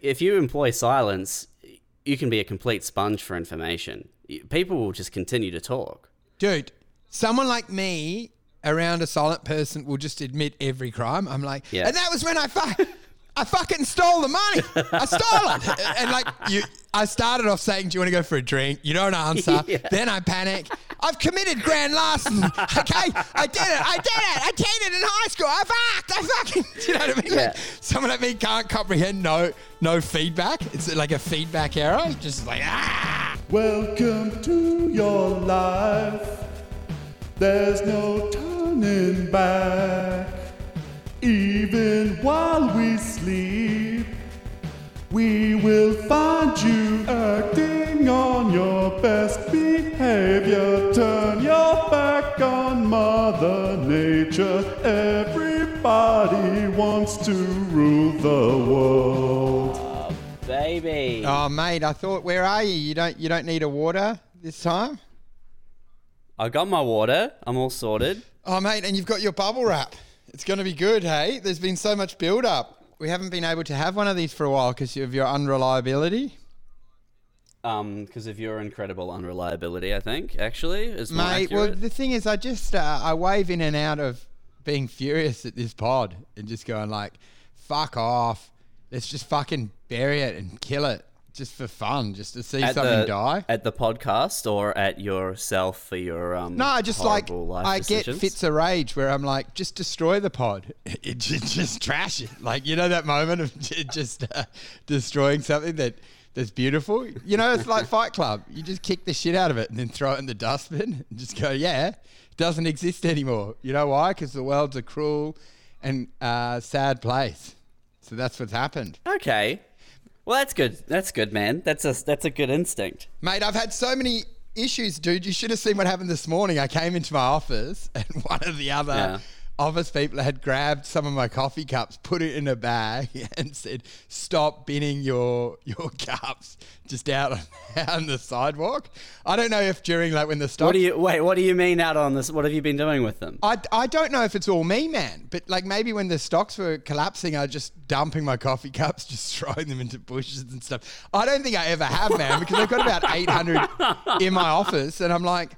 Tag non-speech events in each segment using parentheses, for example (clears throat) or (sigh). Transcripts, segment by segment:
If you employ silence, you can be a complete sponge for information. People will just continue to talk. Dude, someone like me around a silent person will just admit every crime. I'm like, Yeah. and that was when I fuck. (laughs) I fucking stole the money. I stole it. And like you I started off saying, Do you want to go for a drink? You don't answer. (laughs) Yeah. Then I panic. I've committed grand larceny. (laughs) Okay. I did it. I did it. I cheated in high school. I fucked. I fucking do (laughs) you know what I mean? Yeah. Like someone like me can't comprehend no no feedback. It's like a feedback error. Just like ah Welcome to your life. There's no turning back. Even while we sleep, we will find you acting on your best behavior. Turn your back on Mother Nature. Everybody wants to rule the world. Baby. Oh mate, I thought where are you? You don't you don't need a water this time? I got my water. I'm all sorted. Oh, mate, and you've got your bubble wrap. It's going to be good, hey? There's been so much build up. We haven't been able to have one of these for a while because of your unreliability. Um, because of your incredible unreliability, I think actually is more Mate, well, the thing is, I just, uh, I wave in and out of being furious at this pod and just going like, fuck off. Let's just fucking bury it and kill it just for fun, just to see at something the, die. at the podcast or at yourself for your um. No, I just like I get fits of rage where I'm like, just destroy the pod, (laughs) it, just, just trash it. Like you know that moment of (laughs) just uh, destroying something that that's beautiful. You know, it's like Fight Club. You just kick the shit out of it and then throw it in the dustbin and just go, yeah, it doesn't exist anymore. You know why? Because the world's a cruel and uh, sad place. So that's what's happened. Okay. Well, that's good. That's good, man. That's a that's a good instinct. Mate, I've had so many issues, dude. You should have seen what happened this morning. I came into my office and (laughs) one of the other Yeah. Office people had grabbed some of my coffee cups, put it in a bag, (laughs) and said, "Stop binning your your cups just out on, (laughs) out on the sidewalk." I don't know if during like when the stock What do you wait? What do you mean out on this? What have you been doing with them? I, I don't know if it's all me, man, but like maybe when the stocks were collapsing, I was just dumping my coffee cups, (laughs) just throwing them into bushes and stuff. I don't think I ever have, man, because I've got about 800 in my office, and I'm like,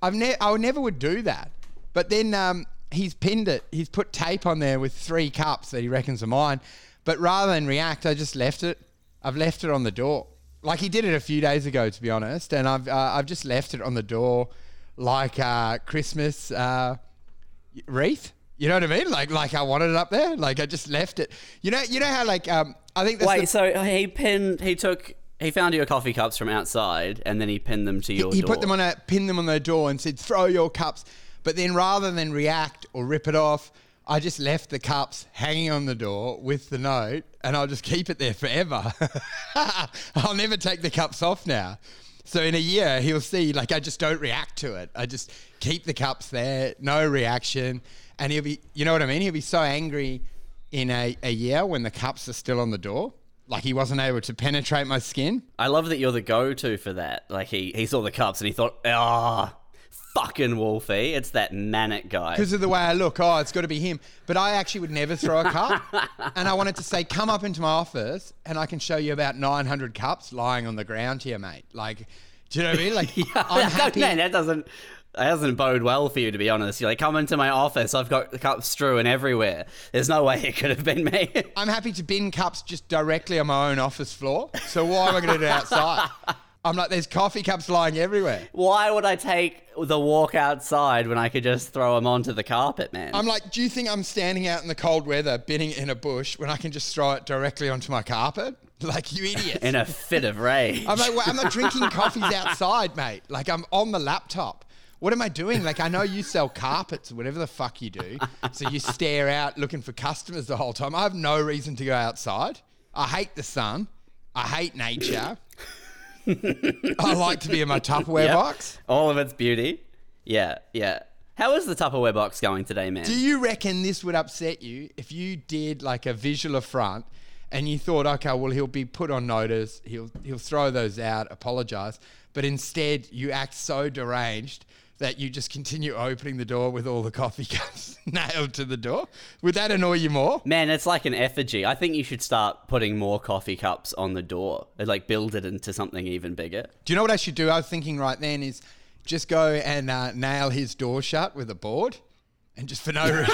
I've ne- I never would do that. But then um, he's pinned it. He's put tape on there with three cups that he reckons are mine. But rather than react, I just left it. I've left it on the door. Like he did it a few days ago, to be honest, and I've uh, I've just left it on the door, like uh, Christmas. Uh, wreath. You know what I mean? Like like I wanted it up there. Like I just left it. You know you know how like um I think that's Wait, the, so he pinned, he took, he found your coffee cups from outside, and then he pinned them to your he door. put them on a pinned them on the door and said throw your cups. But then rather than react or rip it off, I just left the cups hanging on the door with the note, and I'll just keep it there forever. (laughs) I'll never take the cups off now. So in a year, he'll see like I just don't react to it. I just keep the cups there, no reaction, and he'll be, you know what I mean? He'll be so angry in a, a year when the cups are still on the door, like he wasn't able to penetrate my skin. I love that you're the go-to for that. Like he, he saw the cups and he thought, ah, fucking Wolfie, eh? it's that manic guy. because of the way I look. Oh, it's got to be him. But I actually would never throw a cup. (laughs) and I wanted to say, come up into my office and I can show you about 900 cups lying on the ground here, mate. Like, do you know what I mean? Like, (laughs) yeah, I'm happy. Man, that doesn't that doesn't bode well for you to be honest. You're like, come into my office, I've got cups strewn everywhere. There's no way it could have been me. I'm happy to bin cups just directly on my own office floor. So why am I going to do it outside? (laughs) I'm like, there's coffee cups lying everywhere. Why would I take the walk outside when I could just throw them onto the carpet, man? I'm like, do you think I'm standing out in the cold weather, binning in a bush when I can just throw it directly onto my carpet? (laughs) Like, you idiot. in a fit of rage. I'm like, well, I'm not drinking coffees outside, mate. Like, I'm on the laptop. What am I doing? Like, I know you sell carpets or whatever the fuck you do. So you stare out looking for customers the whole time. I have no reason to go outside. I hate the sun. I hate nature. (laughs) I like to be in my Tupperware Yep. box. All of its beauty. Yeah, yeah. How is the Tupperware box going today, man? Do you reckon this would upset you if you did like a visual affront and you thought, okay, well, he'll be put on notice, he'll he'll throw those out, apologize, but instead you act so deranged that you just continue opening the door with all the coffee cups (laughs) nailed to the door? Would that annoy you more? Man, it's like an effigy. I think you should start putting more coffee cups on the door. Like build it into something even bigger. Do you know what I should do? I was thinking right then is just go and uh, nail his door shut with a board. And just for no reason, (laughs)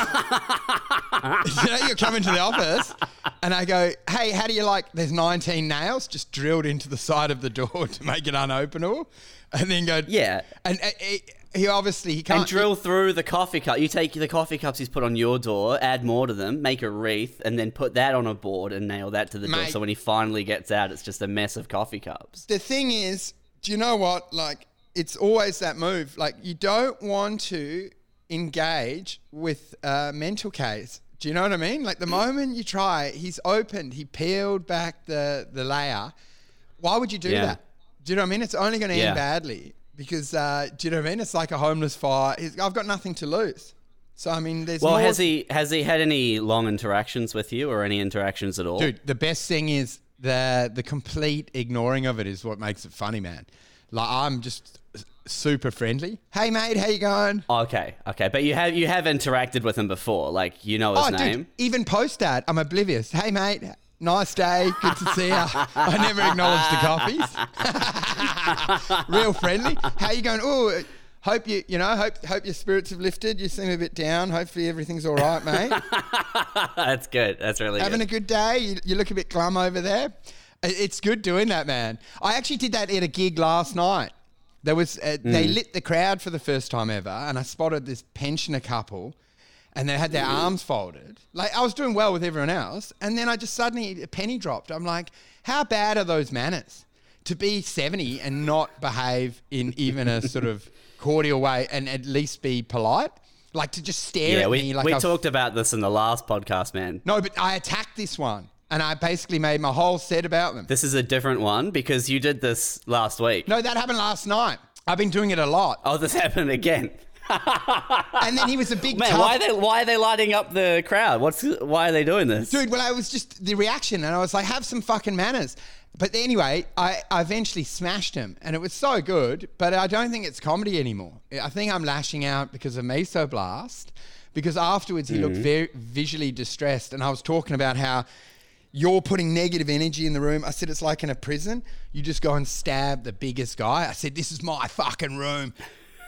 (laughs) you know, you're coming to the office, and I go, "Hey, how do you like?" There's 19 nails just drilled into the side of the door to make it unopenable, (laughs) and then go, Yeah. And uh, he, he obviously he can't And drill through the coffee cup. You take the coffee cups he's put on your door, add more to them, make a wreath, and then put that on a board and nail that to the door. So when he finally gets out, it's just a mess of coffee cups. the thing is, do you know what? Like, it's always that move. Like, you don't want to engage with a mental case. Do you know what I mean? Like, the moment you try, he's opened, he peeled back the, the layer. Why would you do Yeah. that? Do you know what I mean? It's only going to Yeah. end badly because, uh, do you know what I mean? It's like a homeless fire. He's, I've got nothing to lose. So, I mean, there's Well, more. has he has he had any long interactions with you or any interactions at all? Dude, the best thing is the the complete ignoring of it is what makes it funny, man. Like I'm just super friendly. Hey mate, how you going? Okay, okay, but you have you have interacted with him before, like you know his oh, name. dude, even post that, I'm oblivious. Hey mate, nice day, good to see you. I never acknowledge the coffees. (laughs) Real friendly. How you going? Oh, hope you you know hope hope your spirits have lifted. You seem a bit down. Hopefully everything's all right, mate. (laughs) That's good. That's really Having good. a good day? You, you look a bit glum over there. It's good doing that, man. I actually did that at a gig last night. There was uh, they Hmm. lit the crowd for the first time ever, and I spotted this pensioner couple, and they had their mm. arms folded. Like I was doing well with everyone else, and then I just suddenly a penny dropped. I'm like, how bad are those manners to be 70 and not behave in even a sort of (laughs) cordial way, and at least be polite? Like to just stare yeah, at we me like we I've- talked about this in the last podcast, man. no, but I attacked this one, and I basically made my whole set about them. This is a different one because you did this last week. No, that happened last night. I've been doing it a lot. Oh, this (laughs) happened again. And then he was a big Man, tough why are they why are they lighting up the crowd? What's why are they doing this? dude. Well, I was just the reaction, and I was like, "Have some fucking manners." But anyway, I, I eventually smashed him, and it was so good. But I don't think it's comedy anymore. I think I'm lashing out because of Mesoblast. Because afterwards, he looked mm. very visually distressed, and I was talking about how you're putting negative energy in the room. I said it's like in a prison. You just go and stab the biggest guy. I said this is my fucking room.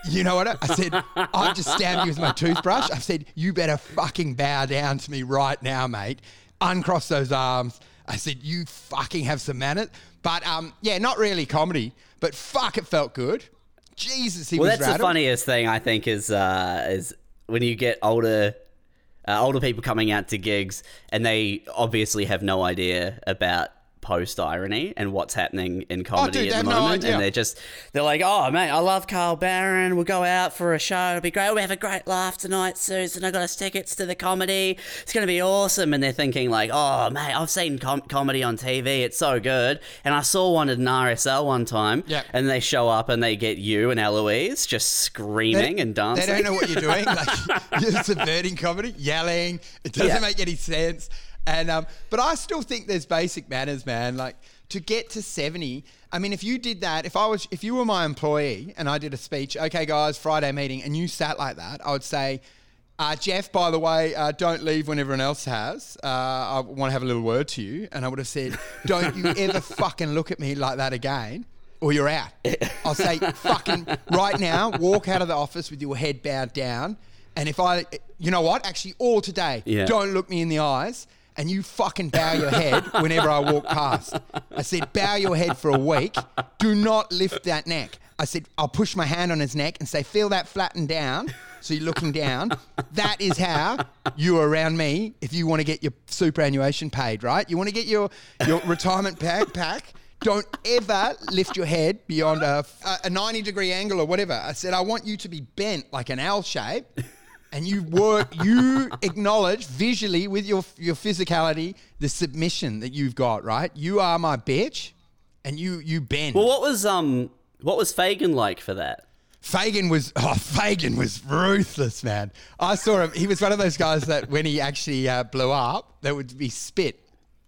You know what? I I said, I just stabbed you with my toothbrush. I said, you better fucking bow down to me right now, mate. Uncross those arms. I said, you fucking have some manners. But um, yeah, not really comedy, but fuck, it felt good. Jesus, he well, was that's the funniest thing I think is uh, is when you get older uh, older people coming out to gigs and they obviously have no idea about post irony and what's happening in oh, comedy Oh, dude, at the moment idea. and they're just they're like oh mate I love Carl Barron we'll go out for a show it'll be great we have a great laugh tonight Susan I got us tickets to the comedy it's gonna be awesome and they're thinking like oh mate I've seen com- comedy on TV it's so good and I saw one at an RSL one time Yep. and they show up and they get you and Eloise just screaming and dancing They don't know what you're doing. (laughs) Like you're subverting comedy, yelling. It doesn't Yeah. make any sense. And um, but I still think there's basic manners, man. Like to get to 70. I mean, if you did that, if I was, if you were my employee and I did a speech, okay, guys, Friday meeting, and you sat like that, I would say. Uh, Jeff, by the way, uh, don't leave when everyone else has. Uh, I want to have a little word to you. And I would have said, don't you ever (laughs) fucking look at me like that again or you're out. I'll say, fucking right now, walk out of the office with your head bowed down. And if I, you know what? Actually, all today, Yeah. don't look me in the eyes and you fucking bow your head whenever I walk past. I said, bow your head for a week. Do not lift that neck. I said, I'll push my hand on his neck and say, feel that flatten down. So you're looking down. That is how you are around me if you want to get your superannuation paid, right? You want to get your, your retirement pack, pack. Don't ever lift your head beyond a, a 90 degree angle or whatever. I said, I want you to be bent like an L shape and you work you (laughs) acknowledge visually with your your physicality the submission that you've got right you are my bitch and you you bend well what was um what was Fagan like for that Fagan was oh Fagan was ruthless man I saw him he was one of those guys that when he actually uh, blew up there would be spit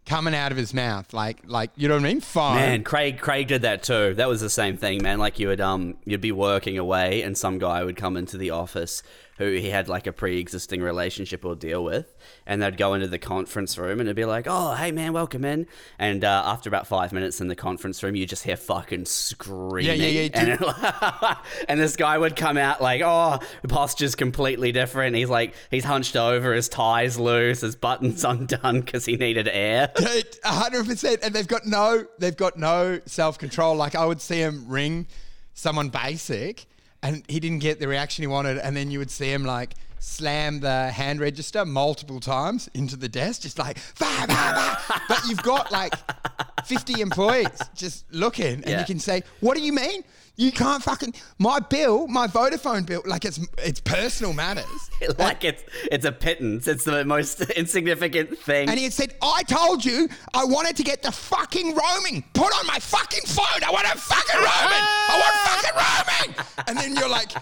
coming out of his mouth, like like you know what I mean? Fine. Man, Craig Craig did that too. That was the same thing, man. Like you would um you'd be working away and some guy would come into the office who he had like a pre-existing relationship or deal with and they'd go into the conference room and it'd be like, "Oh, hey man, welcome in." And uh, after about 5 minutes in the conference room, you just hear fucking screaming. Yeah, yeah, yeah, And, (laughs) and this guy would come out like, "Oh, the posture's completely different." He's like he's hunched over, his tie's loose, his buttons (laughs) undone cuz he needed air. Dude, hundred percent, and they've got no, they've got no self control. Like I would see him ring someone basic, and he didn't get the reaction he wanted, and then you would see him like slam the hand register multiple times into the desk, just like, bah, bah, bah. but you've got like fifty employees just looking, and Yeah. you can say, "What do you mean?" You can't fucking my bill, my Vodafone bill, like it's it's personal matters. (laughs) like it's it's a pittance. It's the most (laughs) insignificant thing. And he had said, I told you I wanted to get the fucking roaming. Put on my fucking phone. I want a fucking roaming. I want (laughs) fucking roaming. And then you're like,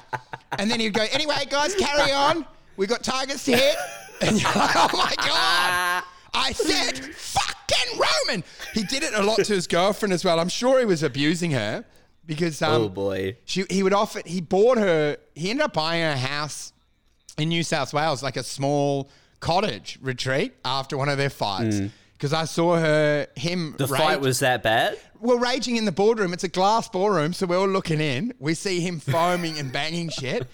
and then he'd go, anyway, guys, carry on. We got targets to hit. And you're like, oh my God. I said, fucking Roman. He did it a lot to his girlfriend as well. I'm sure he was abusing her because um, oh boy. she, he would offer, he bought her, he ended up buying her a house in New South Wales, like a small cottage retreat after one of their fights. Because I saw her, him. Mm. The fight was that bad? We're raging in the boardroom. It's a glass ballroom, so we're all looking in. We see him (laughs) foaming and banging shit.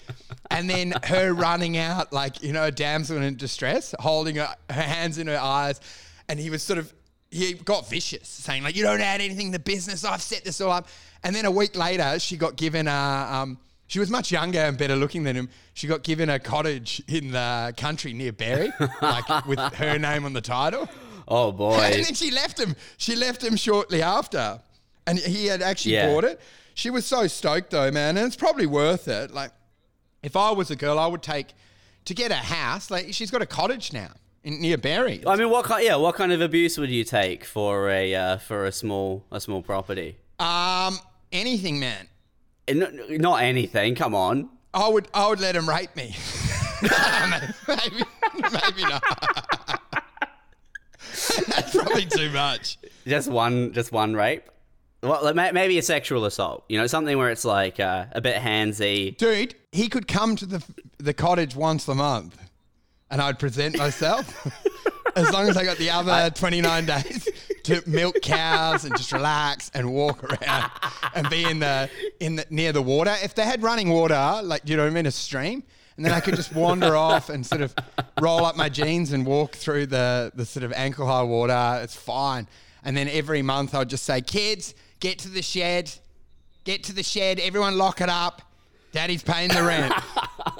And then her running out like, you know, a damsel in distress, holding her, her hands in her eyes. And he was sort of, he got vicious, saying, like, you don't add anything to business. I've set this all up. And then a week later, she got given a, um, she was much younger and better looking than him. She got given a cottage in the country near Berry, like (laughs) with her name on the title. Oh boy. (laughs) And then she left him. She left him shortly after. And he had actually Yeah. bought it. She was so stoked though, man. And it's probably worth it. Like, if I was a girl, I would take to get a house. Like, she's got a cottage now in near Berry. I mean, what kind? Yeah, what kind of abuse would you take for a uh, for a small a small property? Um, anything, man. And n- not anything. Come on. I would, I would let him rape me. (laughs) maybe, maybe not. (laughs) That's probably too much. Just one, just one rape. Well, maybe a sexual assault. You know, something where it's like uh, a bit handsy. Dude, he could come to the the cottage once a month, and I'd present myself. (laughs) as long as I got the other 29 days to milk cows and just relax and walk around and be in the in the, near the water. If they had running water, like you know what I mean, a stream, and then I could just wander (laughs) off and sort of roll up my jeans and walk through the the sort of ankle high water. It's fine. And then every month I'd just say, kids, get to the shed, get to the shed, everyone lock it up. Daddy's paying the rent. (laughs)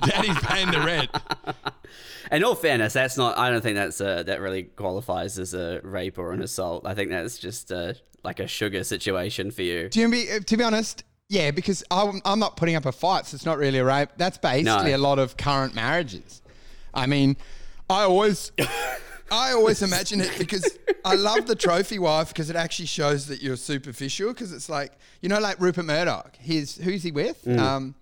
(laughs) Daddy's paying the rent. (laughs) In all fairness, that's not. I don't think that's uh that really qualifies as a rape or an assault. I think that's just uh, like a sugar situation for you. To be, to be honest, yeah, because I'm, I'm not putting up a fight, so it's not really a rape. That's basically No. a lot of current marriages. I mean, I always, (laughs) I always imagine it because I love the trophy wife because it actually shows that you're superficial. Because it's like you know, like Rupert Murdoch. He's who's he with? Um,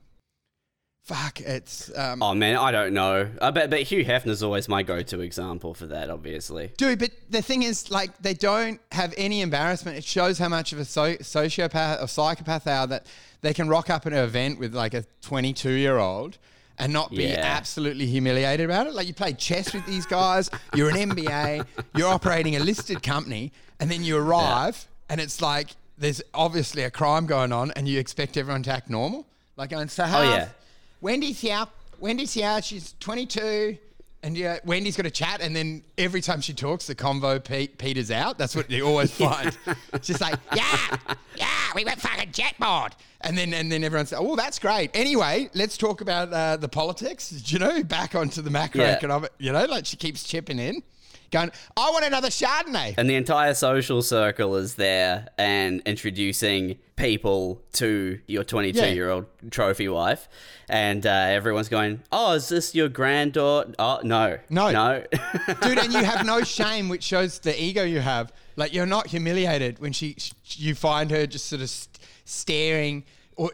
fuck, it's um, Oh man, I don't know. I bet, but Hugh Hefner's always my go-to example for that. Obviously. Dude, but the thing is, like, they don't have any embarrassment. It shows how much of a so- sociopath or psychopath they are that they can rock up at an event with like a 22 year old and not be Yeah. absolutely humiliated about it. Like, you play chess with these guys, (laughs) you're an MBA, you're operating a listed company, and then you arrive and it's like there's obviously a crime going on and you expect everyone to act normal. Like, going, so how? Oh, yeah. Wendy's here. Wendy's here. She's 22. And yeah, Wendy's got a chat, and then every time she talks, the convo pe- peters out. That's what you always (laughs) find. She's like, "Yeah, yeah, we went fucking jetboard," and then and then everyone's, like, "Oh, that's great." Anyway, let's talk about uh, the politics. Do you know, back onto the macroeconomic. You know, like she keeps chipping in, going, "I want another Chardonnay." And the entire social circle is there and introducing people to your 22 year old trophy wife. And uh, everyone's going, Oh, is this your granddaughter? Oh, no. No. No. (laughs) dude and you have no (laughs) shame which shows the ego you have like you're not humiliated when she you find her just sort of st- staring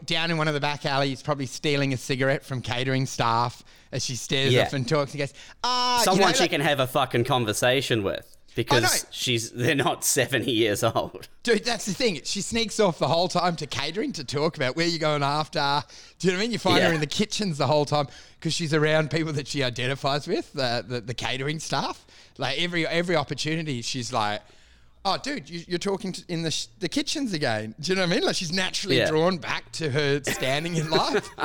down in one of the back alleys probably stealing a cigarette from catering staff as she stares Yeah. off and talks and goes ah you Someone know, she like- can have a fucking conversation with. because she's they're not 70 years old. Dude, that's the thing. She sneaks off the whole time to catering to talk about where you're going after. Do you know what I mean? You find her in the kitchens the whole time because she's around people that she identifies with, the, the, the catering staff. Like every every opportunity, she's like, "Oh, dude, you, you're talking to, in the sh- the kitchens again." Do you know what I mean? Like she's naturally Yeah. drawn back to her standing in life. (laughs)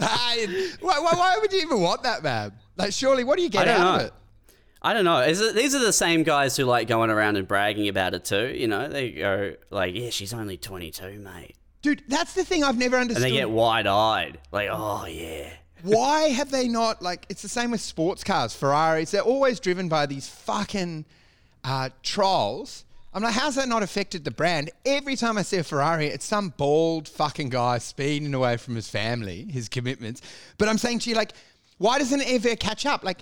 Hey, why, why, why would you even want that, man? Like, surely, what do you get out know. of it? I don't know. Is it, these are the same guys who like going around and bragging about it too. You know, they go like, "Yeah, she's only 22, mate," Dude, that's the thing I've never understood. and they get wide-eyed, like, "Oh yeah." Why have they not like? It's the same with sports cars, Ferraris. They're always driven by these fucking uh, trolls. I'm like, how's that not affected the brand? Every time I see a Ferrari, it's some bald fucking guy speeding away from his family, his commitments. But I'm saying to you, like, why doesn't it ever catch up? Like,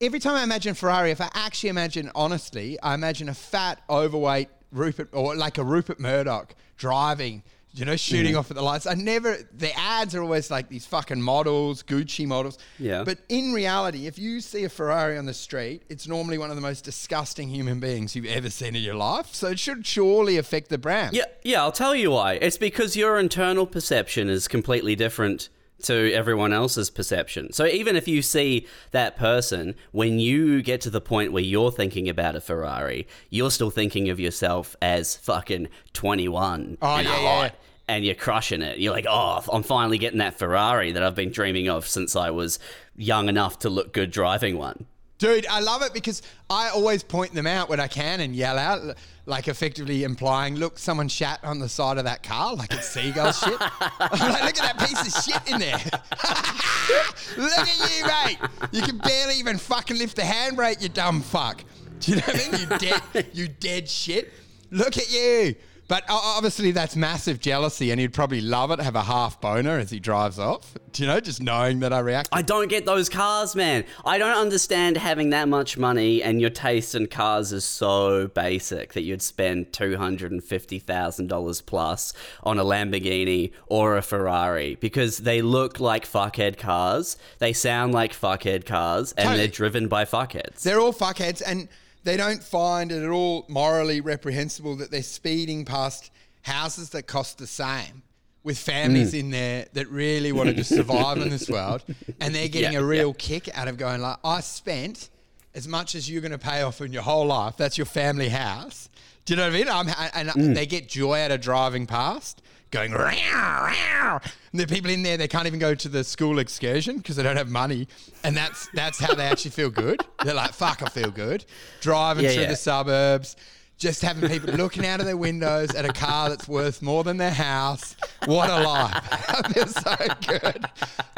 every time I imagine Ferrari, if I actually imagine honestly, I imagine a fat, overweight Rupert or like a Rupert Murdoch driving you know, shooting Mm. off at the lights. I never, the ads are always like these fucking models, Gucci models. Yeah. But in reality, if you see a Ferrari on the street, it's normally one of the most disgusting human beings you've ever seen in your life. So it should surely affect the brand. Yeah, yeah, I'll tell you why. It's because your internal perception is completely different to everyone else's perception. So even if you see that person, when you get to the point where you're thinking about a Ferrari, you're still thinking of yourself as fucking 21 Oh, yeah, yeah. And you're crushing it. You're like, oh, I'm finally getting that Ferrari that I've been dreaming of since I was young enough to look good driving one. Dude, I love it because I always point them out when I can and yell out, like effectively implying, look, someone shat on the side of that car, like it's seagull (laughs) shit. I'm like, look at that piece of shit in there. (laughs) look at you, mate. You can barely even fucking lift the handbrake, you dumb fuck. Do you know what I mean? You dead, (laughs) you dead shit. Look at you. But obviously, that's massive jealousy, and he'd probably love it, have a half boner as he drives off. Do you know, just knowing that I react. I don't get those cars, man. I don't understand having that much money and your taste in cars is so basic that you'd spend $250,000 plus on a Lamborghini or a Ferrari because they look like fuckhead cars, they sound like fuckhead cars, and Totally. they're driven by fuckheads. They're all fuckheads, and they don't find it at all morally reprehensible that they're speeding past houses that cost the same with families Mm. in there that really want to just survive in this world, and they're getting Yeah, a real kick out of going like, I spent as much as you're going to pay off in your whole life. That's your family house. Do you know what I mean? I'm, and Mm. they get joy out of driving past. Going, row, row. and the people in there, they can't even go to the school excursion because they don't have money. And that's that's how they actually feel good. They're like, fuck, I feel good. Driving Yeah, through yeah. the suburbs, just having people looking out of their windows at a car that's worth more than their house. What a life. (laughs) I feel so good.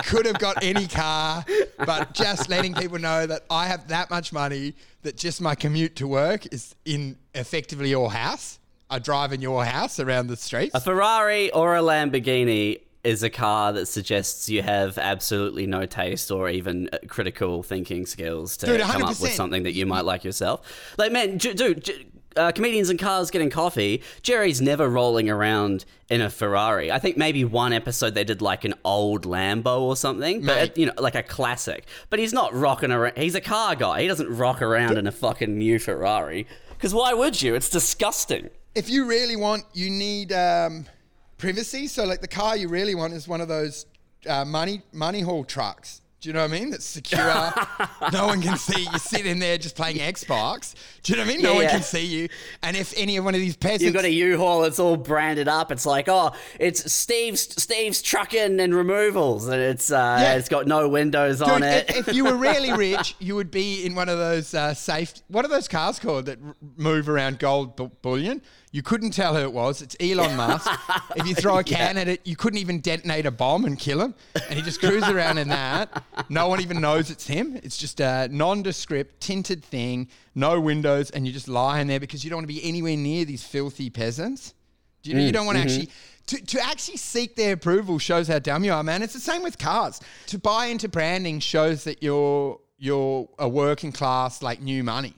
Could have got any car, but just letting people know that I have that much money that just my commute to work is in effectively your house. I drive in your house around the streets. A Ferrari or a Lamborghini is a car that suggests you have absolutely no taste or even critical thinking skills to Dude, come up with something that you might like yourself. Like, man, dude. J- uh, comedians and cars getting coffee. Jerry's never rolling around in a Ferrari. I think maybe one episode they did like an old Lambo or something, but Mate. you know, like a classic. But he's not rocking around. He's a car guy. He doesn't rock around in a fucking new Ferrari. Because why would you? It's disgusting. If you really want, you need um, privacy. So, like the car you really want is one of those uh, money money haul trucks. Do you know what I mean? That's secure. (laughs) no one can see you. Sit in there just playing Xbox. Do you know what I mean? No Yeah, one yeah. can see you. And if any of one of these peasants, You've got a U-Haul. It's all branded up. It's like, oh, it's Steve's Steve's trucking and removals, and it's uh, Yeah. it's got no windows on it. if, if you were really (laughs) rich, you would be in one of those uh, safe. What are those cars called that r- move around gold bu- bullion? You couldn't tell who it was. It's Elon (laughs) Musk. if you throw a can at it, you couldn't even detonate a bomb and kill him. And he just cruises around in that. No one even knows it's him. It's just a nondescript, tinted thing, no windows, and you just lie in there because you don't want to be anywhere near these filthy peasants. Do you know? you mm, don't want to mm-hmm. actually. To, to actually seek their approval shows how dumb you are, man. It's the same with cars. To buy into branding shows that you're you're a working class, like new money.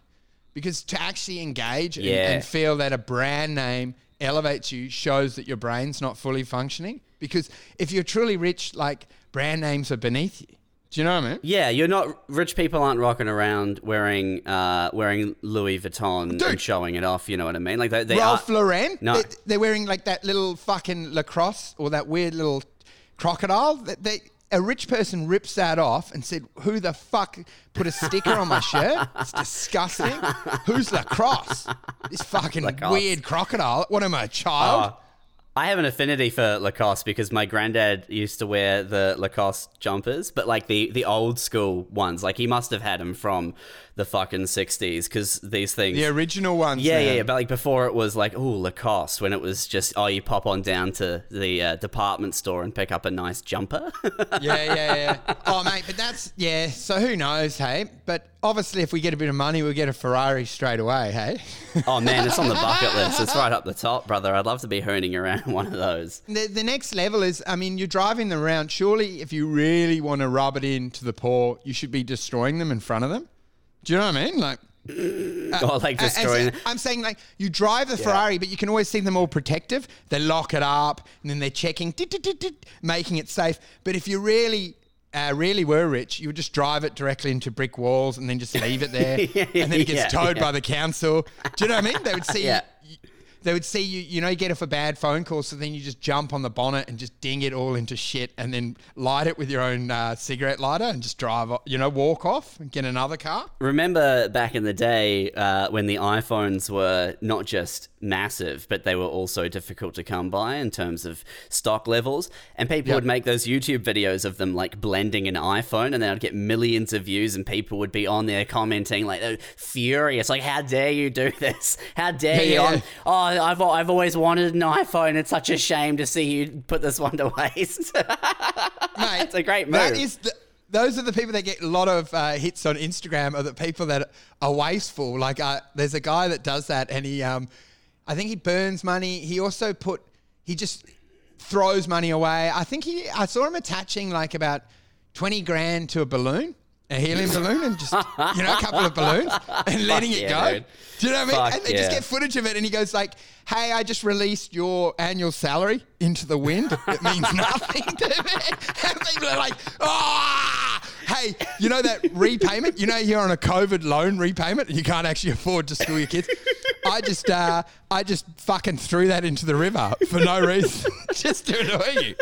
Because to actually engage and, Yeah. and feel that a brand name elevates you shows that your brain's not fully functioning. Because if you're truly rich, like brand names are beneath you. Do you know what I mean? Yeah, you're not rich people aren't rocking around wearing uh, wearing Louis Vuitton Dude. and showing it off. You know what I mean? Like they, they Ralph are. Lauren. No. They, they're wearing like that little fucking lacrosse or that weird little crocodile. That they a rich person rips that off and said, "Who the fuck put a sticker on my shirt? It's disgusting. Who's lacrosse? This fucking Lacoste. weird crocodile. What am I, a child? Oh, I have an affinity for Lacoste because my granddad used to wear the Lacoste jumpers, but like the the old school ones. Like he must have had them from the fucking sixties because these things. the original ones. yeah, yeah, yeah, but like before it was like, oh, Lacoste, when it was just, oh, you pop on down to the uh, department store and pick up a nice jumper. (laughs) yeah, yeah, yeah. Oh, mate, but that's yeah. So who knows, hey? But obviously, if we get a bit of money, we'll get a Ferrari straight away, hey? (laughs) oh man, it's on the bucket list. It's right up the top, brother. I'd love to be hooning around (laughs) one of those. The, the next level is, I mean, you're driving them around. Surely, if you really want to rub it into the poor, you should be destroying them in front of them. Do you know what I mean? Like, (laughs) or like Uh, as- destroying. I'm saying, like, you drive the Ferrari, but you can always see them all protective. They lock it up, and then they're checking, dit, dit, dit, dit, making it safe. But if you really, uh, really were rich, you would just drive it directly into brick walls and then just leave it there, (laughs) and then it gets Yeah, towed yeah. by the council. Do you know what I mean? They would see. (laughs) They would see you, you know, you get off a bad phone call, so then you just jump on the bonnet and just ding it all into shit, and then light it with your own uh, cigarette lighter and just drive, you know, walk off and get another car. Remember back in the day uh, when the iPhones were not just massive, but they were also difficult to come by in terms of stock levels. And people Yep. would make those YouTube videos of them like blending an iPhone, and then I'd get millions of views, and people would be on there commenting like they're furious, like "How dare you do this? How dare Yeah, you? yeah. Oh, I've I've always wanted an iPhone. It's such a shame to see you put this one to waste." (laughs) Mate, It's a great move. is the, those are the people that get a lot of uh, hits on Instagram. Are the people that are wasteful. Like uh, there's a guy that does that, and he, um, I think he burns money. He also put, he just throws money away. I think he, I saw him attaching like about twenty grand to a balloon. A helium (laughs) balloon and just you know a couple of balloons and letting it yeah, go. dude. Do you know what I mean? Fuck and they just get footage of it, and he goes like, "Hey, I just released your annual salary into the wind. It (laughs) means nothing to me." (laughs) And people are like, "Ah, hey, you know that repayment? You know you're on a COVID loan repayment, and you can't actually afford to school your kids. I just, uh, I just fucking threw that into the river for no reason, (laughs) just to annoy you."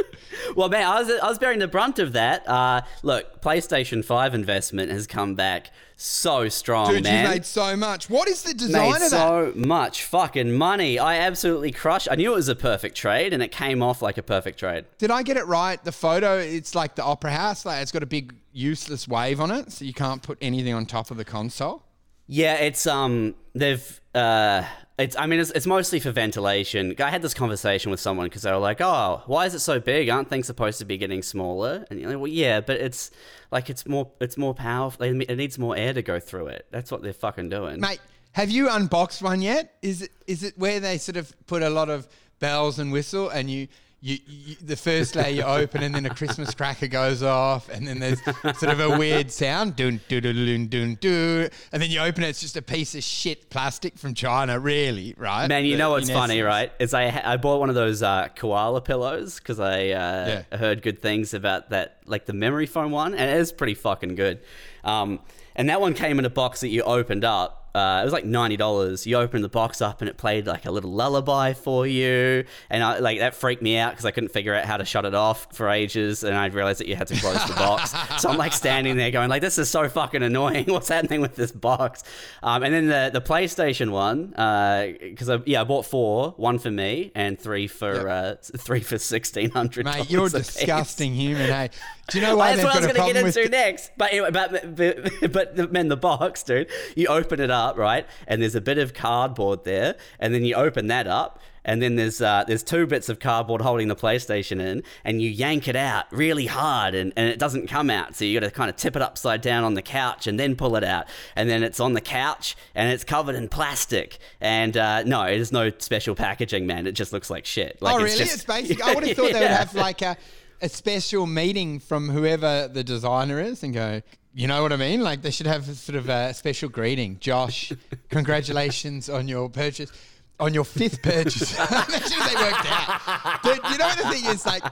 Well, man, I was I was bearing the brunt of that. Uh, look, PlayStation Five investment has come back so strong, Dude, man. you made so much. What is the design Made of that? so much fucking money. I absolutely crushed. I knew it was a perfect trade, and it came off like a perfect trade. Did I get it right? The photo, it's like the opera house. Like it's got a big useless wave on it, so you can't put anything on top of the console. Yeah, it's um, they've uh, it's I mean, it's, it's mostly for ventilation. I had this conversation with someone because they were like, "Oh, why is it so big? Aren't things supposed to be getting smaller?" And you're like, "Well, yeah, but it's like it's more it's more powerful. It needs more air to go through it. That's what they're fucking doing." Mate, have you unboxed one yet? Is it is it where they sort of put a lot of bells and whistle, and you you, you the first layer you open, and then a Christmas cracker goes off, and then there's sort of a weird sound, dun dun dun dun dun and then you open it, it's just a piece of shit plastic from China, really, right? Man, you But know what's funny, essence- right? Is I I bought one of those uh, koala pillows because I uh, Yeah. heard good things about that, like the memory foam one, and it is pretty fucking good. Um, and that one came in a box that you opened up. Uh, it was like ninety dollars. You opened the box up and it played like a little lullaby for you, and I, like that freaked me out because I couldn't figure out how to shut it off for ages, and I realized that you had to close the box. so I'm like standing there going like, "This is so fucking annoying. (laughs) What's happening with this box?" Um, and then the the PlayStation one, because I, yeah, I bought four, one for me and three for uh, three for sixteen hundred. Mate, you're a disgusting human, hey. Do you know (laughs) why That's what I was going to get into next. But anyway, but, but, (laughs) but the, man, the box, dude, you open it up, right? And there's a bit of cardboard there. And then you open that up. And then there's uh, there's two bits of cardboard holding the PlayStation in, and you yank it out really hard, and, and it doesn't come out. So you got to kind of tip it upside down on the couch and then pull it out, and then it's on the couch and it's covered in plastic. And uh, no, it is no special packaging, man. It just looks like shit. Like oh, really? just- It's basic. I would have (laughs) thought they would have like a, a special meeting from whoever the designer is and go, you know what I mean? Like they should have a sort of a special greeting. Josh, (laughs) congratulations on your purchase. On your fifth purchase. (laughs) Imagine if they worked out. Dude, you know the thing is? Like,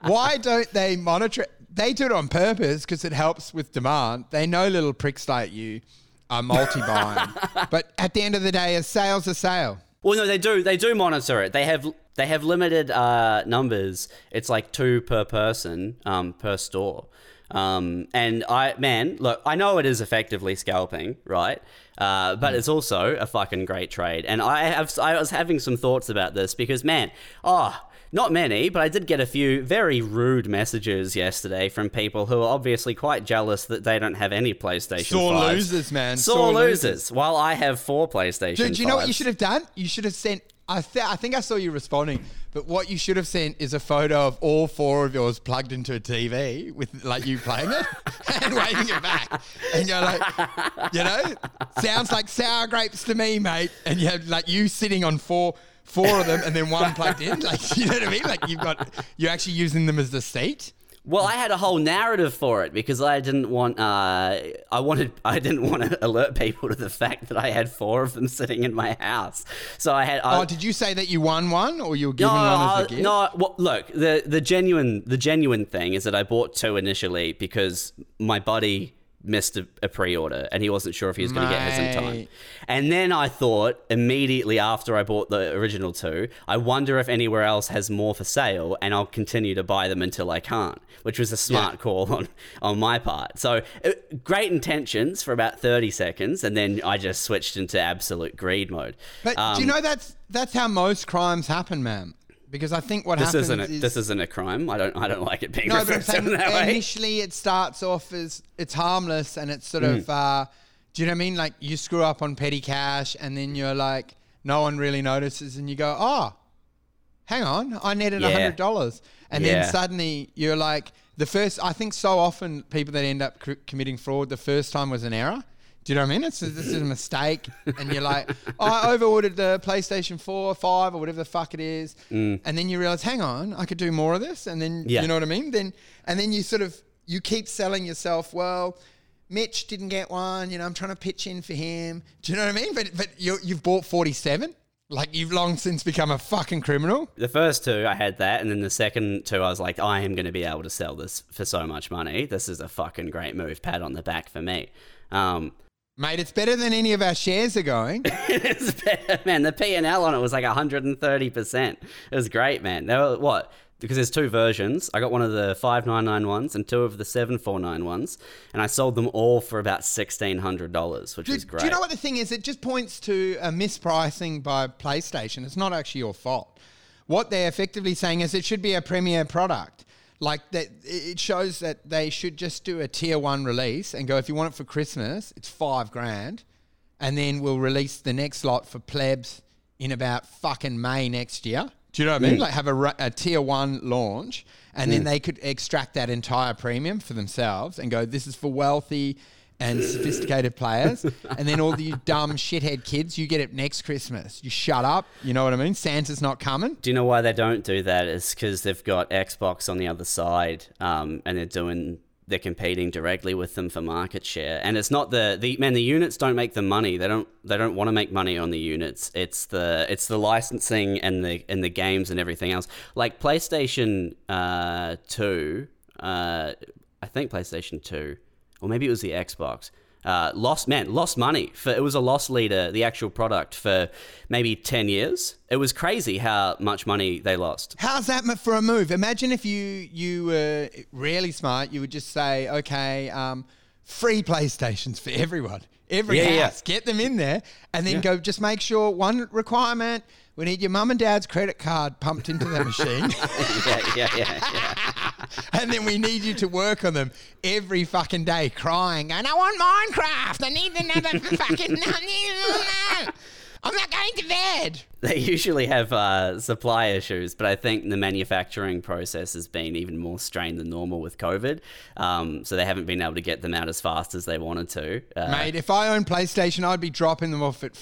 why don't they monitor it? they do it on purpose because it helps with demand. They know little pricks like you are multi-buying, (laughs) but at the end of the day, a sale's a sale. Well, no, they do. They do monitor it. They have they have limited uh, numbers. It's like two per person um, per store. Um, and I, man, look, I know it is effectively scalping, right? Uh, but it's also a fucking great trade. And I have, I was having some thoughts about this because, man, oh, not many, but I did get a few very rude messages yesterday from people who are obviously quite jealous that they don't have any PlayStation. Sore 5s. losers, man. Sore, Sore losers. losers. While I have four PlayStation. Dude, do you know what you should have done? You should have sent. I, th- I think I saw you responding, but what you should have sent is a photo of all four of yours plugged into a TV with like you playing it (laughs) and waving it back, and you're like, you know, sounds like sour grapes to me, mate. And you have like you sitting on four four of them and then one plugged in, like (laughs) you know what I mean? Like you've got you're actually using them as the seat. Well, I had a whole narrative for it because I didn't want. Uh, I wanted. (laughs) I didn't want to alert people to the fact that I had four of them sitting in my house. So I had. I, Oh, did you say that you won one or you were given no, one as a gift? no. Well, look, the the genuine the genuine thing is that I bought two initially because my buddy missed a, a pre-order and he wasn't sure if he was going to get his in time. And then I thought immediately after I bought the original two, I wonder if anywhere else has more for sale, and I'll continue to buy them until I can't, which was a smart call on on my part. So uh, great intentions for about thirty seconds, and then I just switched into absolute greed mode. But do Um, you know that's that's how most crimes happen, man? Because I think what This happens isn't a, is this isn't a crime. I don't I don't like it being no, but I'm referred to saying in that way. initially it starts off as it's harmless and it's sort Mm. of uh, do you know what I mean? Like you screw up on petty cash and then you're like no one really notices and you go oh hang on I needed a Yeah. hundred dollars and Yeah. then suddenly you're like the first I think so often people that end up c- committing fraud the first time was an error. Do you know what I mean? It's this is a mistake, and you're like, oh, I over ordered the PlayStation Four, or Five, or whatever the fuck it is, and then you realize, hang on, I could do more of this, and then Mm. Yeah. you know what I mean? Then and then you sort of you keep selling yourself. Well, Mitch didn't get one. You know, I'm trying to pitch in for him. Do you know what I mean? But but you you've bought 47. Like you've long since become a fucking criminal. The first two, I had that, and then the second two, I was like, I am going to be able to sell this for so much money. This is a fucking great move. Pat on the back for me. Um, Mate, it's better than any of our shares are going. (laughs) it's better, man. The P and L on it was like 130. percent It was great, man. They were what? Because there's two versions. I got one of the 599 ones and two of the 749 ones, and I sold them all for about sixteen hundred dollars, which Do, is great. do you know what the thing is? It just points to a mispricing by PlayStation. It's not actually your fault. What they're effectively saying is it should be a premier product. Like that, it shows that they should just do a tier one release and go. If you want it for Christmas, it's five grand, and then we'll release the next lot for plebs in about fucking May next year. Do you know what I mean? Like have a, a tier one launch, and then they could extract that entire premium for themselves and go, "This is for wealthy." And sophisticated players, and then all the (laughs) dumb shithead kids, you get it next Christmas. You shut up. You know what I mean? Santa's not coming. Do you know why they don't do that? It's because they've got Xbox on the other side, um, and they're doing they're competing directly with them for market share. And it's not the the man. The units don't make the money. They don't they don't want to make money on the units. It's the it's the licensing and the and the games and everything else. Like PlayStation uh, Two, uh, I think PlayStation Two, or maybe it was the Xbox uh, lost man lost money for it was a loss leader the actual product for maybe 10 years it was crazy how much money they lost How's that for a move? Imagine if you you were really smart. You would just say, okay, um, free PlayStations for everyone, every Yeah, yeah. house. Get them in there, and then go. Just make sure one requirement: we need your mum and dad's credit card pumped into the machine. (laughs) yeah yeah yeah, yeah. (laughs) and then we need you to work on them every fucking day, crying, and I want Minecraft. I need another (laughs) fucking. I'm not going to bed. they usually have uh, supply issues but i think the manufacturing process has been even more strained than normal with covid um, so they haven't been able to get them out as fast as they wanted to uh, Mate, if I owned PlayStation, I'd be dropping them off at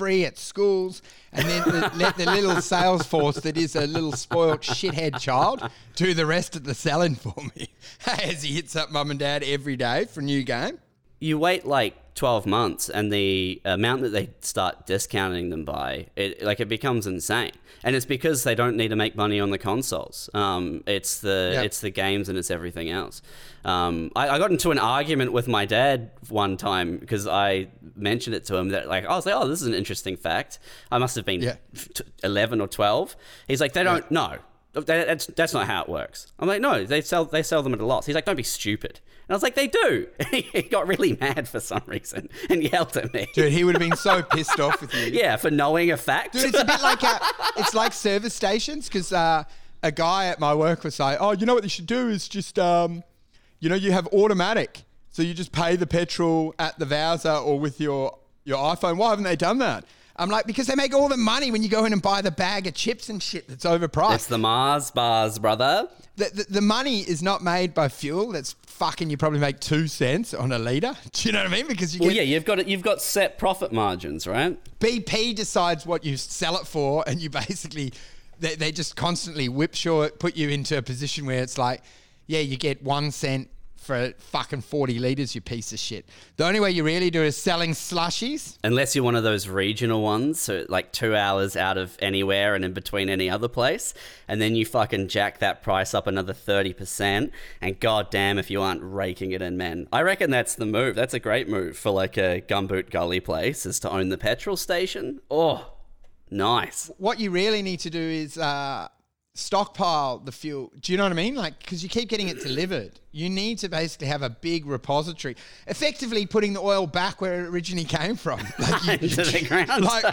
free at schools and then the, let the little (laughs) sales force that is a little spoilt shithead child do the rest of the selling for me (laughs) as he hits up mum and dad every day for a new game. You wait like 12 months and the amount that they start discounting them by it like it becomes insane. And it's because they don't need to make money on the consoles. Um, it's the Yep. it's the games and it's everything else. Um, I, I got into an argument with my dad one time because I mentioned it to him that like I was like oh this is an interesting fact. I must have been Yeah. 11 or 12 he's like they don't know. that- that's, that's not how it works. I'm like, no, they sell they sell them at a loss. He's like, don't be stupid. And I was like, they do. (laughs) he got really mad for some reason and yelled at me. Dude, he would have been so (laughs) pissed off with you. Yeah, for knowing a fact. Dude, it's a bit like uh it's like service stations because uh, a guy at my work was like, "Oh, you know what you should do is just, um, you know, you have automatic, so you just pay the petrol at the bowser or with your your iPhone. Why haven't they done that?" I'm like, because they make all the money when you go in and buy the bag of chips and shit that's overpriced. it's the Mars bars, brother. the, the, the money is not made by fuel. That's fucking. You probably make two cents on a liter. (laughs) Do you know what I mean? Because you Well, get yeah, you've got you've got set profit margins, right? BP decides what you sell it for, and you (laughs) basically they, they just constantly whipshaw it, put you into a position where it's like, yeah, you get one cent for fucking forty liters, you piece of shit. The only way you really do is selling slushies. Unless you're one of those regional ones, so like two hours out of anywhere and in between any other place, and then you fucking jack that price up another 30%, and goddamn if you aren't raking it in, man. I reckon that's the move. That's a great move for like a gumboot gully place, is to own the petrol station. Oh, nice. What you really need to do is uh, stockpile the fuel. Do you know what I mean? Like, because you keep getting it delivered, you need to basically have a big repository, effectively putting the oil back where it originally came from. (laughs) Like you, (laughs) Into the ground. like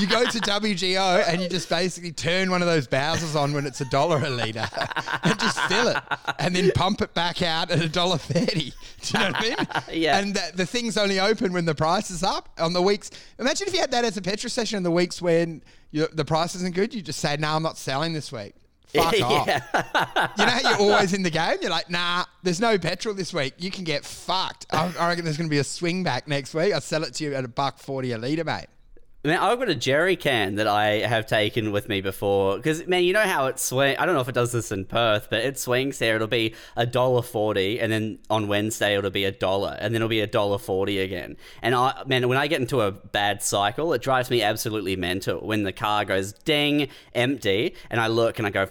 you go to WGO and you just basically turn one of those Bowsers on when it's a dollar a litre (laughs) and just fill it and then pump it back out at a dollar thirty. Do you know what I mean? Yeah. And that the thing's only open when the price is up on the weeks. Imagine if you had that as a petrol station in the weeks when you, the price isn't good. You just say, "No, I'm not selling this week." (laughs) Fuck off. You know how you're always in the game? You're like, nah, there's no petrol this week. You can get fucked. I, I reckon there's going to be a swing back next week. I'll sell it to you at a buck 40 a litre, mate. Man, I've got a jerry can that I have taken with me before because man, you know how it swings. I don't know if it does this in Perth, but it swings there. It'll be a dollar forty, and then on Wednesday it'll be a dollar, and then it'll be a dollar forty again. And I, man, when I get into a bad cycle, it drives me absolutely mental. When the car goes ding empty, and I look and I go.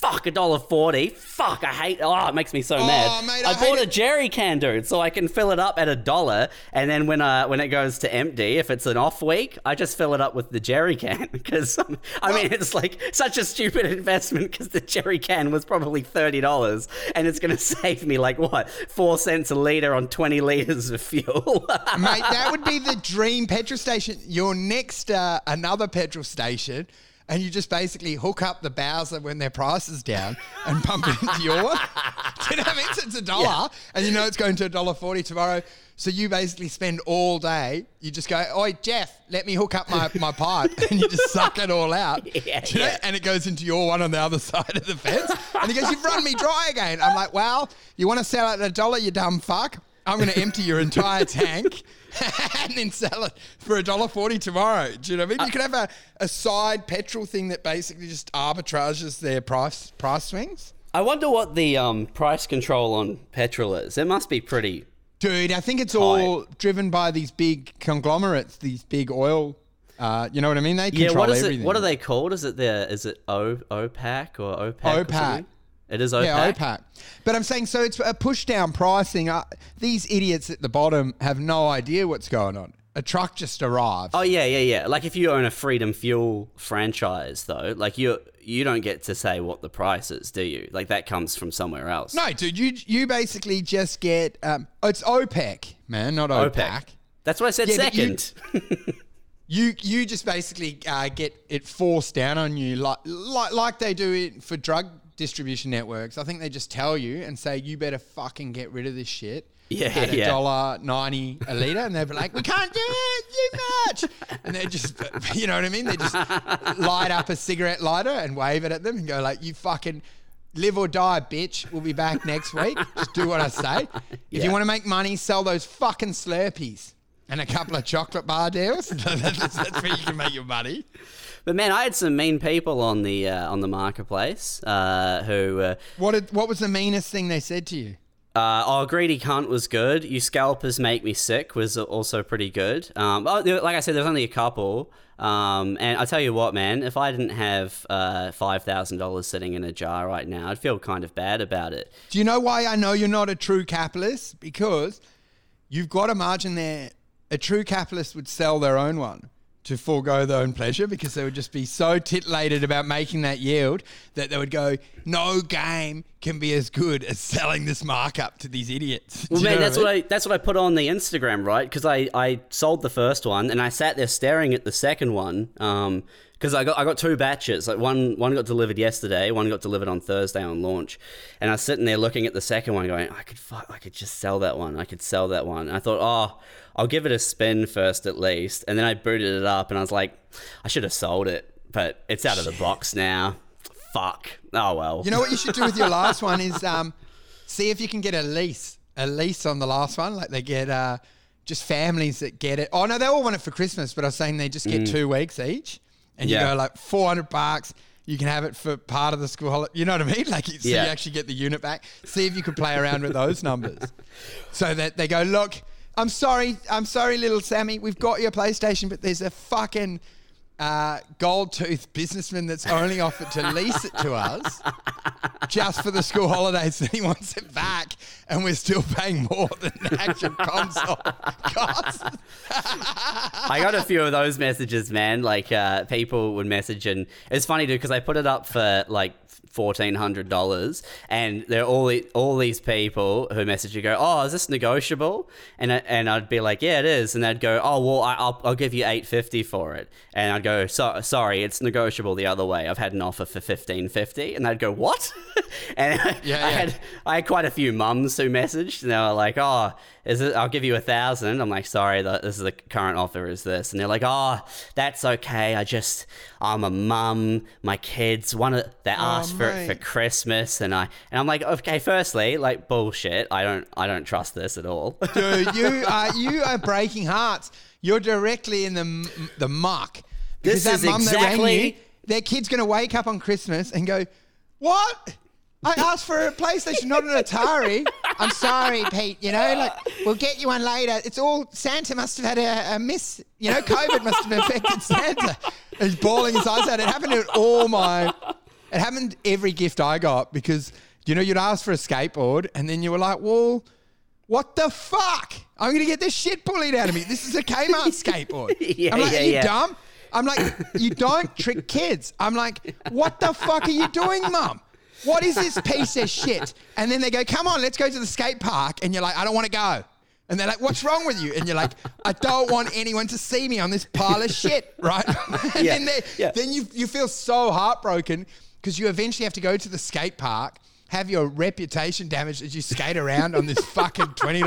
Fuck a dollar forty. Fuck, I hate. Oh, it makes me so mad. mate, I I, bought a it. jerry can, dude, so I can fill it up at a dollar, and then when uh when it goes to empty, if it's an off week, I just fill it up with the jerry can (laughs) because I mean it's like such a stupid (laughs) investment because the jerry can was probably thirty dollars, and it's gonna save me like what four cents a liter on twenty liters of fuel. (laughs) Mate, that would be the dream petrol station. Your next, uh, another petrol station, and you just basically hook up the Bowser when their price is down and pump it into your one. (laughs) Do you know what I mean? So it's a dollar, and you know it's going to a dollar forty tomorrow. So you basically spend all day. You just go, "Oi, Jeff, let me hook up my, my pipe," and you just suck it all out. (laughs) Yeah, you know? yeah. And it goes into your one on the other (laughs) side of the fence. And he goes, "You've run me dry again." I'm like, "Well, you want to sell it at a dollar, you dumb fuck." I'm going to empty your entire tank (laughs) and then sell it for a dollar forty tomorrow. Do you know what I mean? You could have a, a side petrol thing that basically just arbitrages their price price swings. I wonder what the um price control on petrol is. It must be pretty. Dude, I think it's all driven by these big conglomerates, these big oil. Uh, you know what I mean? They Yeah, what is everything. it? What are they called? Is it the? Is it o, OPAC or OPEC? or OPAC. It is OPAC. Yeah, OPAC. But I'm saying, so it's a push down pricing. Uh, these idiots at the bottom have no idea what's going on. A truck just arrived. Oh yeah, yeah, yeah. Like if you own a Freedom Fuel franchise, though, like you you don't get to say what the price is, do you? Like that comes from somewhere else. No, dude, you you basically just get um, it's OPEC, man, not OPAC. OPEC. That's what I said Yeah, second. (laughs) You you just basically uh, get it forced down on you like like like they do it for drug distribution networks. I think they just tell you and say you better fucking get rid of this shit. Yeah, at a yeah. dollar ninety a liter, and they'll be like, "We can't do it too much," and they just, (laughs) you know what I mean? They just light up a cigarette lighter and wave it at them and go like, "You fucking live or die, bitch. We'll be back next week. Just do what I say. If you want to make money, sell those fucking Slurpees." And a couple of chocolate bar deals. (laughs) that's, that's where you can make your money. But man, I had some mean people on the uh, on the marketplace uh, who uh, What did, what was the meanest thing they said to you? Uh, oh, greedy cunt was good. You scalpers make me sick was also pretty good. Um, like I said, there's only a couple. Um, and I tell you what, man, if I didn't have uh, five thousand dollars sitting in a jar right now, I'd feel kind of bad about it. Do you know why I know you're not a true capitalist? Because you've got a margin there. A true capitalist would sell their own one to forego their own pleasure because they would just be so titillated about making that yield that they would go, no game can be as good as selling this markup to these idiots. (laughs) Well, man, that's I what? I that's what I put on the Instagram, right? Because I, I sold the first one and I sat there staring at the second one. Um, because I got I got two batches. Like one one got delivered yesterday, one got delivered on Thursday on launch, and I was sitting there looking at the second one, going, I could fuck, I could just sell that one. I could sell that one. And I thought, oh, I'll give it a spin first at least, and then I booted it up, and I was like, I should have sold it, but it's out of the box now. Fuck. Oh well. You know what you should do with your last one is um, see if you can get a lease, a lease on the last one. Like they get uh, just families that get it. Oh no, they all want it for Christmas, but I was saying they just get two weeks each, and you Yeah. go like four hundred bucks. You can have it for part of the school holiday. You know what I mean? (laughs) Like, so Yeah. you actually get the unit back. See if you can play around with those numbers, so that they go, look, I'm sorry, I'm sorry, little Sammy, we've got your PlayStation, but there's a fucking uh, gold tooth businessman that's only offered to lease it to us (laughs) just for the school holidays and he wants it back and we're still paying more than the actual console (laughs) costs. I got a few of those messages, man. Like uh, people would message, and it's funny, too because I put it up for like fourteen hundred dollars, and there are all all these people who message you go, "Oh, is this negotiable?" And I, and I'd be like, "Yeah, it is," and they'd go, "Oh, well, I, I'll I'll give you eight fifty for it," and I'd go, so, "Sorry, it's negotiable the other way. I've had an offer for fifteen fifty, and they'd go, "What?" (laughs) and I, Yeah, I yeah. had I had quite a few mums who messaged, and they were like, "Oh, is it? I'll give you a thousand. I'm like, "Sorry, the, this is the current offer is this," and they're like, "Oh, that's okay. I just I'm a mum. My kids one of they oh, asked for it for. Christmas, and I and I'm like, okay. Firstly, like bullshit. I don't I don't trust this at all. Dude, you are, you are breaking hearts. You're directly in the, the muck. Because This is that mum that rang exactly- you, their kid's going to wake up on Christmas and go, what? I asked for a PlayStation, not an Atari. I'm sorry, Pete. You know, like we'll get you one later. It's all Santa must have had a, a miss. You know, COVID must have affected Santa. He's bawling his eyes out. It happened to all my. It happened every gift I got because you know you'd ask for a skateboard and then you were like, well. What the fuck? I'm gonna get this shit bullied out of me. This is a Kmart skateboard. (laughs) Yeah, I'm like, yeah, are you yeah. dumb? I'm like, you don't trick kids. I'm like, what the fuck are you doing, mum? What is this piece of shit? And then they go, come on, let's go to the skate park. And you're like, I don't want to go. And they're like, what's wrong with you? And you're like, I don't want anyone to see me on this pile of shit, right? (laughs) and Yeah, then, yeah. then you, you feel so heartbroken because you eventually have to go to the skate park, have your reputation damaged as you skate around on this fucking $20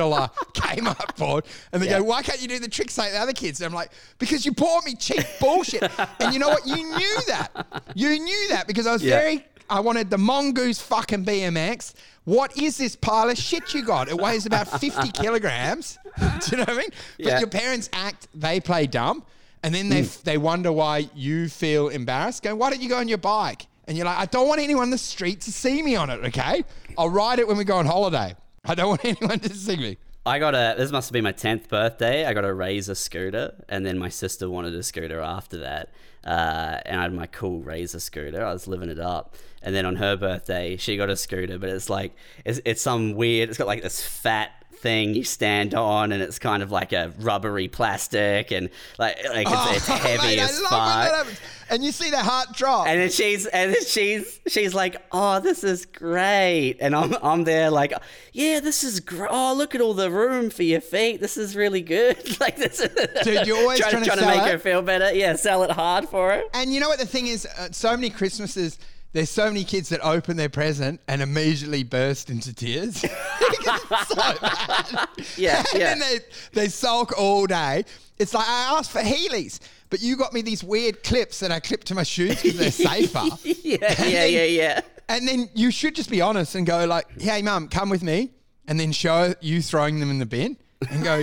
Kmart board. And they Yeah. go, why can't you do the tricks like the other kids? And I'm like, because you bought me cheap bullshit. and you know what? You knew that. You knew that because I was Yeah. very, I wanted the mongoose fucking BMX. What is this pile of shit you got? It weighs about 50 kilograms. (laughs) Do you know what I mean? But Yeah. your parents act, they play dumb. And then they, hmm. they wonder why you feel embarrassed. Go, why don't you go on your bike? And you're like, I don't want anyone in the street to see me on it, okay? I'll ride it when we go on holiday. (laughs) I don't want (laughs) anyone to see me. I got a. This must have been my tenth birthday. I got a Razor scooter, and then my sister wanted a scooter after that. Uh, and I had my cool Razor scooter. I was living it up. And then on her birthday, she got a scooter, but it's like it's, it's some weird. It's got like this fat thing you stand on, and it's kind of like a rubbery plastic, and like like it's, it's (laughs) heavy Oh, mate, as I love when fuck. And you see the heart drop. And then she's and then she's she's like, "Oh, this is great," and I'm I'm there like, "Yeah, this is great. Oh, look at all the room for your feet. This is really good." (laughs) like this, Dude, you're always trying to trying to make it. her feel better. Yeah, sell it hard for her. And you know what the thing is? Uh, so many Christmases, there's so many kids that open their present and immediately burst into tears. (laughs) Because it's so (laughs) bad. Yeah, (laughs) and yeah. then they, they sulk all day. It's like, I asked for Heelys, but you got me these weird clips that I clip to my shoes because they're safer. Yeah, yeah, yeah, yeah. And then you should just be honest and go like, "Hey, mum, come with me," and then show you throwing them in the bin and go,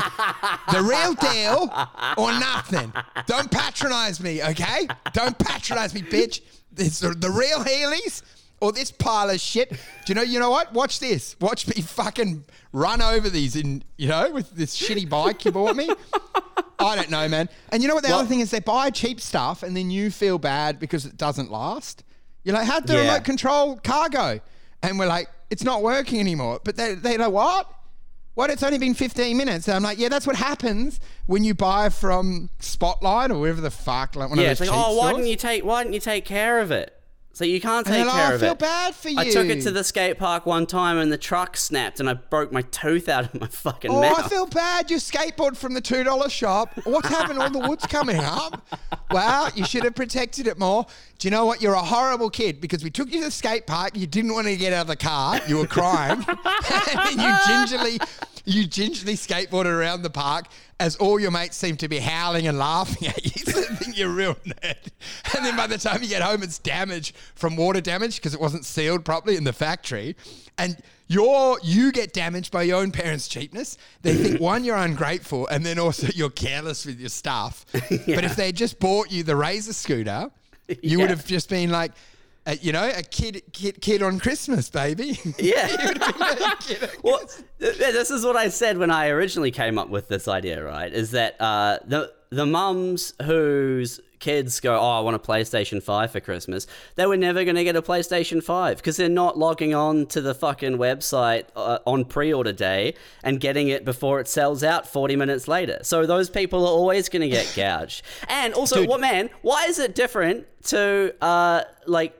"The real deal or nothing. Don't patronize me, okay? Don't patronize me, bitch. It's the, the real Heelys or this pile of shit. Do you know? You know what? Watch this. Watch me fucking run over these in you know with this shitty bike you bought me. I don't know, man. And you know what? The Well- other thing is they buy cheap stuff and then you feel bad because it doesn't last. You're like, how'd the Yeah. remote control car go? And we're like, it's not working anymore. But they they like what? What? It's only been 15 minutes. And I'm like, yeah, that's what happens when you buy from Spotlight or wherever the fuck, like one Yeah, of it's like, cheap oh, why stores. didn't you take why didn't you take care of it? So you can't take care "I of feel it. bad for you. I took it to the skate park one time and the truck snapped and I broke my tooth out of my fucking Oh, mouth. I feel bad. You skateboard from the two dollar shop. What's happened? All the wood's coming up. Well, you should have protected it more. Do you know what? You're a horrible kid because we took you to the skate park. You didn't want to get out of the car. You were crying, (laughs) and you gingerly, you gingerly skateboarded around the park as all your mates seem to be howling and laughing at you. (laughs) So they think you're real nerd. And then by the time you get home, it's damaged from water damage because it wasn't sealed properly in the factory. And you're, you get damaged by your own parents' cheapness. They think, (laughs) one, you're ungrateful, and then also you're careless with your stuff. (laughs) But if they just bought you the Razor scooter, you Yeah. would have just been like, uh, you know, a kid, kid, kid on Christmas, baby. (laughs) Yeah. You would have been a kid on (laughs) Well, th- th- this is what I said when I originally came up with this idea, right? Is that uh, the the mums whose kids go, oh, I want a PlayStation Five for Christmas, they were never going to get a PlayStation Five because they're not logging on to the fucking website uh, on pre-order day and getting it before it sells out forty minutes later. So those people are always going to get gouged. And also, Dude. what man? Why is it different to uh, like?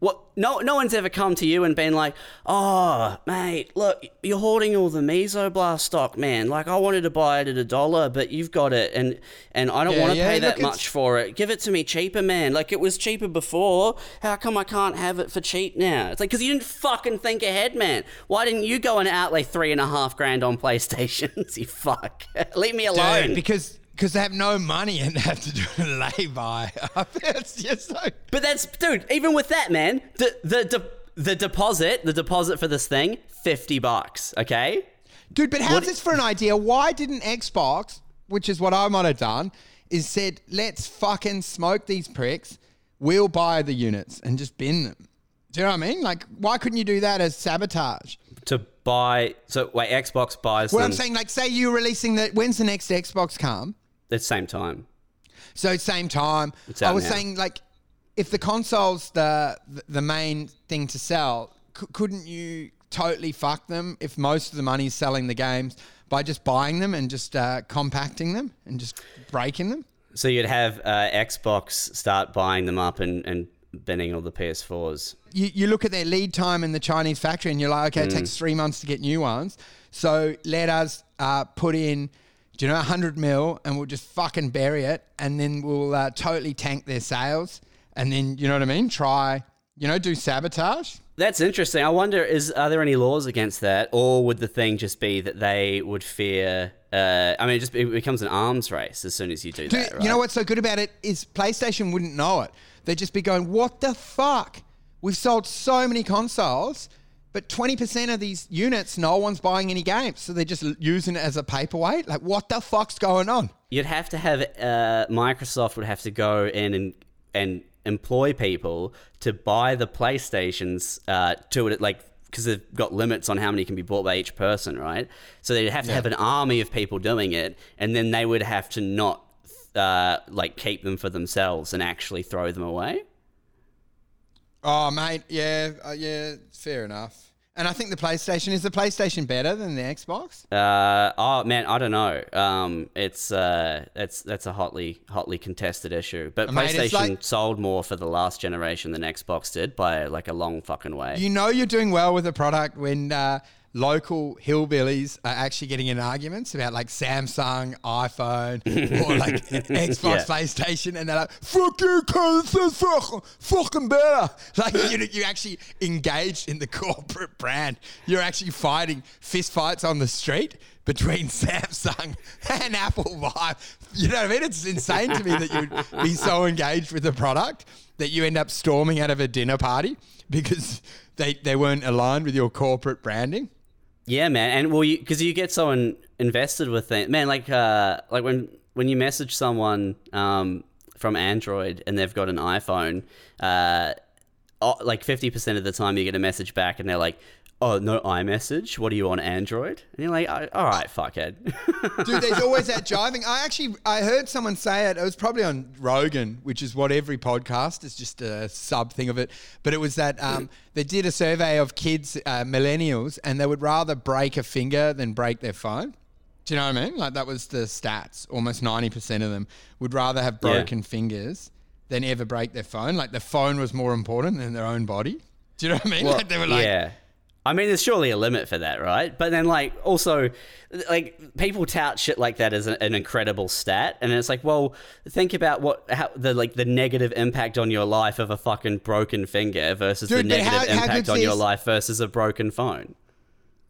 What? No, no one's ever come to you and been like, "Oh, mate, look, you're hoarding all the Mesoblast stock, man. Like, I wanted to buy it at a dollar, but you've got it, and and I don't Yeah, want to yeah, pay look, that it's- much for it. Give it to me cheaper, man. Like, it was cheaper before. How come I can't have it for cheap now? It's like because you didn't fucking think ahead, man. Why didn't you go and outlay three and a half grand on (laughs) PlayStations? you fuck. (laughs) Leave me alone. Dude, because because they have no money and they have to do a lay-by. (laughs) it's just like But that's dude. Even with that, man, the the the, the deposit, the deposit for this thing, fifty bucks. Okay. Dude, but how's this for an idea? Why didn't Xbox, which is what I might have done, is said, let's fucking smoke these pricks. We'll buy the units and just bin them. Do you know what I mean? Like, why couldn't you do that as sabotage? To buy, so wait, Xbox buys Well, them I'm saying, like, say you're releasing the. When's the next Xbox come? At the same time. So same time. It's I was now. saying, like, if the console's the the main thing to sell, c- couldn't you totally fuck them if most of the money's selling the games by just buying them and just uh, compacting them and just breaking them? So you'd have uh, Xbox start buying them up and and binning all the PS4s. You, you look at their lead time in the Chinese factory and you're like, okay, it Mm. takes three months to get new ones. So let us uh, put in, do you know, 100 mil and we'll just fucking bury it and then we'll uh, totally tank their sales. And then, you know what I mean? Try, you know, do sabotage. That's interesting. I wonder, is are there any laws against that, or would the thing just be that they would fear? Uh, I mean, it just it becomes an arms race as soon as you do Dude, that. Right? you know what's so good about it is PlayStation wouldn't know it. They'd just be going, "What the fuck? We've sold so many consoles, but twenty percent of these units, no one's buying any games, so they're just using it as a paperweight. Like, what the fuck's going on?" You'd have to have uh, Microsoft would have to go in and and employ people to buy the PlayStations uh, to it, like because they've got limits on how many can be bought by each person, right? So they'd have to have an army of people doing it, and then they would have to not uh, like keep them for themselves and actually throw them away. Oh, mate, yeah, uh, yeah, fair enough. And I think the PlayStation is the PlayStation better than the Xbox. Uh, oh man, I don't know. Um, it's uh, it's that's a hotly hotly contested issue. But Mate, PlayStation like- sold more for the last generation than Xbox did by like a long fucking way. You know you're doing well with a product when uh, local hillbillies are actually getting in arguments about like Samsung, iPhone, (laughs) or like Xbox, Yeah. PlayStation, and they're like, "Fuck you, this fucking, fucking better." (laughs) Like you, you actually engaged in the corporate brand. You're actually fighting fist fights on the street between (laughs) Samsung and Apple. Vive. You know what I mean? It's insane to me that you'd be so engaged with the product that you end up storming out of a dinner party because they, they weren't aligned with your corporate branding. Yeah, man, and well, because you, get so in, invested with things, man. Like, uh, like when when you message someone um, from Android and they've got an iPhone, uh, like 50% of the time you get a message back and they're like, oh, no iMessage. What are you on Android? And you're like, "Oh, all right, fuckhead. (laughs) Dude, there's always that jiving. I actually I heard someone say it. It was probably on Rogan, which is what every podcast is just a sub thing of it. But it was that um, they did a survey of kids, uh, millennials, and they would rather break a finger than break their phone. Do you know what I mean? Like that was the stats. Almost ninety percent of them would rather have Yeah. broken fingers than ever break their phone. Like the phone was more important than their own body. Do you know what I mean? like they were like, yeah. I mean, there's surely a limit for that, right? But then, like, also, like, people tout shit like that as an, an incredible stat, and it's like, well, think about what how the like the negative impact on your life of a fucking broken finger versus the Dude, but negative how- how impact on your life versus a broken phone.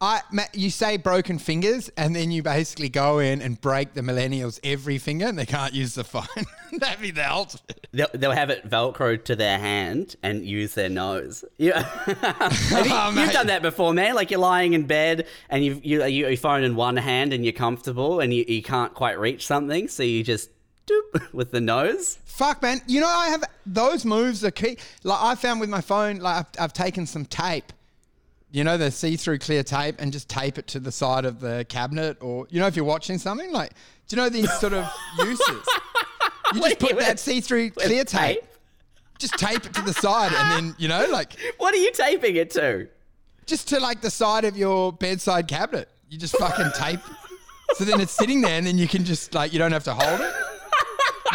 I, Matt, you say broken fingers, and then you basically go in and break the millennials every finger, and they can't use the phone. (laughs) That'd be the ultimate. They'll, they'll have it velcroed to their hand and use their nose. (laughs) Yeah, you, Oh, have mate. done that before, man. Like you're lying in bed and you've you, you your phone in one hand and you're comfortable and you, you can't quite reach something, so you just doop (laughs) with the nose. Fuck, man. You know, I have those moves are key. Like I found with my phone, like I've, I've taken some tape. You know, the see-through clear tape, and just tape it to the side of the cabinet, or you know, if you're watching something, like, do you know these sort of (laughs) uses? You just put that see-through clear tape, tape? just tape it to the side, and then you know, like, (laughs) What are you taping it to? just to like the side of your bedside cabinet. You just fucking tape. So then it's sitting there, and then you can just like you don't have to hold it.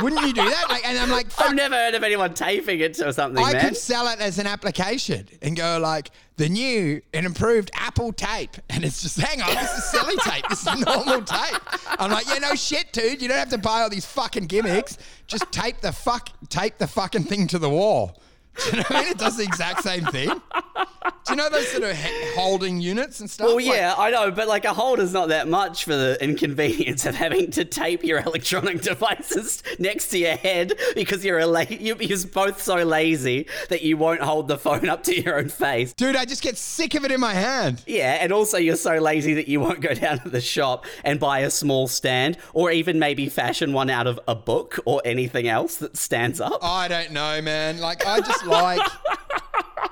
Wouldn't you do that? Like, and I'm like, fuck. I've never heard of anyone taping it or something, I man. could sell it as an application and go like the new and improved Apple tape, and it's just hang on, this is silly tape, this is normal tape. I'm like, yeah, no shit, dude. You don't have to buy all these fucking gimmicks. Just tape the fuck, tape the fucking thing to the wall. (laughs) Do you know what I mean? It does the exact same thing. Do you know those sort of holding units and stuff? Well, Like- yeah, I know, but like a holder's not that much for the inconvenience of having to tape your electronic (laughs) devices next to your head because you're a la- you- you're both so lazy that you won't hold the phone up to your own face. dude, I just get sick of it in my hand. Yeah, and also you're so lazy that you won't go down to the shop and buy a small stand or even maybe fashion one out of a book or anything else that stands up. I don't know, man. Like I just like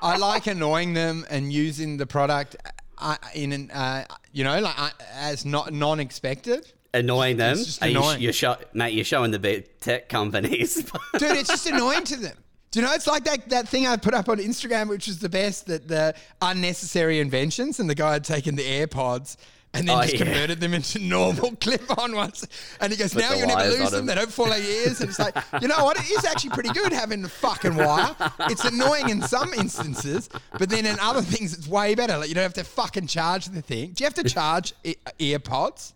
I like annoying them and using the product uh, in an uh, you know like uh, as not non-expected. Annoying them. it's just Are you- annoying. you're show- mate, you're showing the big tech companies. (laughs) Dude, it's just annoying to them. Do you know it's like that, that thing I put up on Instagram, which was the best, that the unnecessary inventions, and the guy had taken the AirPods and then Oh, just yeah. converted them into normal (laughs) clip-on ones. And he goes, Put now you'll never lose them. They don't fall out your ears. And it's like, you know what? It is actually pretty good having the fucking wire. It's annoying in some instances, but then in other things, it's way better. Like you don't have to fucking charge the thing. Do you have to charge e- earpods?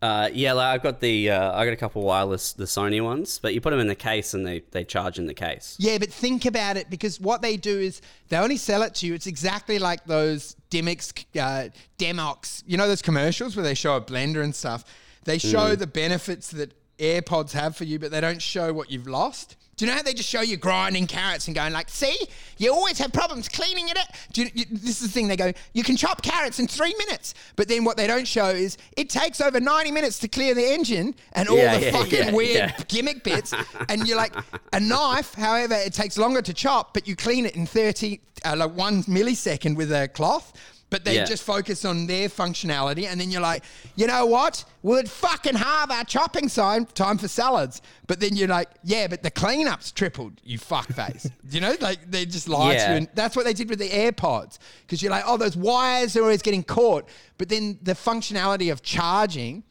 Uh, yeah, like I've got the uh, I got a couple wireless the Sony ones, but you put them in the case and they, they charge in the case. Yeah, but think about it because what they do is they only sell it to you. It's exactly like those Demix, uh, Demox, you know, those commercials where they show a blender and stuff. They show the benefits that AirPods have for you, but they don't show what you've lost. Do you know how they just show you grinding carrots and going like, see, you always have problems cleaning it? Do you, you, this is the thing. They go, you can chop carrots in three minutes, but then what they don't show is it takes over 90 minutes to clear the engine and all Yeah, the yeah, fucking yeah, weird gimmick bits, and you're like a knife. However, it takes longer to chop, but you clean it in thirty, uh, like one millisecond with a cloth. But they Yeah. just focus on their functionality, and then you're like, you know what? We'd fucking halve our chopping time time for salads. But then you're like, yeah, but the cleanup's tripled. You fuckface. (laughs) you know, like they just lie to you, and that's what they did with the AirPods. Because you're like, oh, those wires are always getting caught. But then the functionality of charging,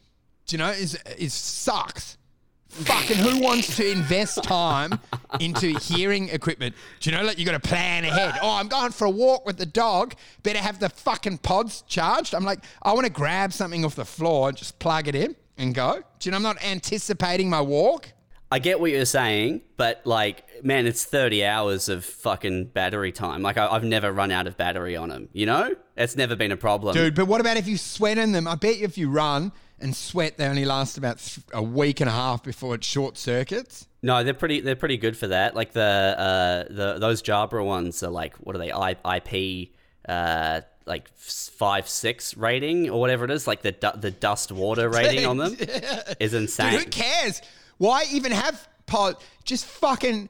do you know, is is sucks. Fucking who wants to invest time into hearing equipment? Do you know, like you got to plan ahead. Oh, I'm going for a walk with the dog. Better have the fucking pods charged. I'm like, I want to grab something off the floor and just plug it in and go. Do you know, I'm not anticipating my walk. I get what you're saying, but like, man, it's 30 hours of fucking battery time. Like, I, I've never run out of battery on them. You know, it's never been a problem. Dude, but what about if you sweat in them? I bet you if you run and sweat, they only last about th- a week and a half before it short circuits. No, they're pretty. They're pretty good for that. Like the uh, the those Jabra ones are like what are they? I, IP uh, like five six rating or whatever it is. Like the du- the dust water (laughs) rating on them is insane. Dude, who cares? Why even have pod? Just fucking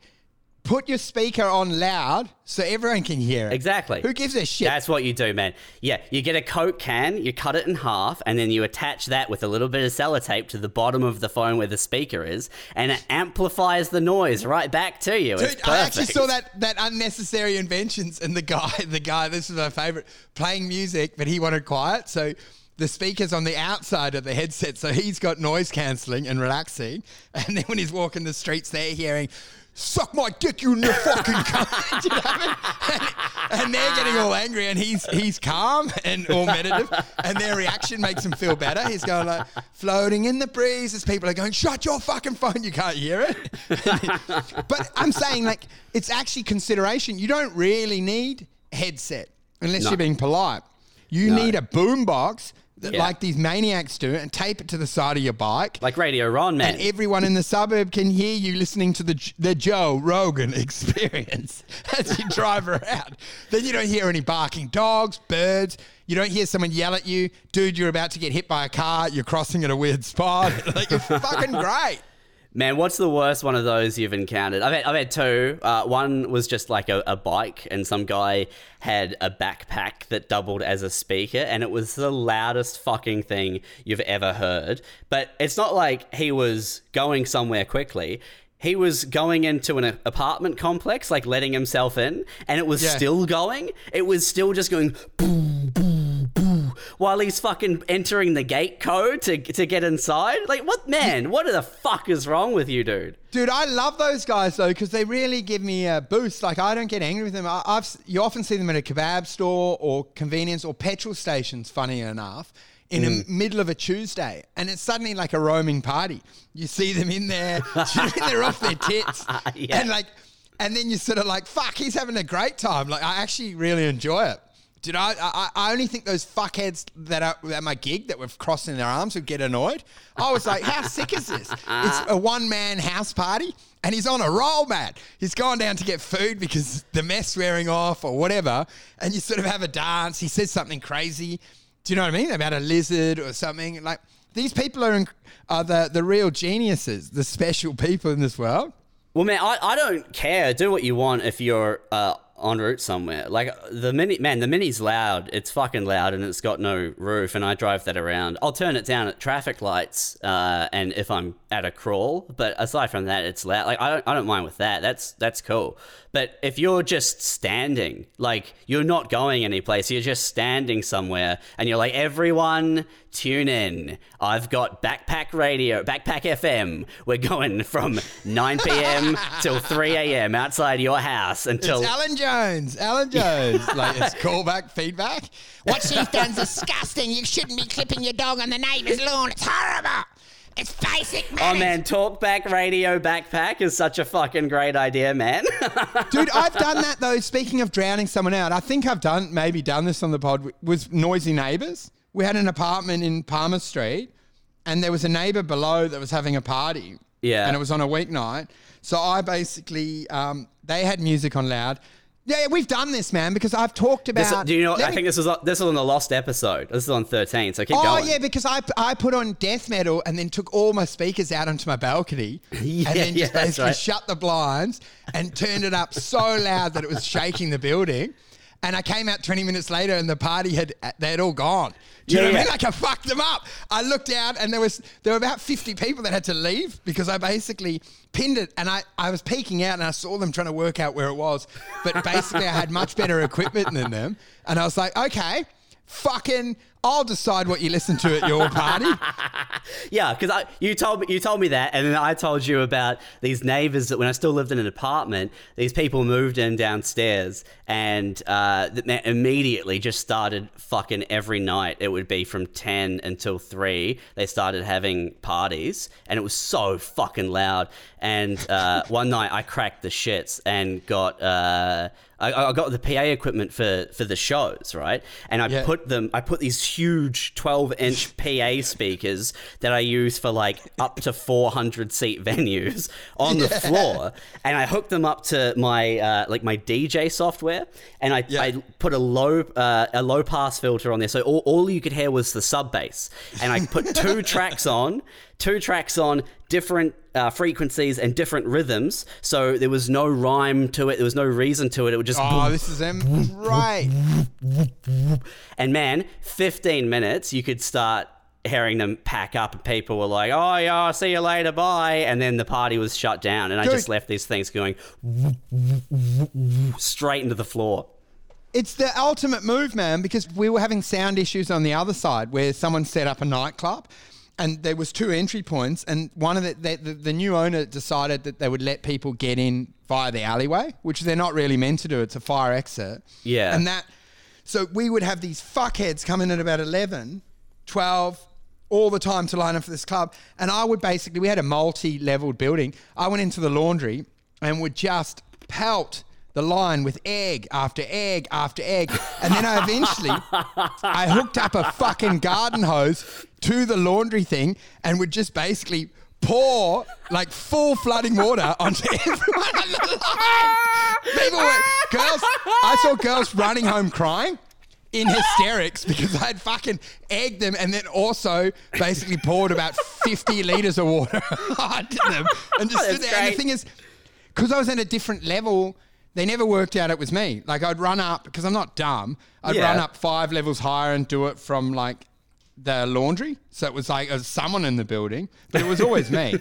put your speaker on loud so everyone can hear it. Exactly. Who gives a shit? That's what you do, man. Yeah, you get a Coke can, you cut it in half, and then you attach that with a little bit of sellotape to the bottom of the phone where the speaker is, and it amplifies the noise right back to you. Dude. I actually saw that that unnecessary inventions, and the guy, (laughs) the guy, this is my favorite, playing music, but he wanted quiet, so the speakers on the outside of the headset, so he's got noise cancelling and relaxing, (laughs) and then when he's walking the streets, they're hearing. Suck my dick, you n- fucking (laughs) cunt! You know I mean? and, and they're getting all angry, and he's he's calm and all meditative, and their reaction makes him feel better. He's going like floating in the breeze as people are going, "Shut your fucking phone, you can't hear it." (laughs) but I'm saying like it's actually consideration. You don't really need headset unless No. you're being polite. You No. need a boombox that, Yeah. like these maniacs do, and tape it to the side of your bike. like Radio Ron, man. and everyone in the suburb can hear you listening to the the Joe Rogan (laughs) experience as you drive around. Then you don't hear any barking dogs, birds. You don't hear someone yell at you, dude. You're about to get hit by a car. You're crossing at a weird spot. (laughs) like, you're fucking great. Man, what's the worst one of those you've encountered? I've had, I've had two. Uh, one was just like a, a bike, and some guy had a backpack that doubled as a speaker, and it was the loudest fucking thing you've ever heard. But it's not like he was going somewhere quickly. He was going into an apartment complex, like letting himself in, and it was Yeah. still going. It was still just going boom, boom, while he's fucking entering the gate code to to get inside. Like, what man? What the fuck is wrong with you, dude? Dude, I love those guys though because they really give me a boost. Like I don't get angry with them. I, I've you often see them at a kebab store or convenience or petrol stations. Funny enough, in the mm. middle of a Tuesday, and it's suddenly like a roaming party. You see them in there, (laughs) (laughs) they're off their tits, (laughs) Yeah. and like, and then you're sort of like, "Fuck, he's having a great time." Like I actually really enjoy it. Did I, I? I only think those fuckheads that are at my gig that were crossing their arms would get annoyed. I was like, how sick is this? It's a one man house party, and he's on a roll, man. He's gone down to get food because the mess wearing off or whatever, and you sort of have a dance. He says something crazy. Do you know what I mean about a lizard or something? Like these people are, are the the real geniuses, the special people in this world. Well, man, I, I don't care. Do what you want if you're uh, en route somewhere. Like the mini, man, the mini's loud. It's fucking loud, and it's got no roof. And I drive that around. I'll turn it down at traffic lights, uh, and if I'm at a crawl. But aside from that, it's loud. Like I don't, I don't mind with that. That's that's cool. But if you're just standing, like you're not going anyplace, you're just standing somewhere, and you're like, everyone, tune in. I've got Backpack Radio, Backpack FM. We're going from 9 p.m. (laughs) till 3 a.m. outside your house until. It's Alan Jones. Alan Jones. (laughs) like it's callback feedback. (laughs) What she's done's disgusting. You shouldn't be clipping your dog on the neighbour's lawn. It's horrible. It's basic Oh manners. man, Talkback Radio Backpack is such a fucking great idea, man. (laughs) Dude, I've done that though. Speaking of drowning someone out, I think I've done maybe done this on the pod with noisy neighbours. We had an apartment in Palmer Street, and there was a neighbour below that was having a party. Yeah. and it was on a weeknight. So I basically um, they had music on loud. Yeah, we've done this, man, because I've talked This- about. do you know? I me- think this was on- this was on the lost episode. This is on 13, so keep Oh going. Oh yeah, because I I put on death metal and then took all my speakers out onto my balcony (laughs) Yeah, and then yeah, just basically right. shut the blinds and turned it up so loud that it was shaking the building. And I came out 20 minutes later and the party had they had all gone. Do you Yeah, know what I mean? Like I fucked them up. I looked out and there was there were about 50 people that had to leave because I basically pinned it and I, I was peeking out and I saw them trying to work out where it was. But basically I had much better equipment than them. And I was like, okay, fucking I'll decide what you listen to at your party. (laughs) Yeah, because you told me you told me that, and then I told you about these neighbors that when I still lived in an apartment, these people moved in downstairs, and uh, immediately just started fucking every night. It would be from ten until three. They started having parties, and it was so fucking loud. And uh, (laughs) one night I cracked the shits and got. Uh, I, I got the PA equipment for, for the shows, right? And I Yeah. put them. I put these huge 12 inch PA speakers that I use for like up to 400 seat (laughs) venues on the floor, and I hooked them up to my uh, like my DJ software, and I, Yeah. I put a low uh, a low pass filter on there, so all, all you could hear was the sub bass, and I put two (laughs) tracks on. Two tracks on different uh, frequencies and different rhythms. So there was no rhyme to it. There was no reason to it. It would just Oh, this is them. Right. and man, 15 minutes, you could start hearing them pack up, and people were like, "Oh yeah, I'll see you later, bye." And then the party was shut down, and I Dude. just left these things going straight into the floor. It's the ultimate move, man, because we were having sound issues on the other side where someone set up a nightclub and there was two entry points and one of the, the, the, the new owner decided that they would let people get in via the alleyway, which they're not really meant to do. It's a fire exit. Yeah. And that, so we would have these fuckheads coming in at about 11, 12, all the time to line up for this club. And I would basically, we had a multi leveled building. I went into the laundry and would just pelt the line with egg after egg after egg. And then I eventually, I hooked up a fucking garden hose to the laundry thing and would just basically pour like full flooding water onto (laughs) everyone on the line. People were, girls, I saw girls running home crying in hysterics because I had fucking egged them and then also basically poured about 50 litres of water (laughs) onto them and just oh, stood That's there. And the thing is, because I was at a different level, they never worked out it was me. Like I'd run up, because I'm not dumb, I'd Yeah. run up five levels higher and do it from like the laundry. So it was like there was someone in the building, but it was always me.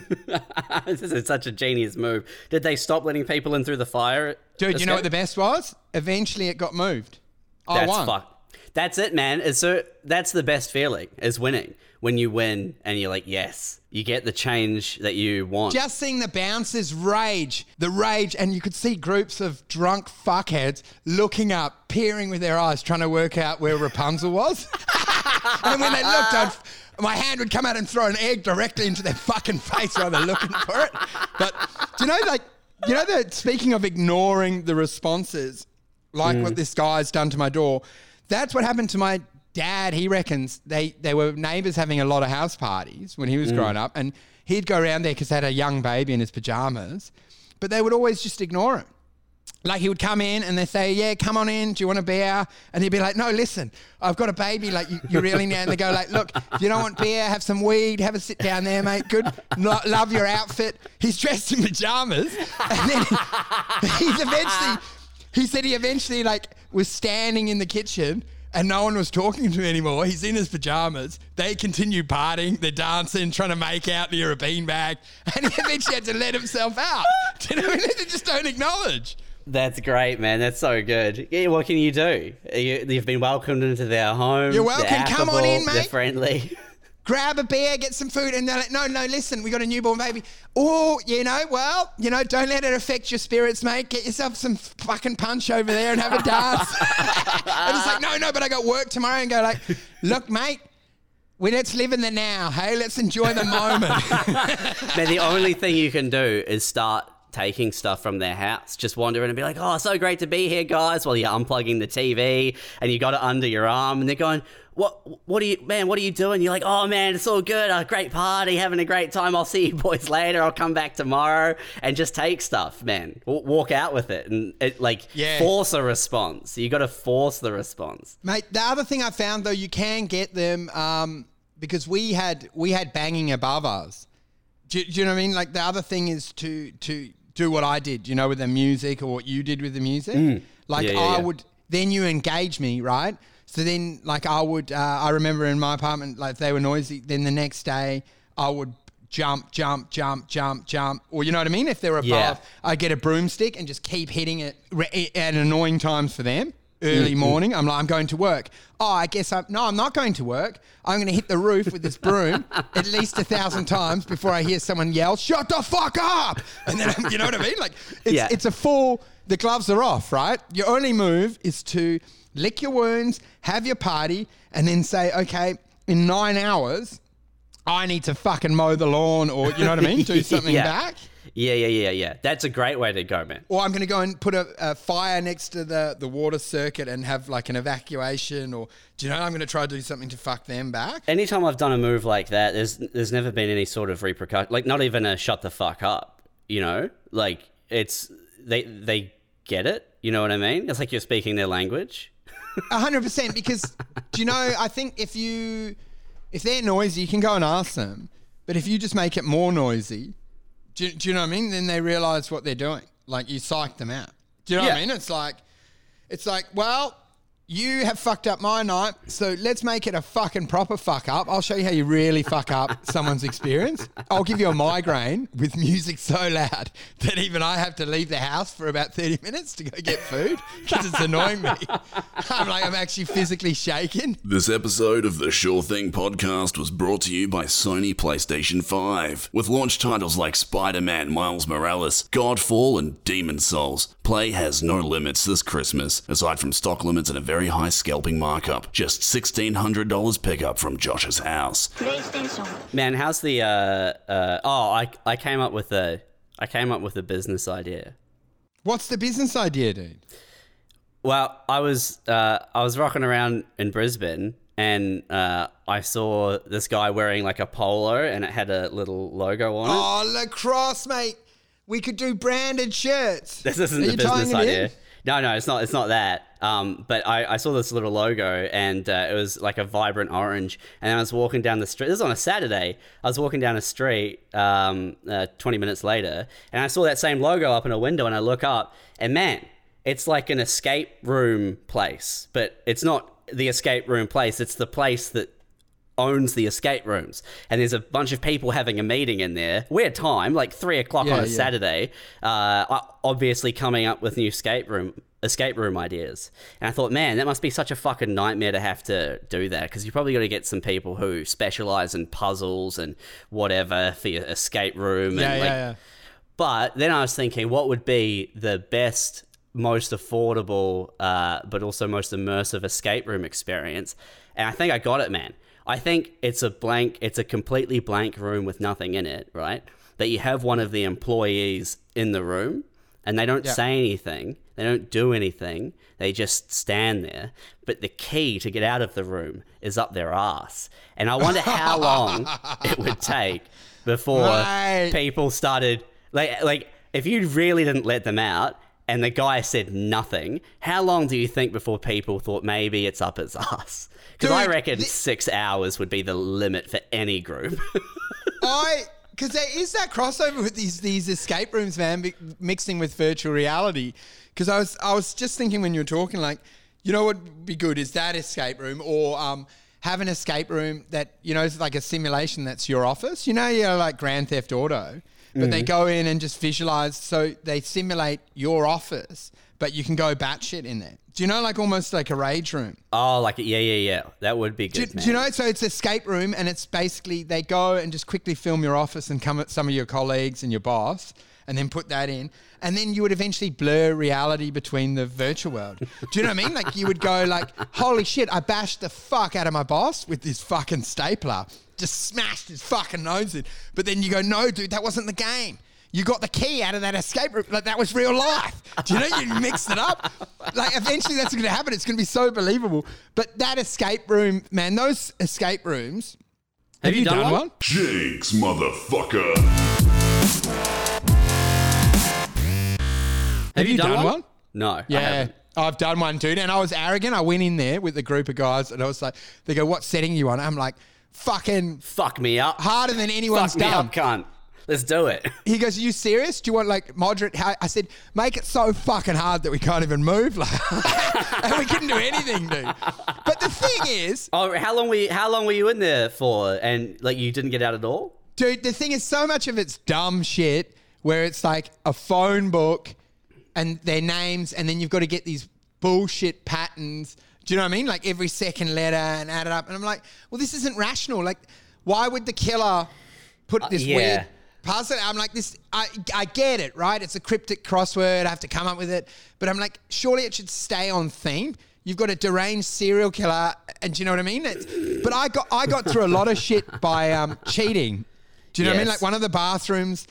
(laughs) this is such a genius move. Did they stop letting people in through the fire? Dude, you know what the best was? Eventually it got moved. I That's won. fuck. That's it, man. It's so that's the best feeling is winning. When you win and you're like, yes, you get the change that you want. Just seeing the bouncers rage, the rage, and you could see groups of drunk fuckheads looking up, peering with their eyes, trying to work out where Rapunzel was. (laughs) and when they looked, I'd, my hand would come out and throw an egg directly into their fucking face while they're looking for it. But do you know, like, you know that speaking of ignoring the responses, like mm. what this guy's done to my door, that's what happened to my dad. He reckons they, they were neighbors having a lot of house parties when he was mm. growing up, and he'd go around there because they had a young baby in his pajamas, but they would always just ignore him. Like he would come in and they say, "Yeah, come on in. Do you want a beer?" And he'd be like, "No, listen, I've got a baby. Like you, you really need." And they go like, "Look, if you don't want beer, have some weed. Have a sit down there, mate. Good. Lo- love your outfit." He's dressed in pajamas, and then (laughs) he's eventually. He said he eventually like was standing in the kitchen. And no one was talking to him anymore. He's in his pajamas. They continue partying. They're dancing, trying to make out near a beanbag. (laughs) And he eventually had to let himself out. (laughs) Do you know what I mean? They just don't acknowledge. That's great, man. That's so good. Yeah, what can you do? You, you've been welcomed into their home. You're welcome. Come on in, affable, They're friendly. (laughs) grab a beer, get some food, and they're like, no, no, listen, we got a newborn baby. Oh, you know, well, you know, don't let it affect your spirits, mate. Get yourself some fucking punch over there and have a dance. (laughs) and it's like, no, no, but I got work tomorrow, and go like, look, mate. We let's live in the now. Hey, let's enjoy the moment. (laughs) man, the only thing you can do is start taking stuff from their house. Just wander in and be like, oh, so great to be here, guys, while you're unplugging the TV and you got it under your arm and they're going, what, what are you, man, what are you doing? You're like, oh, man, it's all good. A great party, having a great time. I'll see you (laughs) boys later. I'll come back tomorrow and just take stuff, man. W- walk out with it and it, like Yeah. force a response. You got to force the response. Mate, the other thing I found though, you can get them um, because we had we had banging above us. Do, do you know what I mean? Like the other thing is to to do what I did, you know, with the music or what you did with the music. Like Yeah, yeah, I yeah. would then you engage me, right? So then, like I would, uh, I remember in my apartment, like they were noisy. Then the next day, I would jump, jump, jump, jump, jump, or you know what I mean. If they're above, Yeah. I get a broomstick and just keep hitting it re- at annoying times for them. Early morning, I'm like, I'm going to work. Oh, I guess I'm no, I'm not going to work. I'm going to hit the roof with this broom (laughs) at least a thousand times before I hear someone yell, "Shut the fuck up!" And then you know what I mean? Like, it's Yeah. it's a full. The gloves are off, right? Your only move is to lick your wounds, have your party, and then say, okay, in nine hours, I need to fucking mow the lawn, or you know what I mean? Do (laughs) something Yeah. back. Yeah, yeah, yeah, yeah. That's a great way to go, man. Or I'm going to go and put a, a fire next to the, the water circuit and have like an evacuation. Or do you know, I'm going to try to do something to fuck them back. anytime I've done a move like that, there's there's never been any sort of repercussion. Like not even a shut the fuck up. You know, like it's they they get it. You know what I mean? It's like you're speaking their language. A hundred percent. Because do you know? I think if you if they're noisy, you can go and ask them. But if you just make it more noisy, do, you- do you know what I mean? Then they realize what they're doing. Like you psych them out. Do you know what I mean? It's like, it's like, well, you have fucked up my night, so let's make it a fucking proper fuck up. I'll show you how you really fuck up someone's experience. I'll give you a migraine with music so loud that even I have to leave the house for about 30 minutes to go get food because it's annoying me. I'm like, I'm actually physically shaken. This episode of the Sure Thing podcast was brought to you by Sony PlayStation 5. With launch titles like Spider Man Miles Morales, Godfall, and Demon's Souls, play has no limits this Christmas, aside from stock limits and a very high scalping markup. Just $1,600 pickup from Josh's house. Man, how's the? Uh, uh, oh, I I came up with a I came up with a business idea. What's the business idea, dude? Well, I was uh, I was rocking around in Brisbane and uh, I saw this guy wearing like a polo and it had a little logo on it. Oh, Lacoste, mate. We could do branded shirts. This isn't Are the business idea. in? No, no, it's not. It's not that. Um, but I, I saw this little logo, and uh, it was like a vibrant orange. And I was walking down the street. This is on a Saturday. I was walking down a street. Um, uh, Twenty minutes later, and I saw that same logo up in a window, and I look up, and man, it's like an escape room place, but it's not the escape room place. It's the place that owns the escape rooms, and there's a bunch of people having a meeting in there. Weird time, like three o'clock Yeah, on a yeah. Saturday. Uh, obviously coming up with new escape room escape room ideas. And I thought, man, that must be such a fucking nightmare to have to do that because you probably got to get some people who specialize in puzzles and whatever for your escape room. Yeah, and yeah, like, yeah. but then I was thinking, what would be the best, most affordable, uh, but also most immersive escape room experience? And I think I got it, man. I think it's a blank, it's a completely blank room with nothing in it, right? That you have one of the employees in the room and they don't Yeah. say anything, they don't do anything, they just stand there. But the key to get out of the room is up their ass. And I wonder how long (laughs) it would take before Mate. people started like like if you really didn't let them out and the guy said nothing, how long do you think before people thought maybe it's up his ass? Because I reckon thi- six hours would be the limit for any group. (laughs) I because there is that crossover with these these escape rooms, man, mi- mixing with virtual reality. Because I was I was just thinking when you were talking, like, you know what would be good is that escape room or um have an escape room that you know is like a simulation that's your office. You know, you're like Grand Theft Auto, but they mm. go in and just visualize, so they simulate your office, but you can go batshit in there. Do you know, like almost like a rage room? oh, like yeah, yeah, yeah. That would be Do, good. do you know? So it's escape room, and it's basically they go and just quickly film your office and come at some of your colleagues and your boss, and then put that in, and then you would eventually blur reality between the virtual world. Do you know what I mean? Like you would go like, "Holy shit! I bashed the fuck out of my boss with this fucking stapler, just smashed his fucking nose in." But then you go, "No, dude, that wasn't the game." You got the key out of that escape room. Like that was real life. Do you know you mixed it up? Like eventually that's going to happen. It's going to be so believable. But that escape room, man, those escape rooms. Have you done one? Jinx, motherfucker. Have you, done, done one? one? No. Yeah. haven't. I've done one, dude. And I was arrogant. I went in there with a group of guys and I was like, they go, what setting you on? I'm like, fucking Fuck me up. harder than anyone's Fuck me done. up, cunt. Let's do it. (laughs) He goes, "Are you serious? Do you want like moderate?" How-? I said, "Make it so fucking hard that we can't even move, like, (laughs) and we couldn't do anything, dude." But the thing is, Oh, how long were you, how long were you in there for? And like you didn't get out at all? dude, the thing is, so much of it's dumb shit where it's like a phone book and their names, and then you've got to get these bullshit patterns. Do you know what I mean? Like every second letter and add it up, and I'm like, well, this isn't rational. Like, why would the killer put this yeah. weird? Puzzle. I'm like this. I I get it, right? It's a cryptic crossword. I have to come up with it, but I'm like, surely it should stay on theme. You've got a deranged serial killer, and do you know what I mean? It's, but I got I got through a lot of shit by um, cheating. Do you know what I mean? Like one of the bathrooms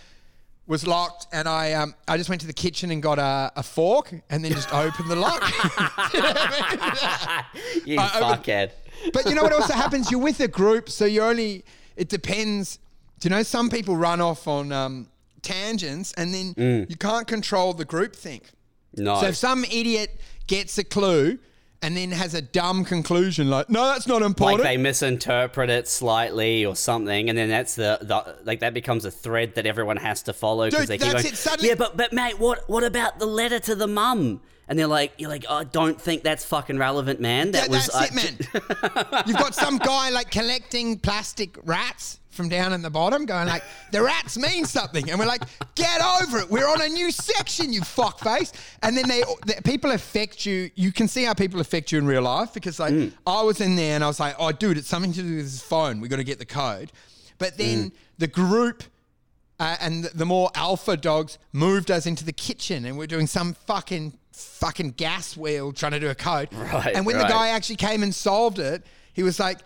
was locked, and I um I just went to the kitchen and got a, a fork, and then just opened the lock. (laughs) You I- I would- fuckhead. But you know what also happens? You're with a group, so you only. It depends. Do you know some people run off on um, tangents, and then Mm. you can't control the group think. No. So if some idiot gets a clue, and then has a dumb conclusion like, no, that's not important like they misinterpret it slightly or something, and then that's the, the like that becomes a thread that everyone has to follow because they keep going, it, suddenly- yeah, but but mate, what what about the letter to the mum? And they're like, you're like, I don't think that's fucking relevant, man. That That- was that's uh, it, man. (laughs) You've got some guy like collecting plastic rats from down in the bottom, going like, the rats mean something, and we're like, get over it. We're on a new section, you fuckface. And then they, the, people affect you. You can see how people affect you in real life because like Mm. I was in there and I was like, oh, dude, it's something to do with his phone. We got to get the code. But then Mm. the group uh, and the, the more alpha dogs moved us into the kitchen and we're doing some fucking fucking gas wheel trying to do a code. Right, And when right. the guy actually came and solved it, he was like,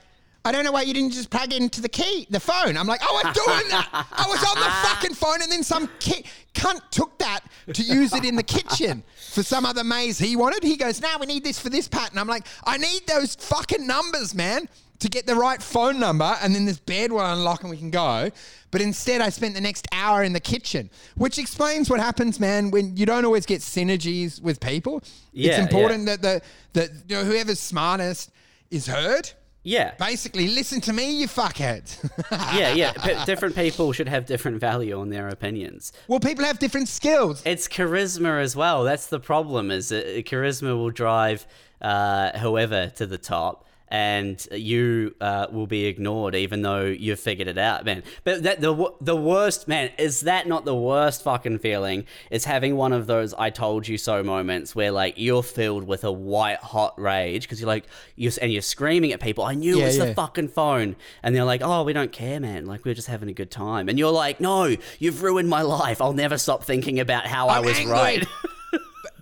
I don't know why you didn't just plug it into the key, the phone. I'm like, oh I was doing that. I was on the (laughs) fucking phone, and then some ki- cunt took that to use it in the kitchen for some other maze he wanted. He goes, "Now we need this for this pattern." I'm like, I need those fucking numbers, man, to get the right phone number, and then this bed will unlock and we can go. But instead, I spent the next hour in the kitchen, which explains what happens, man, when you don't always get synergies with people. Yeah, it's important that the that you know, whoever's smartest is heard. Yeah, Basically, listen to me, you fuckheads. (laughs) yeah, yeah. P- different people should have different value on their opinions. well, people have different skills. It's charisma as well. That's the problem. Is that charisma will drive uh, whoever to the top, and you uh, will be ignored, even though you've figured it out, man. But that the the worst, man, is that not the worst fucking feeling? Is having one of those "I told you so" moments where like you're filled with a white hot rage because you're like you're and you're screaming at people. I knew Yeah, it was yeah. the fucking phone, and they're like, "Oh, we don't care, man. Like we're just having a good time." And you're like, "No, you've ruined my life. I'll never stop thinking about how I I'm was angry. right." (laughs)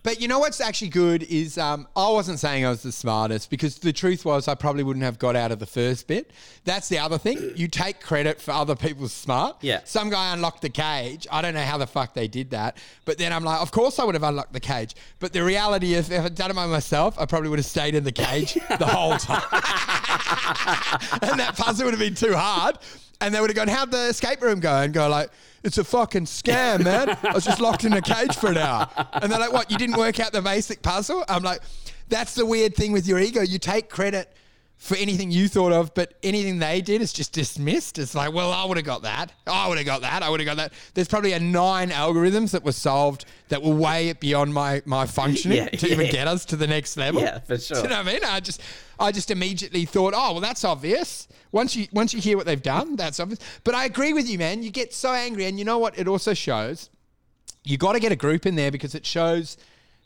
But you know what's actually good is um, I wasn't saying I was the smartest because the truth was I probably wouldn't have got out of the first bit. That's the other thing. You take credit for other people's smart. Yeah. Some guy unlocked the cage. I don't know how the fuck they did that. But then I'm like, of course I would have unlocked the cage. But the reality is, if I'd done it by myself, I probably would have stayed in the cage the whole time. (laughs) and that puzzle would have been too hard. And they would have gone, how'd the escape room go? And go like, it's a fucking scam, man. I was just locked in a cage for an hour. And they're like, what, you didn't work out the basic puzzle? I'm like, that's the weird thing with your ego. You take credit for anything you thought of, but anything they did is just dismissed. It's like, well, I would have got that. I would have got that. I would have got that. There's probably a nine algorithms that were solved that were way beyond my my functioning (laughs) Yeah, to even get us to the next level. Yeah, for sure. Do you know what I mean? I just I just immediately thought, oh well, that's obvious. Once you once you hear what they've done, that's obvious. But I agree with you, man. You get so angry, and you know what? It also shows you got to get a group in there because it shows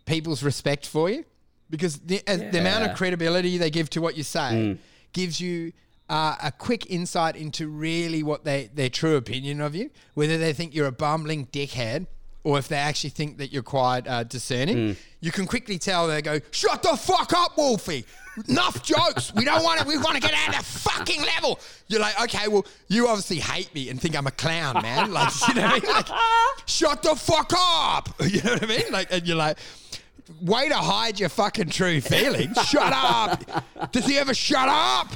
people's respect for you. Because the, uh, the amount of credibility they give to what you say Mm. gives you uh, a quick insight into really what they their true opinion of you, whether they think you're a bumbling dickhead or if they actually think that you're quite uh, discerning. Mm. You can quickly tell they go, "Shut the fuck up, Wolfie! Enough jokes. We don't want to. We want to get out of fucking level." You're like, "Okay, well, you obviously hate me and think I'm a clown, man. Like, you know what I mean? Like, (laughs) shut the fuck up. (laughs) You know what I mean? Like, and you're like." Way to hide your fucking true feelings. Shut up. Does he ever shut up?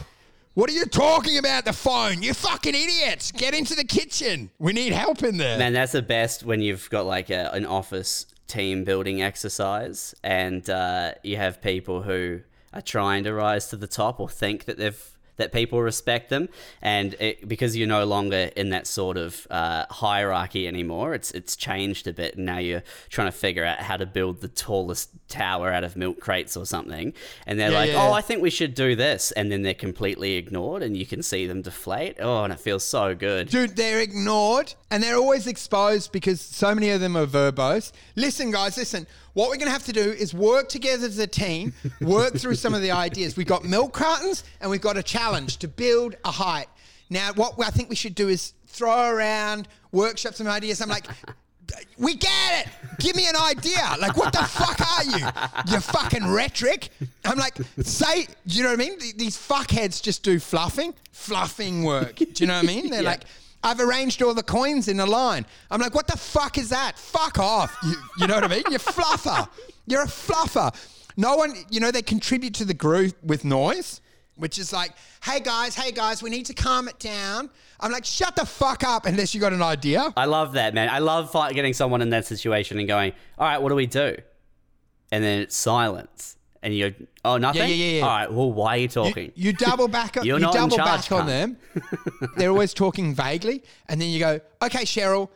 What are you talking about the phone? You fucking idiots. Get into the kitchen. We need help in there. Man, that's the best when you've got like a, an office team building exercise and uh, you have people who are trying to rise to the top or think that they've that people respect them. And it, because you're no longer in that sort of uh, hierarchy anymore it's it's changed a bit. And now you're trying to figure out how to build the tallest tower out of milk crates or something. And they're Yeah, like yeah, oh yeah. I think we should do this. And then they're completely ignored and you can see them deflate. Oh and it feels so good. Dude, they're ignored and they're always exposed because so many of them are verbose. Listen, guys, listen. What we're going to have to do is work together as a team, (laughs) work through some of the ideas. We've got milk cartons and we've got a challenge to build a height. Now, what I think we should do is throw around, workshop some ideas. I'm like, (laughs) we get it. Give me an idea. Like, what the fuck are you? You fucking rhetoric. I'm like, say, do you know what I mean? These fuckheads just do fluffing, fluffing work. Do you know what I mean? They're (laughs) Yeah. like, I've arranged all the coins in a line. I'm like, what the fuck is that? Fuck off. You, you know what I mean? You're fluffer. You're a fluffer. No one, you know, they contribute to the group with noise, which is like, hey guys, hey guys, we need to calm it down. I'm like, shut the fuck up unless you got an idea. I love that, man. I love getting someone in that situation and going, all right, what do we do? And then it's silence. And you go, oh, nothing? yeah, yeah, yeah. All right, well, why are you You, talking? you double back. On, (laughs) You're you not in double charge, back on them. (laughs) They're always talking vaguely, and then you go, "Okay, Cheryl.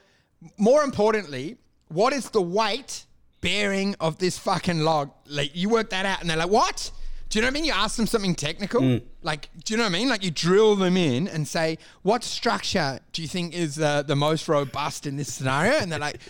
More importantly, what is the weight bearing of this fucking log? Like you work that out, and they're like, "What?" Do you know what I mean? You ask them something technical, Mm. like, do you know what I mean? Like you drill them in and say, "What structure do you think is uh, the most robust in this scenario?" And they're like.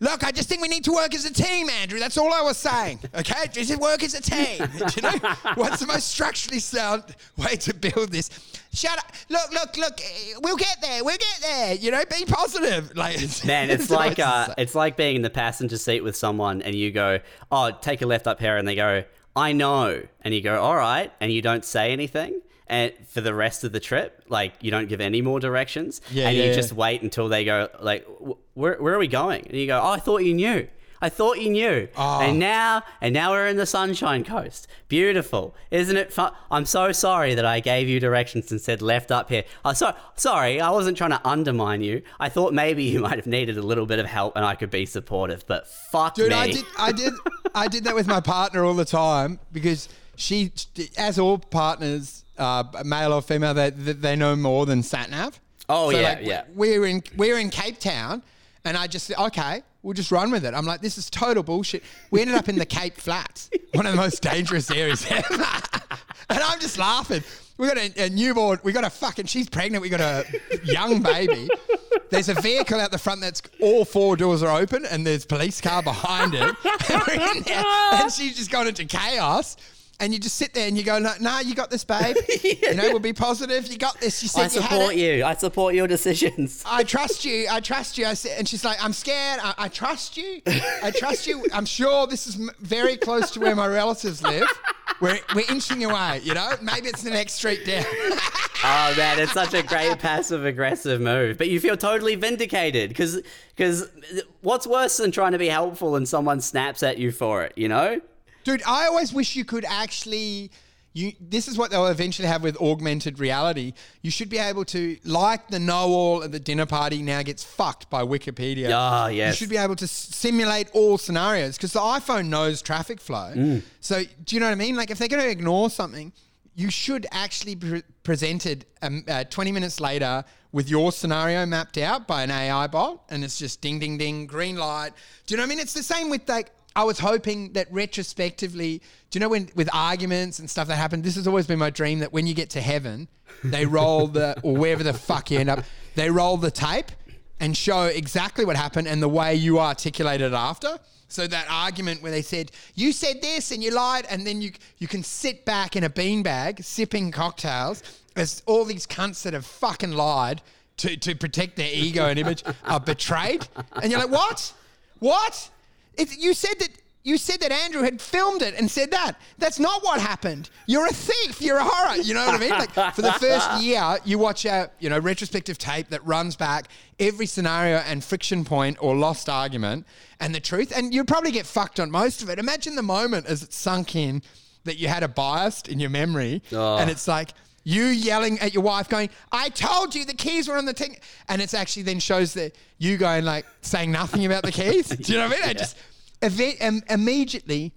Look, I just think we need to work as a team, Andrew. That's all I was saying. Okay, just work as a team. (laughs) You know what's the most structurally sound way to build this? Shut up. Look, look, look. eh, We'll get there. We'll get there. You know, be positive. (laughs) Like, Man, it's that's like uh, it's like being in the passenger seat with someone, and you go, "Oh, take a left up here," and they go, "I know," and you go, "All right," and you don't say anything, and for the rest of the trip, like you don't give any more directions, Yeah, and yeah, you yeah. just wait until they go, like, "Where where are we going?" And you go, "Oh, I thought you knew." I thought you knew, Oh. and now, and now we're in the Sunshine Coast. Beautiful, isn't it? Fun? I'm so sorry that I gave you directions and said left up here. Oh, so, sorry, I wasn't trying to undermine you. I thought maybe you (laughs) might have needed a little bit of help, and I could be supportive. But fuck Dude, me. I did, I did, I did that with my partner all the time because she, as all partners, uh, male or female, they they know more than sat nav. Oh, yeah, like, yeah. We're in we're in Cape Town, and I just said, okay, we'll just run with it. I'm like, this is total bullshit. We ended up in the Cape Flats, (laughs) one of the most dangerous areas (laughs) ever, and I'm just laughing. We got a, a newborn. We got a fucking. She's pregnant. We got a young baby. There's a vehicle out the front that's all four doors are open, and there's police car behind it. (laughs) and, there, and she's just gone into chaos. And you just sit there and you go, no, nah, you got this, babe. (laughs) You know, we'll be positive. You got this. You said I you support it. you. I support your decisions. (laughs) I trust you. I trust you. I said, and she's like, I'm scared. I, I trust you. I trust you. I'm sure this is very close to where my relatives live. We're, we're inching away, you know? Maybe it's the next street down. (laughs) Oh man, it's such a great passive aggressive move. But you feel totally vindicated because because what's worse than trying to be helpful and someone snaps at you for it? You know? Dude, I always wish you could actually. You, this is what they'll eventually have with augmented reality. You should be able to, like the know-all at the dinner party now gets fucked by Wikipedia. Ah, yes. You should be able to s- simulate all scenarios because the iPhone knows traffic flow. Mm. So do you know what I mean? Like if they're going to ignore something, you should actually be presented um, uh, 20 minutes later with your scenario mapped out by an AI bot, and it's just ding, ding, ding, green light. Do you know what I mean? It's the same with like. I was hoping that retrospectively, do you know when with arguments and stuff that happened? This has always been my dream that when you get to heaven, they roll the or wherever the fuck you end up, they roll the tape and show exactly what happened and the way you articulated it after. So that argument where they said you said this and you lied, and then you you can sit back in a beanbag sipping cocktails as all these cunts that have fucking lied to to protect their ego and image are betrayed, and you're like, what, what? It, you said that. You said that Andrew had filmed it and said that. That's not what happened. You're a thief. You're a horror. You know what I mean? Like for the first (laughs) year, you watch a you know retrospective tape that runs back every scenario and friction point or lost argument and the truth, and you'll probably get fucked on most of it. Imagine the moment as it sunk in that you had a bias in your memory, and ah. it's like you yelling at your wife, going, "I told you the keys were on the thing," and it's actually then shows that you going like saying nothing about the keys. Do you know what I mean? It (laughs) just event, um, immediately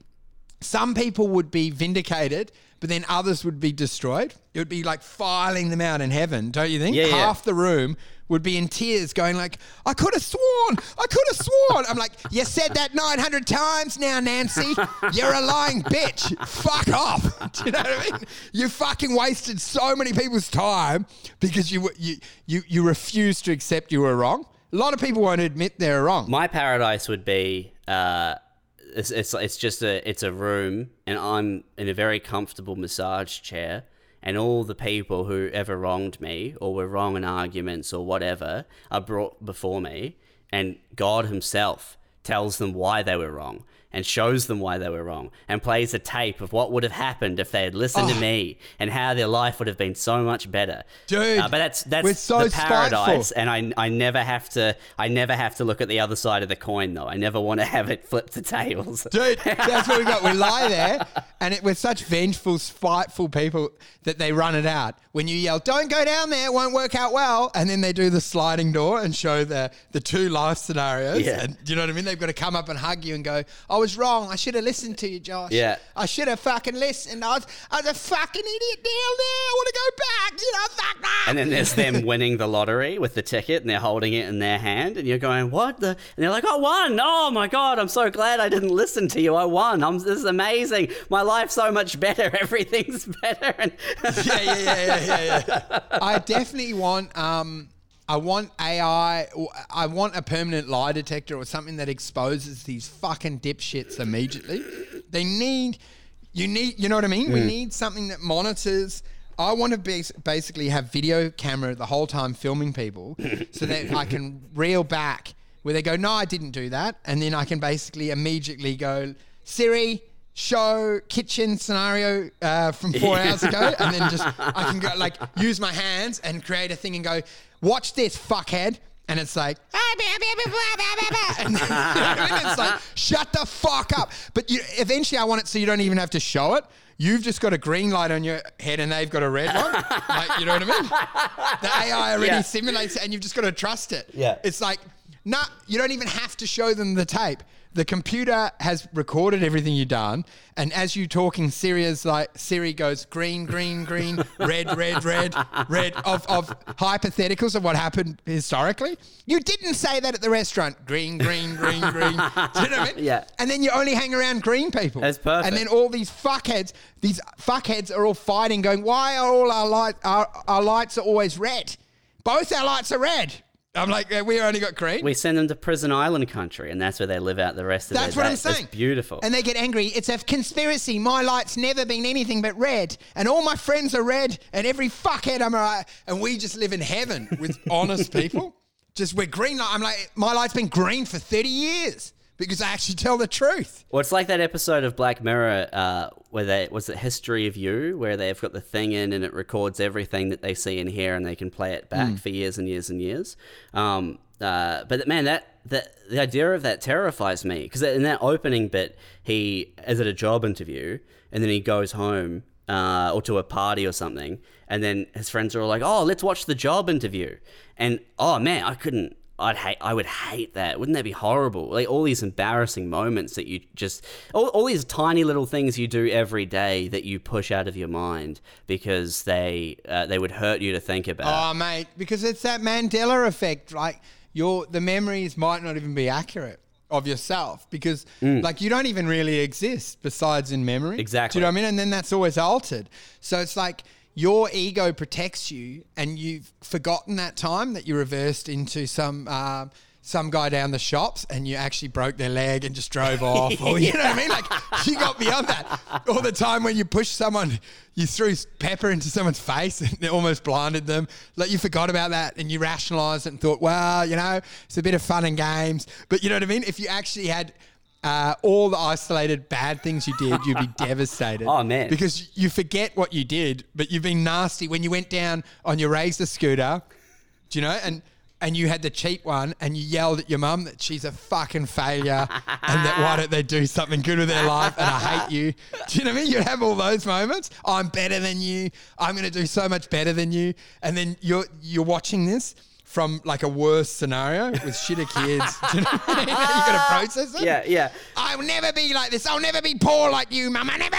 some people would be vindicated, but then others would be destroyed. It would be like filing them out in heaven, don't you think? Yeah, yeah. Half the room would be in tears, going like, "I could have sworn, I could have sworn." I'm like, "You said that 900 times now, Nancy. You're a lying bitch. Fuck off." (laughs) Do you know what I mean? You fucking wasted so many people's time because you you you you refused to accept you were wrong. A lot of people won't admit they're wrong. My paradise would be uh, it's, it's it's just a it's a room, and I'm in a very comfortable massage chair, and all the people who ever wronged me or were wrong in arguments or whatever are brought before me, and God Himself tells them why they were wrong and shows them why they were wrong and plays a tape of what would have happened if they had listened to me and how their life would have been so much better. Dude, Uh, but that's that's so the paradise spiteful. and I, I never have to I never have to look at the other side of the coin though. I never want to have it flip the tails. Dude, (laughs) that's what we got. We lie there, and it, we're such vengeful, spiteful people that they run it out. When you yell, "Don't go down there; it won't work out well," and then they do the sliding door and show the the two life scenarios. Yeah. And do you know what I mean? They've got to come up and hug you and go, "I was wrong. I should have listened to you, Josh. Yeah. I should have fucking listened. I was, I was a fucking idiot down there. I want to go back. You know, fuck that. And then there's them (laughs) winning the lottery with the ticket and they're holding it in their hand and you're going, What the? And they're like, I won. Oh my God, I'm so glad I didn't listen to you. I won. I'm, this is amazing. My life's so much better. (laughs) Everything's better. And yeah, yeah, yeah, yeah, yeah, yeah. (laughs) I definitely want um I want AI I want a permanent lie detector or something that exposes these fucking dipshits immediately. They need you need you know what I mean? We need something that monitors I want to be, basically have video camera the whole time filming people (laughs) so that I can reel back where they go, no, I didn't do that. And then I can basically immediately go, Siri, show kitchen scenario uh, from four (laughs) hours ago. And then just, I can go like use my hands and create a thing and go, watch this, fuckhead. And it's like, (laughs) and then, (laughs) and it's like, shut the fuck up. But you, eventually, I want it so you don't even have to show it. You've just got a green light on your head and they've got a red one. like, you know what I mean? The AI already Yeah. simulates it and you've just got to trust it. Yeah. It's like, nah, you don't even have to show them the tape. The computer has recorded everything you've done, and as you're talking, Siri is like Siri goes green, green, green, red, red, red, red of, of hypotheticals of what happened historically. You didn't say that at the restaurant. Green, green, green, green. Do you know what I mean? Yeah. And then you only hang around green people. That's perfect. And then all these fuckheads, these fuckheads are all fighting, going, "Why are all our light our, our lights are always red? Both our lights are red." I'm like, "Uh, we only got green. we send them to Prison Island country and that's where they live out the rest of That's their day. That's what I'm days. It's saying. beautiful. And they get angry. It's a conspiracy. My light's never been anything but red, and all my friends are red, and every fuckhead I'm alright. And we just live in heaven with honest (laughs) people. Just we're green light. I'm like, my light's been green for 30 years because I actually tell the truth. Well, it's like that episode of Black Mirror uh, where they was it History of You, where they've got the thing in and it records everything that they see and hear, and they can play it back for years and years and years. Um, uh, but man, that that the idea of that terrifies me because in that opening bit, he is at a job interview and then he goes home uh, or to a party or something, and then his friends are all like, "Oh, let's watch the job interview," and oh man, I couldn't. I'd hate. I would hate that. Wouldn't that be horrible? Like all these embarrassing moments that you just, all, all these tiny little things you do every day that you push out of your mind because they uh, they would hurt you to think about. Oh, mate, because it's that Mandela effect. Like your the memories might not even be accurate of yourself because like you don't even really exist besides in memory. Mm. Exactly. Do you know what I mean? And then that's always altered. So it's like your ego protects you, and you've forgotten that time that you reversed into some. Uh, some guy down the shops and you actually broke their leg and just drove off. (laughs) Or you know what I mean? Like you got beyond that. All the time when you pushed someone, you threw pepper into someone's face and it almost blinded them. Like you forgot about that and you rationalized it and thought, well, you know, it's a bit of fun and games. But you know what I mean? If you actually had uh, all the isolated bad things you did, you'd be (laughs) devastated. Oh, man. Because you forget what you did, but you've been nasty when you went down on your razor scooter. Do you know? And and you had the cheap one, and you yelled at your mum that she's a fucking failure, (laughs) and that why don't they do something good with their life? And I hate you. Do you know what I mean? You'd have all those moments. I'm better than you. I'm going to do so much better than you. And then you're you're watching this from like a worse scenario with shitter kids. (laughs) Do you know what I mean? you got to process it. yeah, yeah. I'll never be like this. I'll never be poor like you, mum. I never.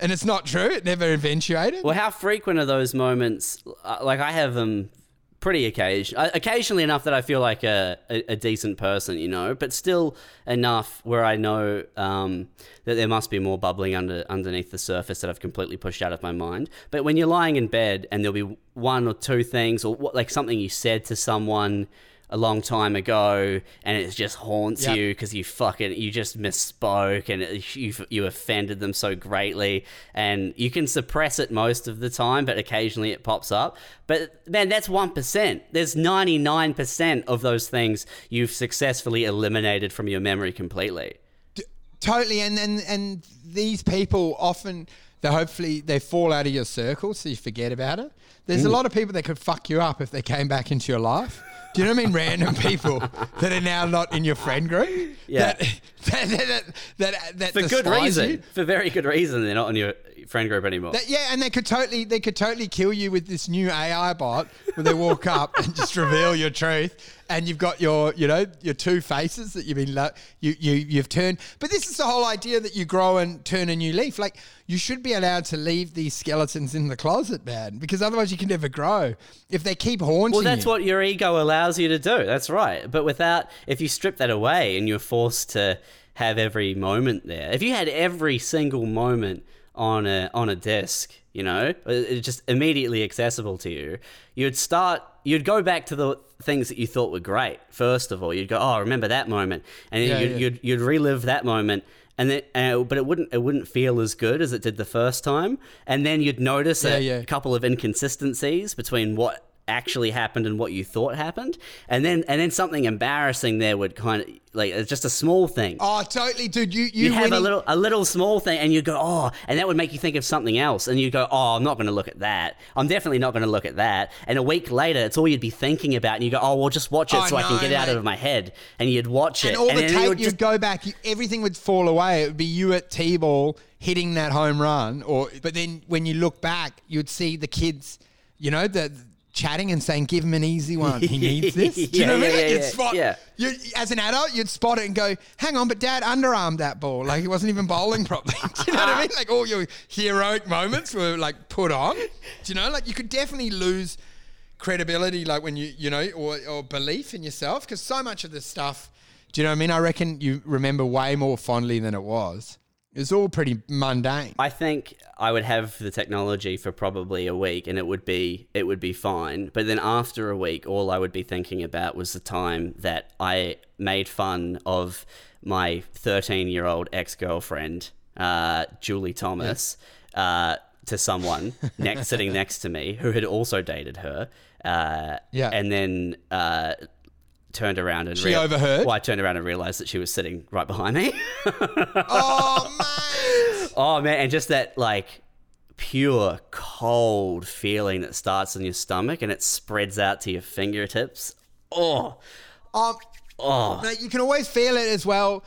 and it's not true. It never eventuated. Well, how frequent are those moments? Uh, Like I have them pretty occasion, uh, occasionally enough that I feel like a, a, a decent person, you know, but still enough where I know um, that there must be more bubbling under underneath the surface that I've completely pushed out of my mind. But when you're lying in bed and there'll be one or two things, or what, like something you said to someone a long time ago and it just haunts Yep. you because you fucking you just misspoke and it, you you offended them so greatly. And you can suppress it most of the time but occasionally it pops up. But man that's 1% there's 99% of those things you've successfully eliminated from your memory completely. D- totally. And, and and these people often they hopefully they fall out of your circle so you forget about it there's a lot of people that could fuck you up if they came back into your life do you know what I mean? Random people (laughs) that are now not in your friend group. Yeah. That (laughs) that that, that, that for good reason you. for very good reason they're not on your friend group anymore. That- yeah, and they could totally they could totally kill you with this new AI bot where they walk up and just reveal your truth, and you've got your you know your two faces that you've been lo- you you you've turned. But this is the whole idea that you grow and turn a new leaf. Like you should be allowed to leave these skeletons in the closet, man, because otherwise you can never grow. If they keep haunting well, that's you. what your ego allows you to do. That's right. But without, if you strip that away and you're forced to have every moment there, if you had every single moment on a on a disc, you know, uh, it just immediately accessible to you, you'd start. You'd go back to the things that you thought were great. First of all, you'd go, "Oh, remember that moment," and Yeah, you'd, yeah. you'd you'd relive that moment. And then, uh, but it wouldn't it wouldn't feel as good as it did the first time. And then you'd notice Yeah, a couple of inconsistencies between what actually happened and what you thought happened, and then and then something embarrassing there would kind of like it's just a small thing. Oh, totally, dude. You you have a little a little small thing, and you go, oh, and that would make you think of something else, and you go, oh, I'm not going to look at that. I'm definitely not going to look at that. And a week later, it's all you'd be thinking about, and you go, oh, well, just watch it I so I can get it out of my head, and you'd watch it, and all the tape you'd just- go back, you, everything would fall away. It would be you at t-ball hitting that home run, or but then when you look back, you'd see the kids, you know, the chatting and saying, "Give him an easy one. He (laughs) needs this." Do you Yeah, know what I mean? yeah, you'd yeah, spot, yeah. You, as an adult, you'd spot it and go, "Hang on, but Dad underarmed that ball. Like he wasn't even bowling properly." (laughs) Do you know what I mean? Like all your heroic moments were like put on. Do you know? Like you could definitely lose credibility, like when you, you know, or, or belief in yourself, because so much of this stuff, do you know what I mean? I reckon you remember way more fondly than it was. It's all pretty mundane. I think I would have the technology for probably a week and it would be it would be fine. But then after a week all I would be thinking about was the time that I made fun of my 13-year-old ex-girlfriend, uh, Julie Thomas, uh, to someone (laughs) next sitting next to me who had also dated her. Uh, Yeah. and then uh, turned around and She overheard? Well, I turned around and realized that she was sitting right behind me. (laughs) oh, mate. Oh man, and just that like pure cold feeling that starts in your stomach and it spreads out to your fingertips. Oh, Um, oh, Mate, you can always feel it as well.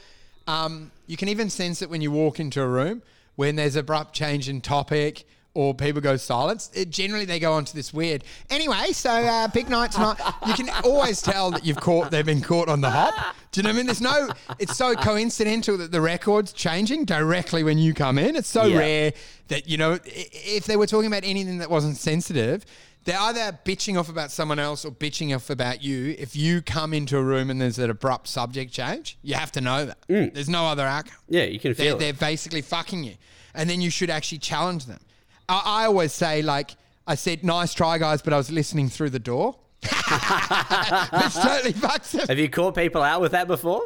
Um, you can even sense it when you walk into a room when there's abrupt change in topic or people go silent. It, generally, they go on to this weird. Anyway, so uh, big night tonight. You can always tell that you've caught. They've been caught on the hop. Do you know what I mean? There's no. It's so coincidental that the record's changing directly when you come in. It's so Yeah. rare that you know if they were talking about anything that wasn't sensitive. They're either bitching off about someone else or bitching off about you. If you come into a room and there's an abrupt subject change, you have to know that. There's no other outcome. yeah, you can They're, feel they're basically fucking you. And then you should actually challenge them. I, I always say, like, I said, nice try, guys, but I was listening through the door. (laughs) Which totally fucks them. Have you caught people out with that before?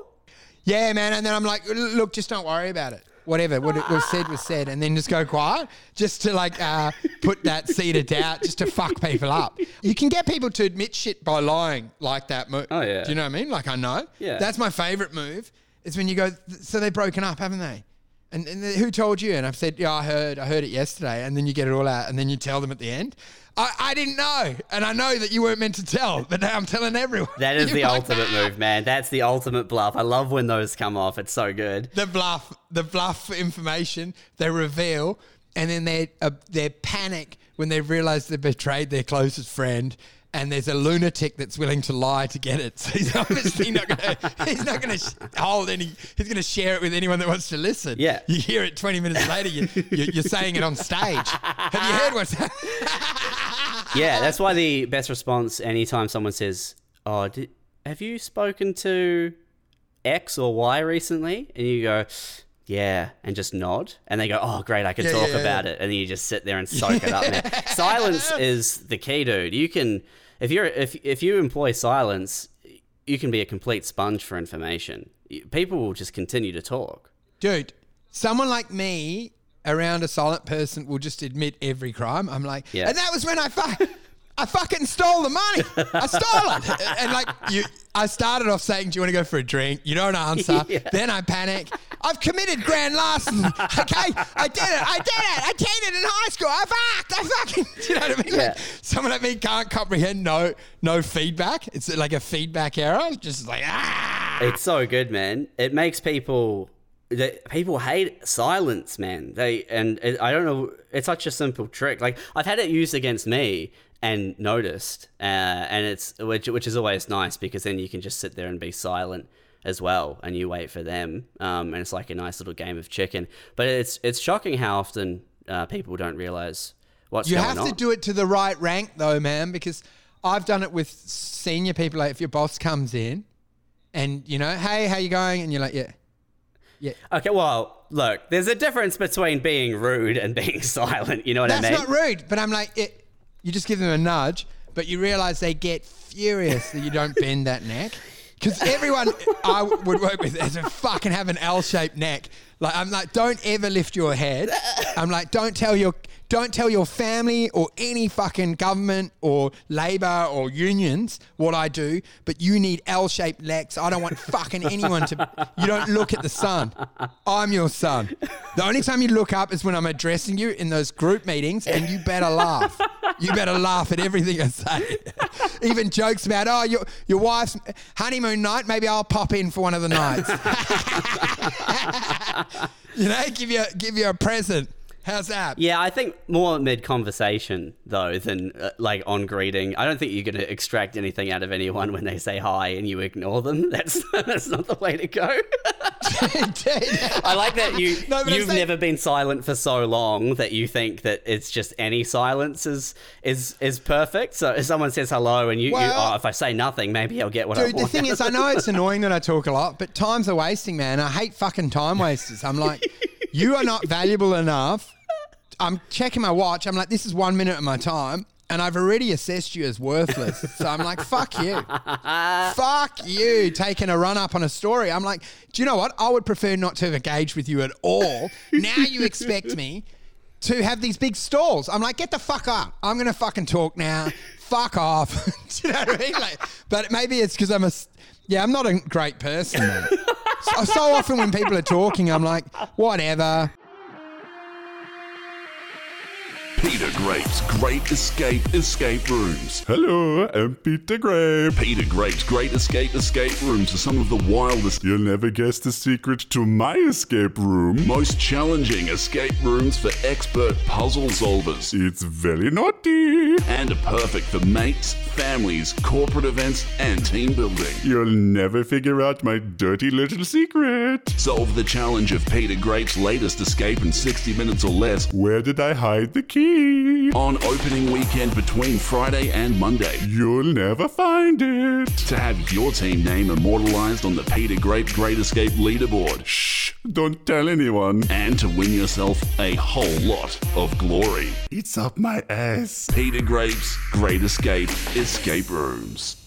Yeah, man. And then I'm like, look, just don't worry about it. Whatever, what it was said was said, and then just go quiet, just to like uh, put that seed of doubt, just to fuck people up. You can get people to admit shit by lying like that. Mo- Oh, yeah. Do you know what I mean? Like I know. Yeah. That's my favorite move. Is when you go, so they've broken up, haven't they? And, and who told you? And I've said, yeah, I heard, I heard it yesterday. And then you get it all out, and then you tell them at the end. I, I didn't know, and I know that you weren't meant to tell, but now I'm telling everyone. That (laughs) is the like, ultimate move, man. That's the ultimate bluff. I love when those come off. It's so good. the bluff, the bluff information they reveal, and then they uh, they panic when they realize they've betrayed their closest friend. And there's a lunatic that's willing to lie to get it. (laughs) So he's obviously not gonna. He's not gonna sh- hold any. He's gonna share it with anyone that wants to listen. Yeah. You hear it 20 minutes later. You, you, you're saying it on stage. Have you heard what's? (laughs) Yeah, that's why the best response anytime someone says, "Oh, did, have you spoken to X or Y recently?" and you go, "Yeah," and just nod, and they go, "Oh, great, I can Yeah, talk yeah, yeah. about it," and then you just sit there and soak it up. (laughs) Man. Silence is the key, dude. You can if you're if if you employ silence, you can be a complete sponge for information. People will just continue to talk. Dude, someone like me around a silent person will just admit every crime. I'm like, Yeah. and that was when I fuck. I fucking stole the money. I stole it. And like you I started off saying, Do you want to go for a drink? You don't answer. (laughs) Yeah. Then I panic. I've committed grand larceny. (laughs) Okay? I did it. I did it. I cheated in high school. I fucked. I fucking (laughs) do you know what I mean? Yeah. Like, someone like me can't comprehend no no feedback. It's like a feedback error. Just like ah It's so good, man. It makes people that people hate silence, man. They and it, I don't know. It's such a simple trick. Like I've had it used against me and noticed, uh, and it's which which is always nice because then you can just sit there and be silent as well, and you wait for them, um, and it's like a nice little game of chicken. But it's it's shocking how often uh, people don't realize what's going on. You have on. to do it to the right rank, though, man, because I've done it with senior people. Like if your boss comes in, and you know, hey, how you going? And you're like, yeah, yeah. Okay, well, look, there's a difference between being rude and (laughs) being silent. You know what that's I mean? That's not rude. But I'm like, it, you just give them a nudge, but you realize they get furious that you don't bend that neck. Because everyone I would work with has a fucking have an L-shaped neck. Like I'm like, don't ever lift your head. I'm like, don't tell your don't tell your family or any fucking government or labor or unions what I do, but you need L-shaped legs. I don't want (laughs) fucking anyone to. You don't look at the sun. I'm your son. The only time you look up is when I'm addressing you in those group meetings, and you better laugh. You better laugh at everything I say. (laughs) Even jokes about, oh, your your wife's honeymoon night. Maybe I'll pop in for one of the nights. (laughs) you know, give you give you a present. How's that? Yeah, I think more mid conversation though than uh, like on greeting. I don't think you're going to extract anything out of anyone when they say hi and you ignore them. (laughs) That's that's not the way to go. (laughs) I like that you no, you've saying- never been silent for so long that you think that it's just any silence is is is perfect. So if someone says hello and you, you Well- oh, if I say nothing, maybe I'll get what I want. Dude, the thing is, I know it's (laughs) annoying that I talk a lot, but time's a wasting, man. I hate fucking time wasters. I'm like, you are not valuable enough. I'm checking my watch. I'm like, this is one minute of my time, and I've already assessed you as worthless. So I'm like, fuck you. (laughs) fuck you taking a run up on a story. I'm like, do you know what? I would prefer not to have engaged with you at all. Now you expect me to have these big stalls. I'm like, get the fuck up. I'm gonna fucking talk now. Fuck off. (laughs) Do you know what I mean? Like, but maybe it's because I'm a, yeah, I'm not a great person. So, so often when people are talking, I'm like, whatever. Peter Grape's Great Escape Escape Rooms. Hello, I'm Peter Grape. Peter Grape's Great Escape Escape Rooms are some of the wildest, You'll never guess the secret to my escape room. most challenging escape rooms for expert puzzle solvers. It's very naughty. And are perfect for mates, families, corporate events, and team building. You'll never figure out my dirty little secret. Solve the challenge of Peter Grape's latest escape in 60 minutes or less Where did I hide the key? On opening weekend between Friday and Monday. You'll never find it. To have your team name immortalized on the Peter Grape Great Escape leaderboard. Shh, don't tell anyone. And to win yourself a whole lot of glory. It's up my ass. Peter Grape's Great Escape Escape Rooms.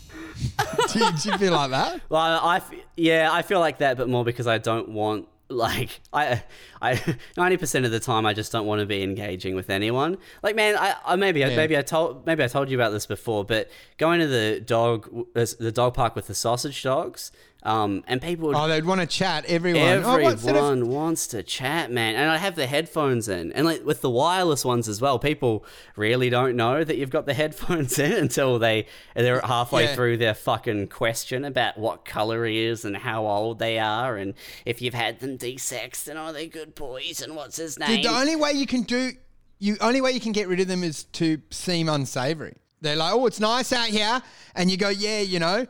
Do (laughs) you, do you feel like that? Well, I f- yeah, I feel like that, but more because I don't want like I I (laughs) ninety percent of the time I just don't want to be engaging with anyone. Like, man, I, I maybe I maybe I told maybe I told you about this before, but going to the dog the dog park with the sausage dogs, um, and people would Oh, they'd want to chat. Everyone. oh, Everyone of- wants to chat, man. And I have the headphones in. And like with the wireless ones as well, people really don't know that you've got the (laughs) headphones in until they they're halfway Yeah. through their fucking question about what color he is and how old they are and if you've had them desexed and are they good boys and what's his name. Dude, the only way you can do, you only way you can get rid of them is to seem unsavory. They're like, oh, it's nice out here, and you go, yeah, you know,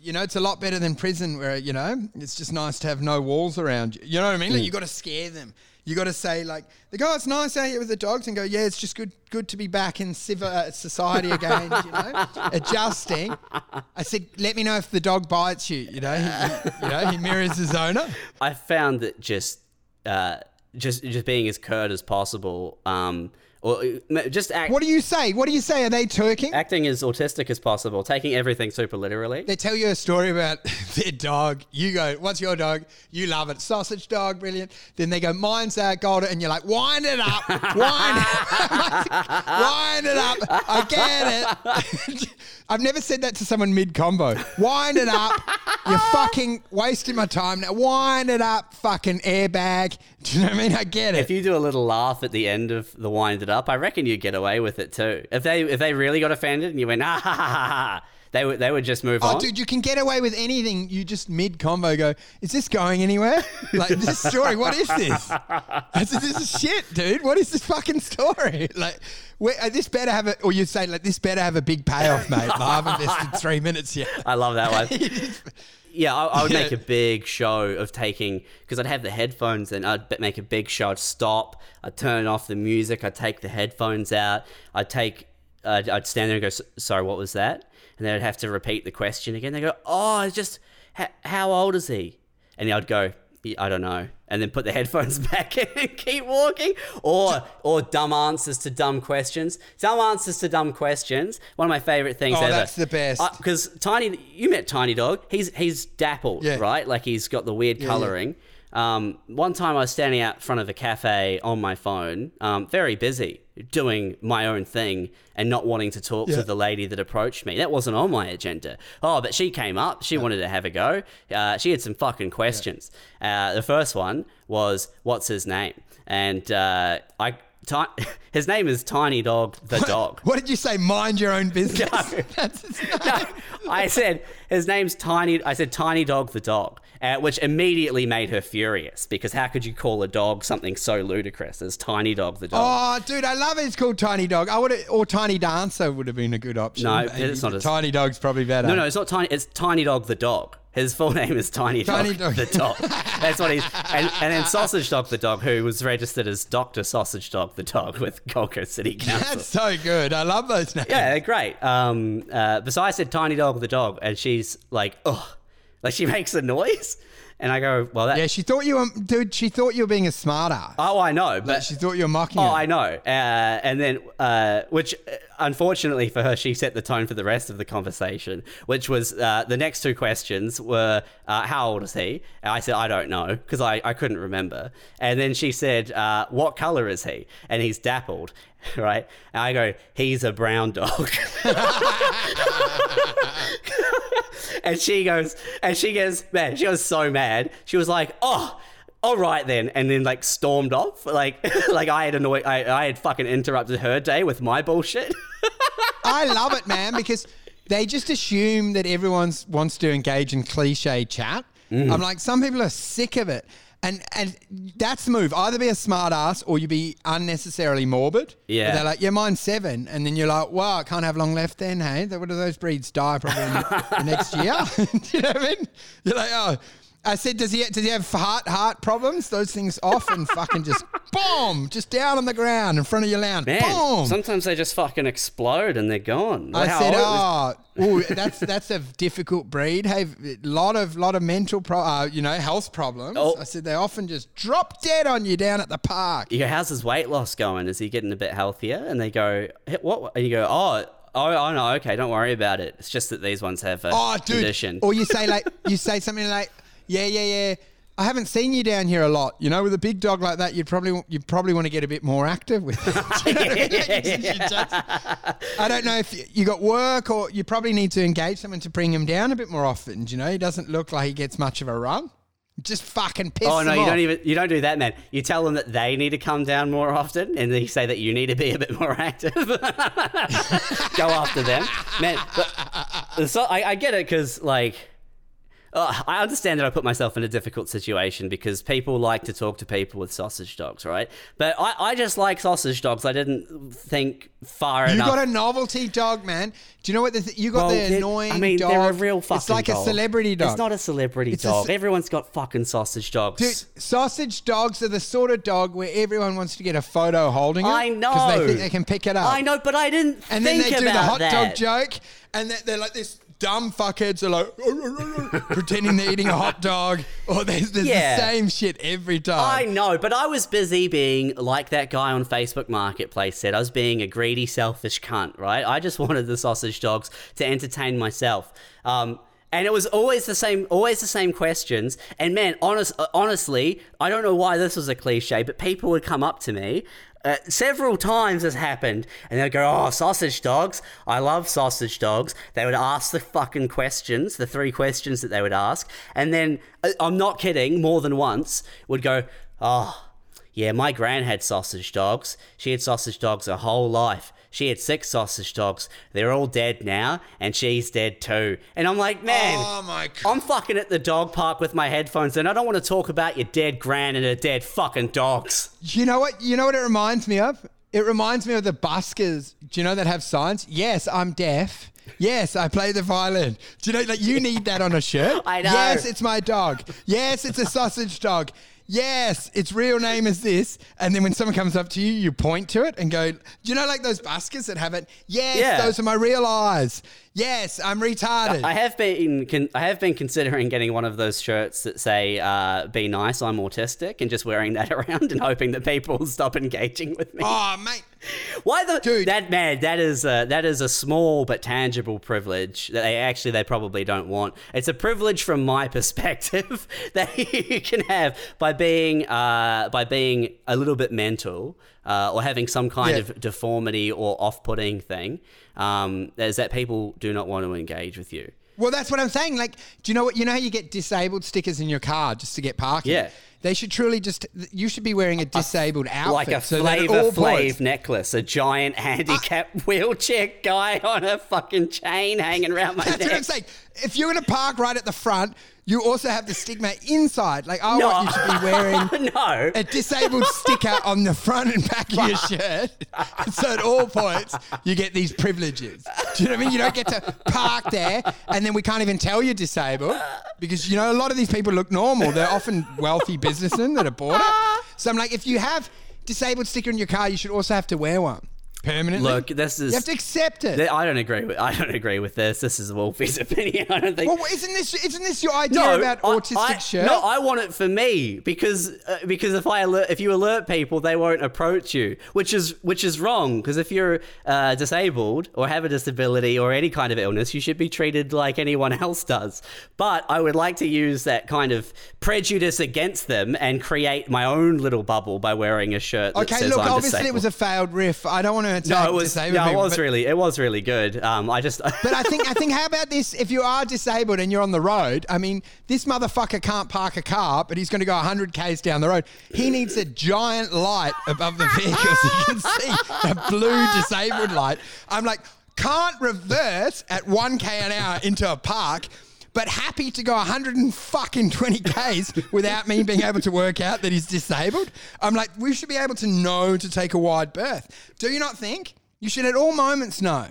you know, it's a lot better than prison, where you know, it's just nice to have no walls around you. You know what I mean? Like you got to scare them. You got to say like, they go, oh, it's nice out here with the dogs, and go, yeah, it's just good, good to be back in civil uh, society again. you know, (laughs) adjusting. I said, let me know if the dog bites you. You know, he, he- you know, he mirrors his owner. I found that just uh just just being as curt as possible um or uh, just act What do you say? What do you say? Are they twerking? acting as autistic as possible, taking everything super literally. They tell you a story about (laughs) their dog. You go, "What's your dog?" You love it, sausage dog, brilliant. Then they go, "Mine's uh, golden," and you're like, "Wind it up, wind, it up (laughs) wind it up." I get it. (laughs) I've never said that to someone mid combo. Wind it up. You're fucking wasting my time now. Wind it up, fucking airbag. (laughs) Do you know what I mean? I get it. If you do a little laugh at the end of the wind it up, I reckon you get away with it too. If they if they really got offended and you went ah ha ha ha ha, They would they would just move on. Oh, on. dude, you can get away with anything. You just mid combo go, is this going anywhere? (laughs) Like, this story, what is this? (laughs) I said, this is shit, dude. What is this fucking story? Like, where, uh, this better have a, or you say, like, this better have a big payoff, mate. I haven't invested three minutes yet. I love that one. Yeah, I, I would make a big show of taking because I'd have the headphones and I'd make a big show. I'd stop. I'd turn off the music. I'd take the headphones out. I'd take. Uh, I'd stand there and go, "Sorry, what was that?" And they'd have to repeat the question again. They go, "Oh, it's just how old is he?" And I'd go, "I don't know," and then put the headphones (laughs) back in and keep walking. Or or dumb answers to dumb questions. Dumb answers to dumb questions. One of my favorite things Oh, ever. that's the best. Because Tiny, you met Tiny Dog. He's he's dappled, Yeah. right? Like he's got the weird coloring. Um, one time I was standing out front of a cafe on my phone, um, very busy, doing my own thing and not wanting to talk Yeah. to the lady that approached me. That wasn't on my agenda. Oh, but she came up. She wanted to have a go. Uh, she had some fucking questions. Uh, the first one was, "What's his name?" And uh, I. Ti- (laughs) his name is Tiny Dog the dog. What did you say? Mind your own business. (laughs) (laughs) Name. No, I said his name's Tiny. I said Tiny Dog the dog, uh, which immediately made her furious because how could you call a dog something so ludicrous as Tiny Dog the dog? Oh, dude, I love it. It's called Tiny Dog. I would or Tiny Dancer would have been a good option. No, it's not as- Tiny Dog's probably better. no, no, it's not Tiny. It's Tiny Dog the dog. His full (laughs) name is Tiny, Tiny dog, Dog. the dog. That's what he's. And, and then Sausage Dog the dog, who was registered as Doctor Sausage Dog the dog with Gold Coast City (laughs) Council. That's so good. I love those names. Yeah, they're great. Um, uh, but so I said Tiny Dog the dog, and she's like, oh, like she (laughs) makes a noise, and I go, well, that. Yeah, she thought you were, dude. She thought you were being a smart. Oh, I know, but she thought you were mocking Oh, her. I know. Uh, and then, uh, which uh, unfortunately for her, she set the tone for the rest of the conversation, which was uh, the next two questions were, uh, How old is he? And I said, I don't know, because I, I couldn't remember. And then she said, uh, What color is he? And he's dappled, (laughs) right? And I go, He's a brown dog. (laughs) and she goes, and she goes, man, she was so mad. She was like, oh, all right then, and then like stormed off. Like, (laughs) like I had annoyed, I, I had fucking interrupted her day with my bullshit. I love it, man, because they just assume that everyone wants to engage in cliche chat. Mm. I'm like, some people are sick of it. And and that's the move. Either be a smart ass or you be unnecessarily morbid. Yeah. They're like, yeah, mine's seven. And then you're like, wow, I can't have long left then, hey? What do those breeds die probably in the (laughs) next year? (laughs) do you know what I mean? You're like, oh. I said, does he does he have heart heart problems? Those things often fucking just (laughs) boom, just down on the ground in front of your lounge. Man, boom. sometimes they just fucking explode and they're gone. I said, oh, ooh, that's that's a difficult breed. Hey, lot of lot of mental pro, uh, you know, health problems. Oh. I said they often just drop dead on you down at the park. you go, how's his weight loss going? Is he getting a bit healthier? And they go, "Hey, what? And you go, oh, oh, oh no, okay, don't worry about it. It's just that these ones have a Oh, dude. condition. Or you say like you say something like, yeah, yeah, yeah. I haven't seen you down here a lot. You know, with a big dog like that, you'd probably you probably want to get a bit more active with it. You (laughs) (laughs) I don't know if you, you got work or you probably need to engage someone to bring him down a bit more often. You know, he doesn't look like he gets much of a run. Just fucking piss Oh no, you off. don't even you don't do that, man. You tell them that they need to come down more often, and they say that you need to be a bit more active. (laughs) Go after them, man. But, so I, I get it because like. Uh, I understand that I put myself in a difficult situation because people like to talk to people with sausage dogs, right? But I, I just like sausage dogs. I didn't think far You enough. You got a novelty dog, man. Do you know what the th- you got? Well, the annoying. I mean, dog. they're a real fucking It's like a celebrity dog. It's not a celebrity It's a dog. ce- Everyone's got fucking sausage dogs. Dude, sausage dogs are the sort of dog where everyone wants to get a photo holding it. I know Because they think they can pick it up. I know, but I didn't And then they do the hot that. dog joke, and they're like this dumb fuckheads are like (laughs) pretending they're eating a hot dog, or there's, there's Yeah. the same shit every time. I know, but I was busy being like that guy on Facebook Marketplace said. I was being a greedy, selfish cunt, right? I just (laughs) wanted the sausage dogs to entertain myself. Um, and it was always the same, always the same questions. And man, honest, uh, honestly, I don't know why this was a cliche, but people would come up to me. Uh, several times has happened, and they'd go, "Oh, sausage dogs! I love sausage dogs." They would ask the fucking questions, the three questions that they would ask, and then uh, I'm not kidding, more than once would go, "Oh, Yeah, my gran had sausage dogs. She had sausage dogs her whole life. She had six sausage dogs. They're all dead now, and she's dead too. And I'm like, man, Oh my god. I'm fucking at the dog park with my headphones, and I don't want to talk about your dead gran and her dead fucking dogs. You know what? You know what it reminds me of? It reminds me of the buskers. Do you know that have signs? Yes, I'm deaf. Yes, I play the violin. Do you know like you need that on a shirt? (laughs) I know. Yes, it's my dog. Yes, it's a sausage dog. Yes, its real name is this. And then when someone comes up to you, you point to it and go, Do you know like those buskers that have it? Yes, Yeah. those are my real eyes. Yes, I'm retarded. I have been con- I have been considering getting one of those shirts that say uh, "Be nice, I'm autistic," and just wearing that (laughs) around and hoping that people (laughs) stop engaging with me. oh, mate. Why the Dude. that man? That is a, that is a small but tangible privilege that they actually they probably don't want. It's a privilege from my (laughs) perspective that you can have by being uh, by being a little bit mental uh, or having some kind Yeah. of deformity or off-putting thing. Um, is that people do not want to engage with you. Well, that's what I'm saying. Like, do you know what? You know how you get disabled stickers in your car just to get parking? Yeah. They should truly just. You should be wearing a disabled outfit, like a so flavor all flav points- necklace, a giant handicapped (laughs) wheelchair guy on a fucking chain hanging around my That's what I'm neck. saying. If you're going to park right at the front, you also have the stigma inside. Like, I No. want you to be wearing (laughs) no. a disabled sticker on the front and back of your shirt. (laughs) so at all points, you get these privileges. Do you know what I mean? You don't get to park there and then we can't even tell you're disabled because, you know, a lot of these people look normal. They're often wealthy businessmen that have bought it. Ah. So I'm like, if you have disabled sticker in your car, you should also have to wear one permanently. Look, this is. you have to accept it. th- I don't agree with. I don't agree with this. This is Wolfie's (laughs) opinion. I don't think. well, isn't this isn't this your idea about I- autistic I, shirt? No, I want it for me because uh, because if I alert, if you alert people, they won't approach you, which is which is wrong. Because if you're uh, disabled or have a disability or any kind of illness, you should be treated like anyone (laughs) else does. But I would like to use that kind of prejudice against them and create my own little bubble by wearing a shirt. That okay, says look, I'm obviously disabled. it was a failed riff. I don't want to attack no, it was disabled no, it people, was really it was really good. Um, I just (laughs) But I think I think how about this? If you are disabled and you're on the road, I mean, this motherfucker can't park a car, but he's going to go 100 k's down the road. He needs a giant light above the vehicle so you can see a blue disabled light. I'm like, can't reverse at 1k an hour into a park. But happy to go 120 k's without me being able to work out that he's disabled. I'm like, we should be able to know to take a wide berth. Do you not think? You should at all moments know.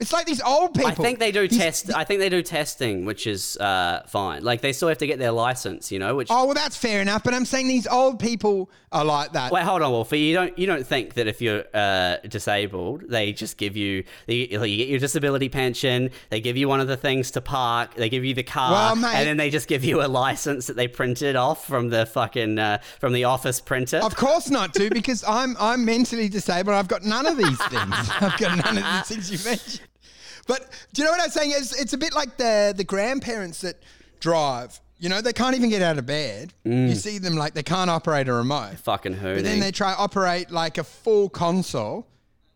It's like these old people. I think they do These- test. I think they do testing, which is uh, fine. Like they still have to get their license, you know. Which Oh well, that's fair enough. But I'm saying these old people are like that. wait, hold on, Wolfie. You don't you don't think that if you're uh, disabled, they just give you the you get your disability pension, they give you one of the things to park, they give you the car, Well, mate- and then they just give you a license that they printed off from the fucking uh, from the office printer. Of course not, too, because I'm I'm mentally disabled. I've got none of these things. (laughs) I've got none of these things you mentioned. But do you know what I'm saying? It's, it's a bit like the the grandparents that drive. You know, they can't even get out of bed. You mm. see them like they can't operate a remote. fucking who? But then they try operate like a full console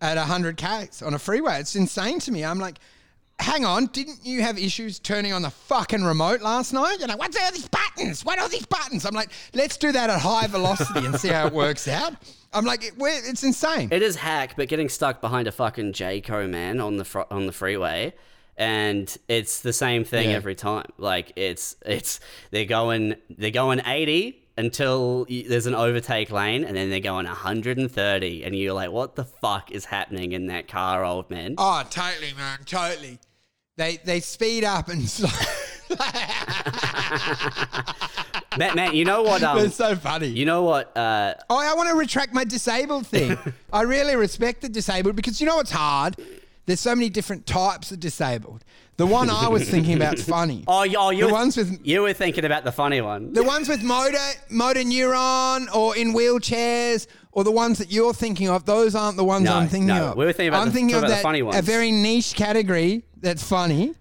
at 100 k's on a freeway. It's insane to me. I'm like, hang on, didn't you have issues turning on the fucking remote last night? You're like, what's all these buttons? What are these buttons? I'm like, let's do that at high velocity and see how it works out. I'm like, it, it's insane. It is hack, but getting stuck behind a fucking Jayco man on the fr- on the freeway, and it's the same thing Yeah. every time. Like it's it's they're going they're going eighty until y- there's an overtake lane, and then they're going 130, and you're like, what the fuck is happening in that car, old man? oh, totally, man, totally. They they speed up and (laughs) slow. Matt, Matt, you know what? Um, it's so funny. you know what? Uh, Oh, I want to retract my disabled thing. (laughs) I really respect the disabled because you know what's hard? There's so many different types of disabled. The one I was thinking about is funny. (laughs) oh, oh, you the were, ones with you were thinking about the funny one. the ones with motor motor neuron or in wheelchairs or the ones that you're thinking of. Those aren't the ones No, I'm thinking no. of. We were thinking about I'm the- thinking of that funny a very niche category that's funny.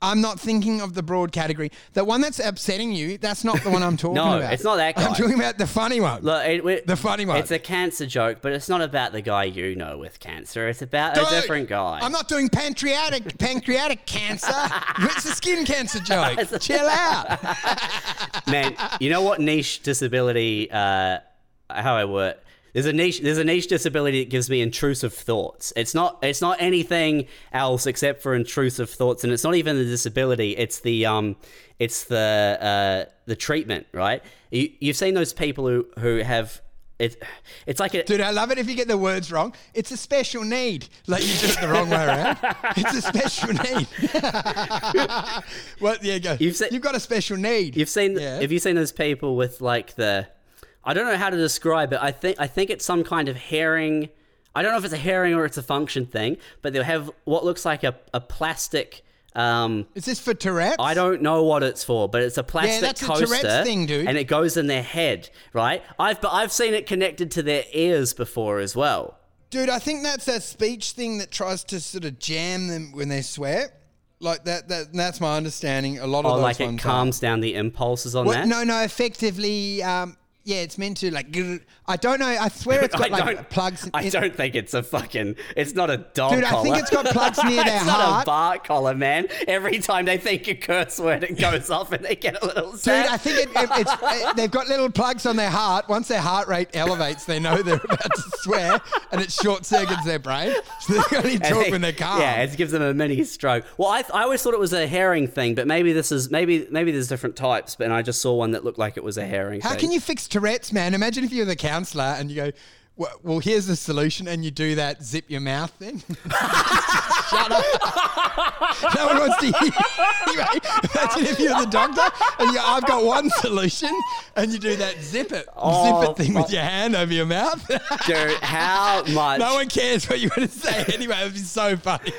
I'm not thinking of the broad category. The one that's upsetting you, that's not the one I'm (laughs) talking No, about. No, it's not that I'm talking about the funny one. Look, it, it- The funny one. It's a cancer joke, but it's not about the guy you know with cancer. It's about Dude, a different guy. I'm not doing pancreatic (laughs) pancreatic cancer. It's a skin cancer (laughs) joke. Chill out. Man, you know what niche disability uh, how I work. There's a niche. There's a niche disability that gives me intrusive thoughts. It's not. It's not anything else except for intrusive thoughts, and it's not even the disability. It's the um. It's the uh the treatment, right? You, you've seen those people who who have it. It's like a Dude, I love it if you get the words wrong. It's a special need. Like you did it the wrong way around. It's a special need. (laughs) well, yeah, go. You've said- You've got a special need. You've seen Yeah. have you seen those people with like the I don't know how to describe it. I think I think it's some kind of herring. I don't know if it's a herring or it's a function thing, but they'll have what looks like a, a plastic um Is this for Tourette's? I don't know what it's for, but it's a plastic yeah, that's a coaster, Tourette's thing, dude. and it goes in their head, right? I've but I've seen it connected to their ears before as well. Dude, I think that's that speech thing that tries to sort of jam them when they swear. Like that. That that's my understanding. A lot of Or those like it ones are. calms down the impulses on Well, that. no, no. Effectively, um, yeah, it's meant to like. I don't know. I swear it's (laughs) got like plugs. in- I don't think it's a fucking. It's not a dog Dude, I think it's got plugs near (laughs) their heart. it's not a bark collar, man. Every time they think a curse word, it goes (laughs) off and they get a little Dude. I think it, it, it's, uh, they've got little plugs on their heart. Once their heart rate elevates, they know they're about to swear, and it short circuits their brain, so they can only talk they- when they're calm. Yeah, it gives them a mini stroke. Well, I, I always thought it was a herring thing, but maybe this is maybe maybe there's different types. But and I just saw one that looked like it was a herring. Thing. How thing. can you fix Tourette's, man? Imagine if you're the and you go, "Well, well here's the solution," and you do that zip your mouth thing. (laughs) Shut up. (laughs) no one wants to hear. Anyway, imagine if you're the doctor and you go, I've got one solution, and you do that zip it, Oh, zip it thing with your hand over your mouth. (laughs) Dude, how much? no one cares what you're going to say anyway. It'd be so funny.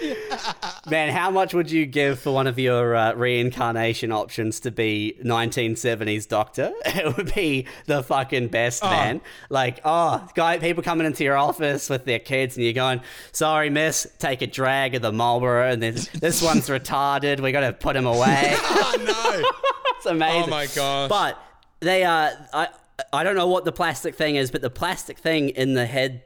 Man, how much would you give for one of your uh, reincarnation options to be 1970s Doctor? It would be the fucking best, man. Like, oh, guy, people coming into your office with their kids, and you're going, "Sorry, miss, take a drag of the Marlboro, and this this one's (laughs) retarded. We got to put him away." (laughs) Oh no. it's amazing. Oh my gosh. But they are, I I don't know what the plastic thing is, but the plastic thing in the head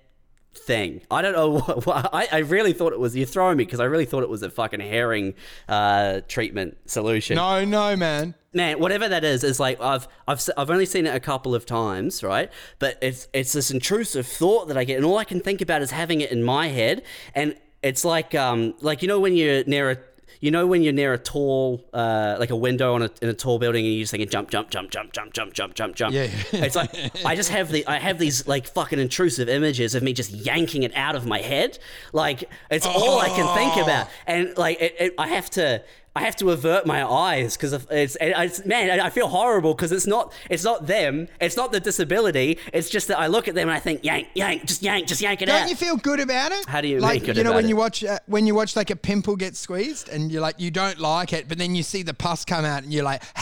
thing. I don't know. (laughs) What, what- I, I really thought it was. You're throwing me because I really thought it was a fucking herring uh, treatment solution. No, no, man. Man, whatever that is, is like I've I've I've only seen it a couple of times, right? But it's it's this intrusive thought that I get, and all I can think about is having it in my head, and it's like um like you know when you're near a you know when you're near a tall uh like a window on a in a tall building and you're just thinking jump jump jump jump jump jump jump jump jump. Yeah. it's like I just have the I have these like fucking intrusive images of me just yanking it out of my head, like it's all I can think about, and like it, it, I have to. I have to avert my eyes because it's, it's man. I feel horrible because it's not it's not them. It's not the disability. It's just that I look at them and I think yank, yank, just yank, just yank it Don't out. you feel good about it? How do you like you know when it? you watch uh, when you watch like a pimple get squeezed and you're like you don't like it, but then you see the pus come out and you're like, (laughs)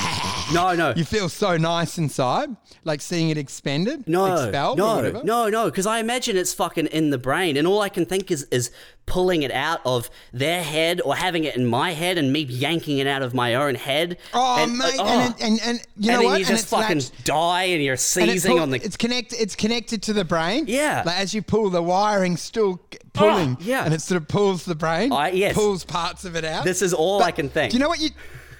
no, no, you feel so nice inside, like seeing it expended, no, expelled, or no, whatever. no, no. Because I imagine it's fucking in the brain, and all I can think is is pulling it out of their head or having it in my head and me yanking it out of my own head. Oh, and, mate, oh. and, and and you know and what? you and just fucking latched- die and you're seizing pull- on the. It's connected. It's connected to the brain. Yeah. Like as you pull, the wiring still g- ah, pulling. yeah. And it sort of pulls the brain. I- yes. Pulls parts of it out. This is all But I can think. Do you know what you?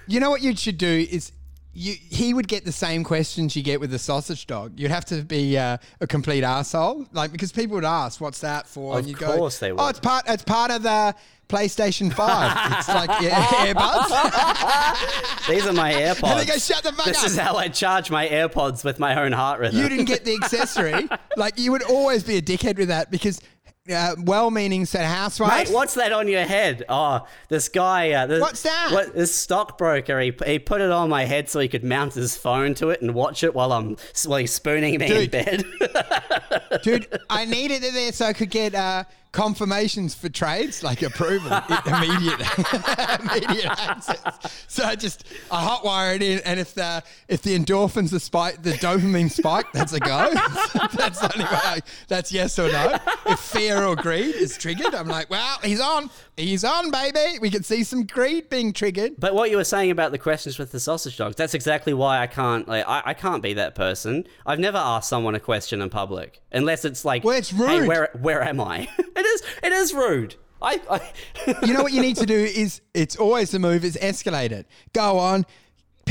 You know what you should do is. You, he would get the same questions you get with the sausage dog. You'd have to be uh, a complete asshole, like because people would ask, "What's that for?" Of and you course go, they "Oh, it's part. It's part of the PlayStation Five. (laughs) it's like yeah, (laughs) earbuds." (laughs) These are my AirPods. And they go, "Shut the fuck This up." is how I charge my AirPods with my own heart rhythm. you didn't get the accessory. like you would always be a dickhead with that because uh, well-meaning said housewife. Mate, what's that on your head? Oh, this guy. Uh, this, What's that? What, this stockbroker. He, he put it on my head so he could mount his phone to it and watch it while I'm while he's spooning me in bed. (laughs) Dude, I needed it there so I could get uh, confirmations for trades, like approval, (laughs) immediate, (laughs) immediate access. So I just I hotwire it in, and if the if the endorphins are spiked, the dopamine spike, that's a go. (laughs) that's the only way. That's yes or no. If fear or greed is triggered, I'm like, well, he's on, he's on, baby. We can see some greed being triggered. but what you were saying about the questions with the sausage dogs, that's exactly why I can't. Like, I, I can't be that person. I've never asked someone a question in public unless it's like, Well, it's rude. Hey, where where am I? (laughs) it is. It is rude. I. I you know what you need to do is it's always the move is escalate it. Go on.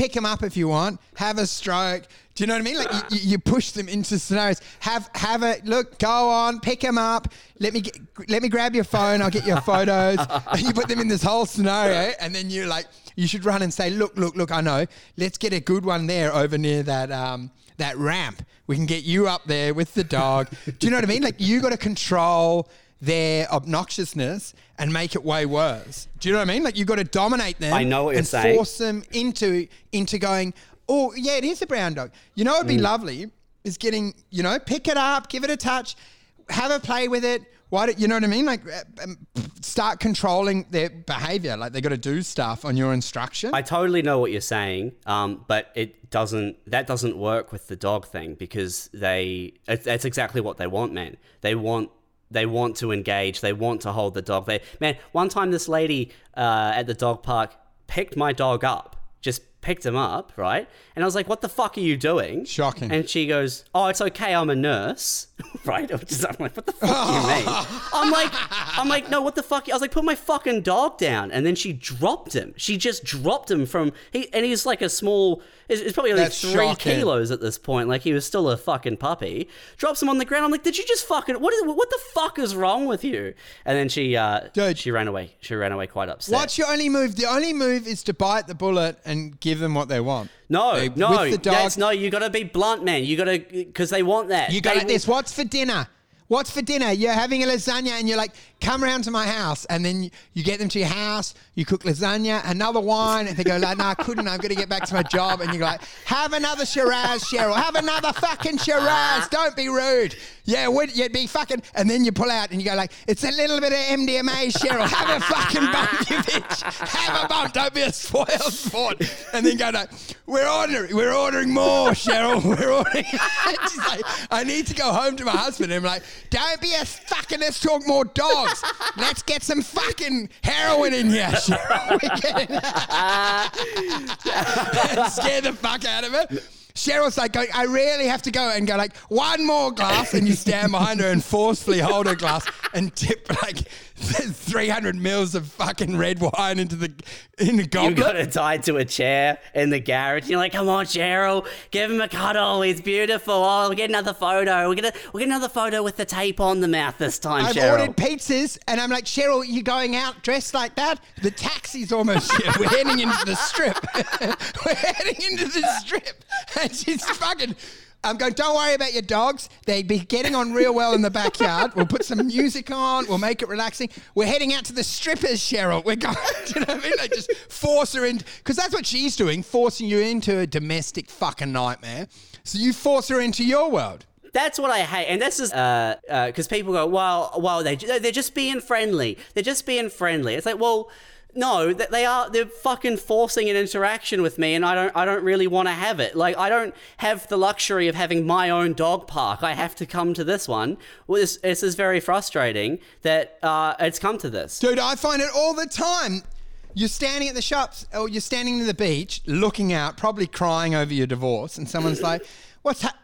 Pick them up if you want. Have a stroke. Do you know what I mean? Like you, you- you push them into scenarios. Have have a look. Go on. Pick them up. Let me get, let me grab your phone. I'll get your photos. (laughs) and you put them in this whole scenario, and then you're like, you should run and say, look, look, look. I know. Let's get a good one there over near that um that ramp. We can get you up there with the dog. Do you know what I mean? Like you got to control their obnoxiousness and make it way worse. Do you know what I mean? Like you've got to dominate them. I know what you're and saying. Force them into into going. Oh yeah, it is a brown dog. You know, it'd Mm. be lovely is getting you know pick it up, give it a touch, have a play with it. Why do you know what I mean? Like uh, um, start controlling their behavior. Like they got to do stuff on your instruction. I totally know what you're saying, um, but it doesn't. That doesn't work with the dog thing because they. That's exactly what they want, man. They want. They want to engage. They want to hold the dog. They man. One time, this lady uh, at the dog park picked my dog up. Just picked him up, right? And I was like, "What the fuck are you doing?" Shocking. And she goes, "Oh, it's okay. I'm a nurse." (laughs) right? I'm like, "What the fuck do you mean?" (laughs) I'm like, "I'm like, no. What the fuck?" I was like, "Put my fucking dog down." And then she dropped him. She just dropped him from he, and he's like a small. It's, it's probably only That's three shocking. kilos at this point. Like he was still a fucking puppy. Drops him on the ground. I'm like, "Did you just fucking what is what the fuck is wrong with you?" And then she, uh, Dude. she ran away. She ran away quite upset. What's your only move? The only move is to bite the bullet and give them what they want. No, No, with the dog, that's no. You got to be blunt, man. You got to because they want that. You got They this. What's for dinner? What's for dinner? You're having a lasagna, and you're like, come around to my house, and then you, you get them to your house. You cook lasagna, another wine, and they go like, no, I couldn't. I've got to get back to my job. And you're like, have another Shiraz, Cheryl. Have another fucking Shiraz. Ah. Don't be rude. Yeah, would you'd be fucking? And then you pull out, and you go like, it's a little bit of MDMA, Cheryl. Have a fucking bump, you bitch. Have a bump. Don't be a spoiled sport. And then go like, we're ordering, we're ordering more, Cheryl. We're ordering. (laughs) She's like, I need to go home to my husband. And I'm like, don't be a fucking. Let's talk more dogs. (laughs) Let's get some fucking heroin in here, Cheryl. We get it. Scare the fuck out of it. Cheryl's like, going, I really have to go and go like one more glass, and you stand behind her and forcefully hold her glass and tip like (laughs) 300 mils of fucking red wine into the in the You got it tied to a chair in the garage. You're like, come on, Cheryl, give him a cuddle. He's beautiful. Oh, we'll get another photo. We'll get, a, we'll get another photo with the tape on the mouth this time, I've Cheryl. ordered pizzas, and I'm like, Cheryl, you're going out dressed like that? The taxi's almost here. We're heading into the strip. (laughs) We're heading into the strip. (laughs) And she's fucking. I'm going, don't worry about your dogs. They'd be getting on real well in the backyard. We'll put some music on. We'll make it relaxing. We're heading out to the strippers, Cheryl. We're going, (laughs) you know what I mean? Like, just force her in. Because that's what she's doing, forcing you into a domestic fucking nightmare. So you force her into your world. That's what I hate, and this is because uh, because people go, well, well, they they're just being friendly. They're just being friendly. It's like, well, no, that they are. They're fucking forcing an interaction with me, and I don't. I don't really want to have it. Like, I don't have the luxury of having my own dog park. I have to come to this one. Well, this, this is very frustrating that uh, it's come to this. Dude, I find it all the time. You're standing at the shops or you're standing near the beach looking out, probably crying over your divorce, and someone's like, What's that?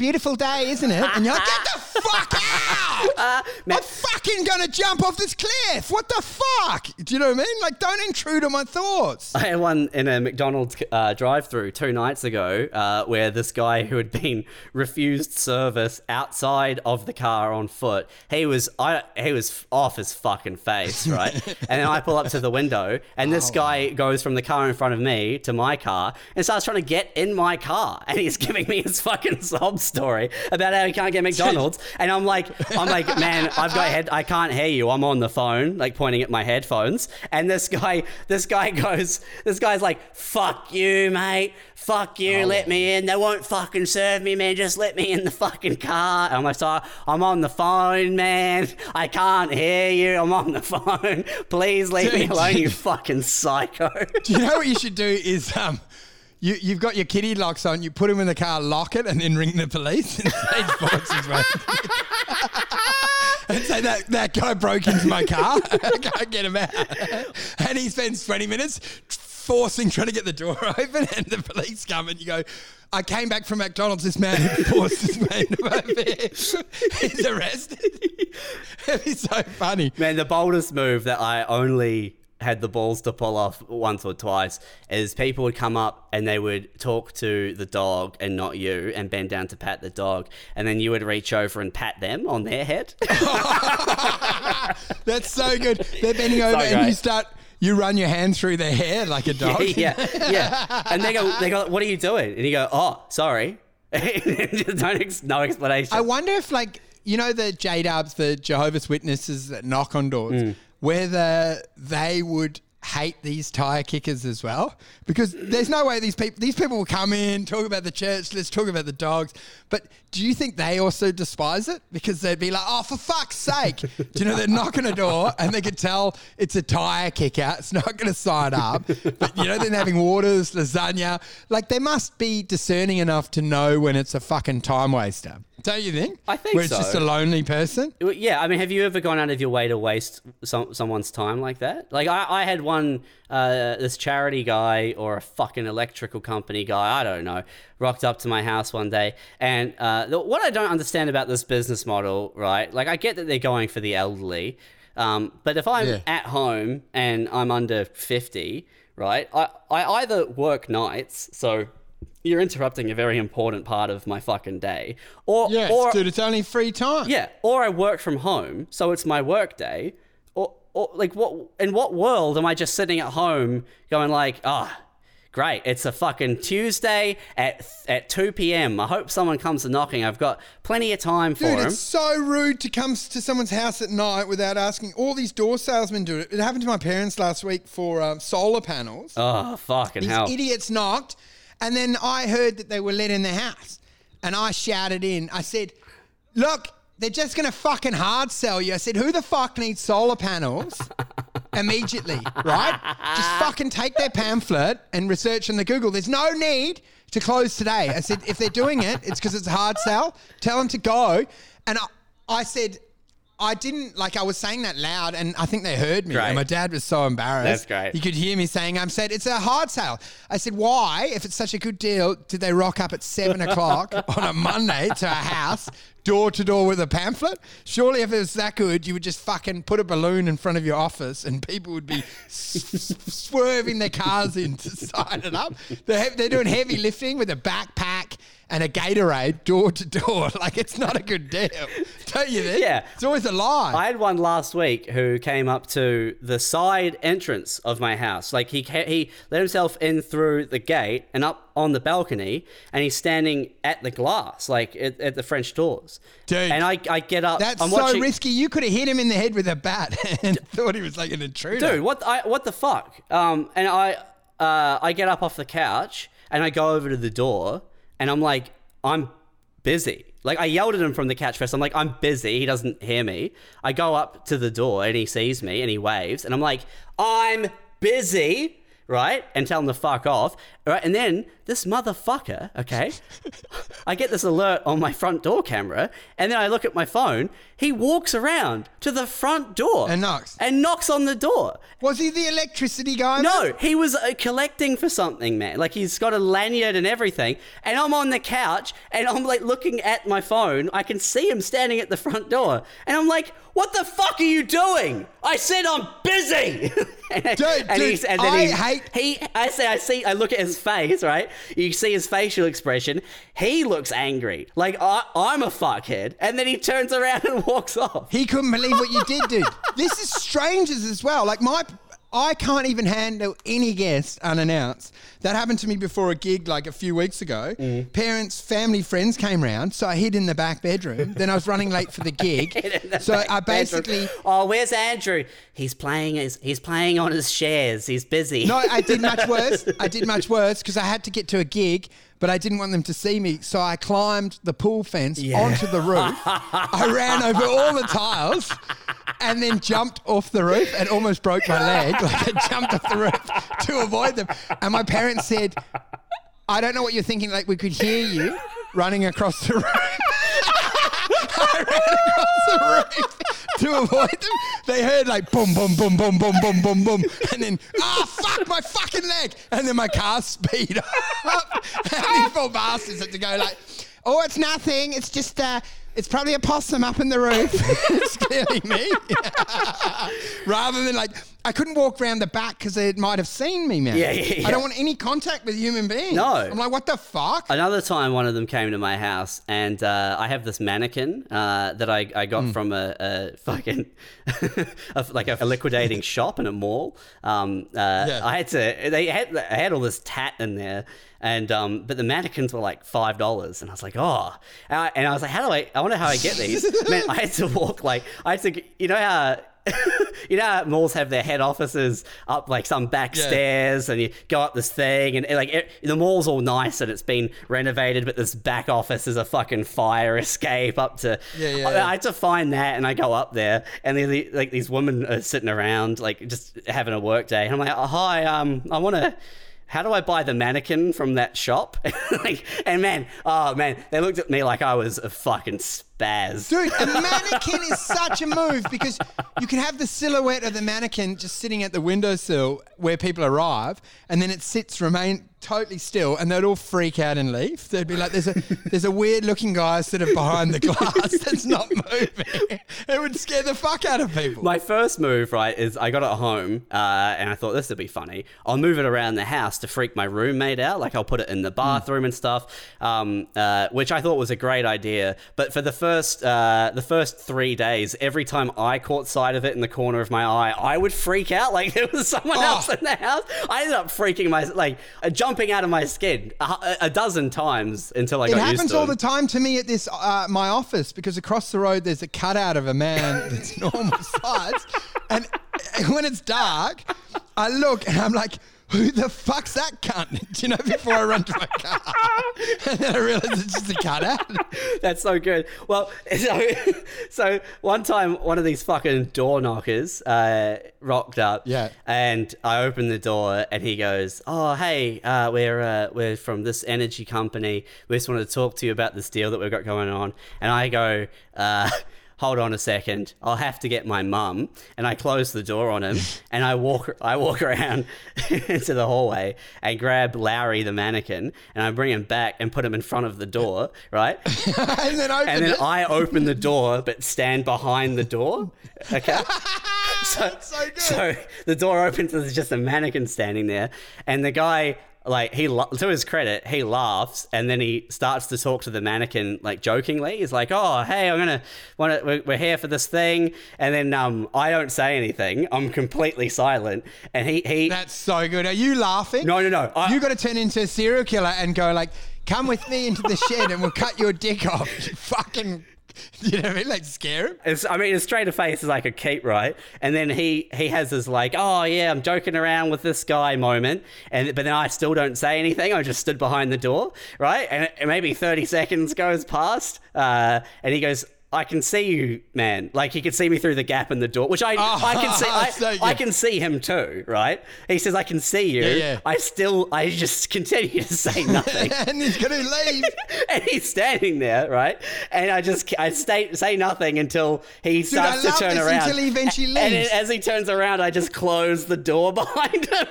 Beautiful day, isn't it? And you're like, Get the (laughs) fuck out! I'm fucking gonna jump off this cliff. What the fuck? Do you know what I mean? Like, don't intrude on my thoughts. I had one in a McDonald's uh, drive-through two nights ago, uh, where this guy who had been (laughs) refused service outside of the car on foot, he was I he was off his fucking face, right? (laughs) and then I pull up to the window, and this guy goes from the car in front of me to my car and starts trying to get in my car, and he's giving me his fucking sob story about how he can't get McDonald's, (laughs) and I'm like, I'm like, man, I've got head, I can't hear you. I'm on the phone, like pointing at my headphones, and this guy, this guy goes, this guy's like, fuck you, mate, fuck you, let me in. They won't fucking serve me, man. Just let me in the fucking car. And I'm like, sorry, I'm on the phone, man. I can't hear you. I'm on the (laughs) phone. Please leave me Dude. alone, you (laughs) fucking psycho. Do you know what you should do is um you, you've got your kitty locks on, you put them in the car, lock it, and then ring the police and say Fox's way. and say that, that guy broke into my car. (laughs) I can't get him out. And he spends 20 minutes forcing, trying to get the door (laughs) open, and the police come and you go, I came back from McDonald's. This man (laughs) forced this man over here. He's arrested. It'd be so funny. Man, the boldest move that I only had the balls to pull off once or twice is people would come up and they would talk to the dog and not you and bend down to pat the dog and then you would reach over and pat them on their head. (laughs) That's so good. They're bending over and you start. You run your hand through their hair like a dog. yeah, (laughs) yeah. yeah. And they go, they go, what are you doing? And you go, oh, sorry. Just (laughs) don't ex- no explanation. I wonder if, like, you know, the J Dubs, the Jehovah's Witnesses that knock on doors, Mm. Whether they would hate these tire kickers as well, because there's no way these people these people will come in talk about the church, let's talk about the dogs. But do you think they also despise it because they'd be like, oh, for fuck's sake, do you know they're knocking a door and they could tell it's a tire kicker, it's not going to sign up, but you know then having waters, lasagna, like they must be discerning enough to know when it's a fucking time waster. Don't you think? I think Where it's so. just a lonely person. Yeah, I mean, have you ever gone out of your way to waste some, someone's time like that? Like, I, I had one, uh, this charity guy or a fucking electrical company guy, I don't know, rocked up to my house one day. And uh, the- what I don't understand about this business model, right? Like, I get that they're going for the elderly, um, but if I'm Yeah. at home and I'm under 50, right, I, I either work nights, so. You're interrupting a very important part of my fucking day, or Yes, or dude, it's only free time. yeah, or I work from home, so it's my work day. Or, or like, what? In what world am I just sitting at home going like, ah, great, it's a fucking Tuesday at at two p.m. I hope someone comes knocking. I've got plenty of time for Dude, him. it's so rude to come to someone's house at night without asking. All these door salesmen do it. It happened to my parents last week for um, solar panels. Oh fucking These hell! idiots knocked, and then I heard that they were let in the house, and I shouted in. I said, "Look, they're just gonna fucking hard sell you." I said, "Who the fuck needs solar panels?" (laughs) Immediately, right? Just fucking take their pamphlet and research on the Google. There's no need to close today. I said, if they're doing it, it's because it's a hard sell. Tell them to go. And I, I said, I didn't like. I was saying that loud, and I think they heard me. Great. And my dad was so embarrassed. That's great. You could hear me saying, "I'm said it's a hard sale." I said, "Why? If it's such a good deal, did they rock up at seven o'clock (laughs) on a Monday to a house, door to door with a pamphlet? Surely, if it was that good, you would just fucking put a balloon in front of your office, and people would be s- swerving their cars in to sign it up. They're, he- they're doing heavy lifting with a backpack." And a Gatorade door to door, like it's not a good deal, don't you think? Yeah. it's always a lie. I had one last week who came up to the side entrance of my house. Like he ca- he let himself in through the gate and up on the balcony, and he's standing at the glass, like at, at the French doors. Dude, and I, I get up. That's I'm so watching, risky. You could have hit him in the head with a bat (laughs) and thought he was like an intruder. dude. What I, what the fuck? Um, and I uh, I get up off the couch and I go over to the door and I'm like, I'm busy. Like I yelled at him from the couch first. I'm like, I'm busy. He doesn't hear me. I go up to the door and he sees me and he waves and I'm like, I'm busy. Right? And tell him to fuck off. Right? And then this motherfucker, okay? I get this alert on my front door camera, and then I look at my phone. He walks around to the front door And knocks. and knocks on the door. Was he the electricity guy? No, he was uh, collecting for something, man. Like he's got a lanyard and everything. And I'm on the couch and I'm like looking at my phone. I can see him standing at the front door. And I'm like, what the fuck are you doing? I said I'm busy. (laughs) and, Dude, dude, he's- and then I hate- he, I say, I see, I look at his face, right? You see his facial expression. He looks angry. Like I, I'm a fuckhead. And then he turns around (laughs) and walks off. He couldn't believe what you did, dude. this is strangers as well. Like my, I can't even handle any guest unannounced. That happened to me before a gig like a few weeks ago. Mm. Parents, family, friends came round, so I hid in the back bedroom. then I was running late for the gig, (laughs) so I basically. Oh, where's Andrew? He's playing his, he's playing on his shares. He's busy. No, I did much (laughs) worse. I did much worse because I had to get to a gig, but I didn't want them to see me. So I climbed the pool fence onto the roof. (laughs) I ran over all the tiles and then jumped off the roof and almost broke my leg. (laughs) Like I jumped off the roof (laughs) to avoid them. And my parents said, I don't know what you're thinking. Like we could hear you running across the roof. (laughs) I ran across the roof to avoid them. They heard like boom, boom, boom, boom, boom, boom, boom, boom, and then ah, fuck my fucking leg, and then my car speed up, and these poor bastards had to go like, oh, it's nothing. It's just uh, it's probably a possum up in the roof. (laughs) (laughs) it's clearly me. (laughs) Rather than like, I couldn't walk around the back because it might have seen me, man. Yeah, yeah, yeah. I don't want any contact with human beings. No. I'm like, what the fuck? Another time, one of them came to my house, and uh, I have this mannequin uh, that I, I got from a, a fucking a, like a, liquidating shop in a mall. Um, uh, I had to. They had I had all this tat in there, and um, but the mannequins were like five dollars, and I was like, oh, and I, and I was like, how do I? I wonder how I get these. (laughs) Man, I had to walk like I had to. You know how. (laughs) you know how malls have their head offices up like some back Yeah. stairs and you go up this thing and, like it, the mall's all nice and it's been renovated but this back office is a fucking fire escape up to Yeah, yeah, I, yeah. I had to find that and I go up there and the, like these women are sitting around like just having a work day and I'm like oh, hi um I want to how do I buy the mannequin from that shop? (laughs) like, and man, oh man, they looked at me like I was a fucking spaz. Dude, a mannequin is such a move because you can have the silhouette of the mannequin just sitting at the windowsill where people arrive, and then it sits, remain totally still, and they'd all freak out and leave. They'd be like, "There's a there's a weird looking guy sort of behind the glass (laughs) that's not moving." It would scare the fuck out of people. My first move, right, is I got it at home, uh, and I thought this would be funny. I'll move it around the house to freak my roommate out. Like I'll put it in the bathroom and stuff, um, uh, which I thought was a great idea. But for the first uh, the first three days, every time I caught sight of it in the corner of my eye, I would freak out (laughs) like there was someone Oh. else in the house. I ended up freaking my like uh, jumping out of my skin a, a- a dozen times until I It got used to it. happens all the time to me at this uh, my office because across the road there's a cutout of a man (laughs) that's normal size, and when it's dark, I look and I'm like, "Who the fuck's that cunt?" (laughs) Do you know? Before I run to my car, (laughs) and then I realize it's just a cutout. (laughs) That's so good. Well, so, so one time, one of these fucking door knockers uh, rocked up. Yeah. And I opened the door, and he goes, "Oh, hey, uh, we're uh, we're from this energy company. We just wanted to talk to you about this deal that we've got going on." And I go. Hold on a second. I'll have to get my mum, and I close the door on him, (laughs) and I walk. I walk around (laughs) into the hallway and grab Lowry, the mannequin, and I bring him back and put him in front of the door, right? (laughs) and then open and then. I open the door but stand behind the door. Okay. So, so good. so the door opens and there's just a mannequin standing there, and the guy. Like he, to his credit, he laughs and then he starts to talk to the mannequin like jokingly. He's like, "Oh, hey, I'm gonna, want we're, we're here for this thing," and then um, I don't say anything. I'm completely silent, and he, he, That's so good. Are you laughing? no, no, no. I, you got to turn into a serial killer and go like, "Come with me into the shed and we'll cut your dick off." You fucking, (laughs) you know what I mean? Like scare him. It's, I mean, his straight to face is like a keep, right? And then he he has this like, oh yeah, I'm joking around with this guy moment, and but then I still don't say anything. I just stood behind the door, right? And, maybe 30 seconds goes past, uh, and he goes. I can see you, man. Like he can see me through the gap in the door, which I (laughs) I can see. I, (laughs) so. I can see him too, right? He says, "I can see you." yeah. I still, I just (laughs) continue to say nothing and he's gonna leave. and he's standing there, right? And I just I stay say nothing until he starts I love to turn this around. until he eventually And leaves. as he turns around, I just close the door behind him.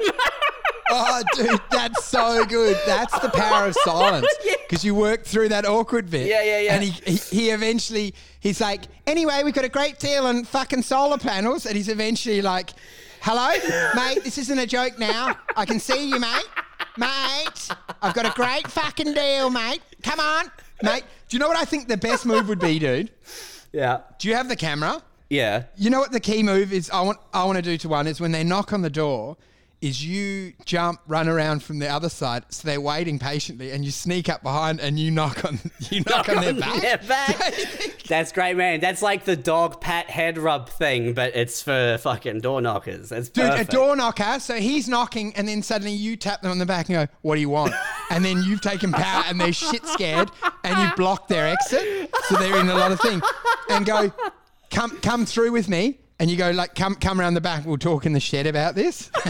Oh, dude, that's so good. That's the power of silence. (laughs) Because you work through that awkward bit. Yeah, yeah, yeah. And he, he, he eventually, he's like, anyway, we've got a great deal on fucking solar panels. And he's eventually like, hello, mate, this isn't a joke now. I can see you, mate. Mate, I've got a great fucking deal, mate. Come on, mate. Do you know what I think the best move would be, dude? yeah, Do you have the camera? yeah. You know what the key move is? I want I want to do to one is when they knock on the door, is you jump, run around from the other side, so they're waiting patiently, and you sneak up behind and you knock on (laughs) you knock, on their back. Their back. (laughs) That's great, man. That's like the dog pat head rub thing, but it's for fucking door knockers. That's Dude, perfect. a door knocker. So he's knocking, and then suddenly you tap them on the back and go, "What do you want?" (laughs) And then you've taken power, and they're shit scared, and you block their exit, so they're in a lot of thing, and go, "Come, come through with me." And you go like, "Come, come around the back. We'll talk in the shed about this." (laughs)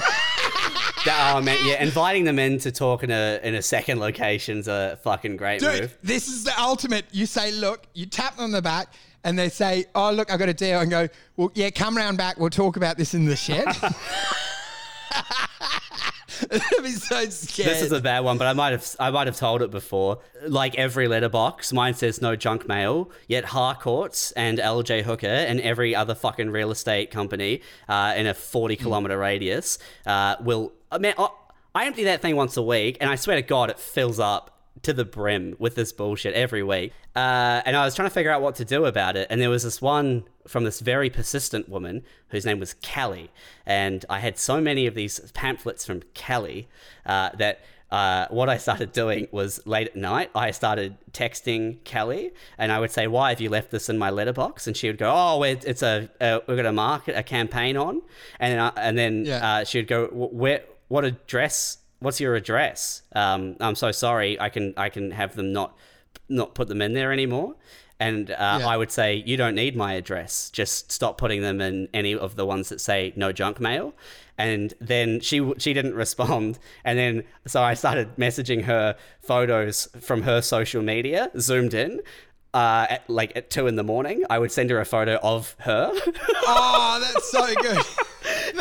Oh man, yeah. Inviting them in to talk in a in a second location's a fucking great Dude, move. this is the ultimate. You say, look, you tap them on the back, and they say, oh, look, I got a deal, and go, well, yeah, come round back. We'll talk about this in the shed. (laughs) (laughs) Be so scared. This is a bad one, but I might have I might have told it before. Like every letterbox, mine says no junk mail. Yet Harcourts and LJ Hooker and every other fucking real estate company uh, in a forty kilometer radius uh, will. I mean, I, I empty that thing once a week, and I swear to God, it fills up to the brim with this bullshit every week. Uh, and I was trying to figure out what to do about it. And there was this one from this very persistent woman whose name was Kelly. And I had so many of these pamphlets from Kelly uh, that. Uh, what I started doing was late at night, I started texting Kelly, and I would say, "Why have you left this in my letterbox?" And she would go, "Oh, it, it's a uh, we're going to market a campaign on," and then, I- and then Yeah. uh, she would go, "Wh- "Where? What address? What's your address? Um, I'm so sorry. I can I can have them not not put them in there anymore." And uh, Yeah. I would say, "You don't need my address. Just stop putting them in any of the ones that say no junk mail." And then she she didn't respond, and then so I started messaging her photos from her social media, zoomed in. Uh, at, like at two in the morning, I would send her a photo of her. oh, that's so good. (laughs)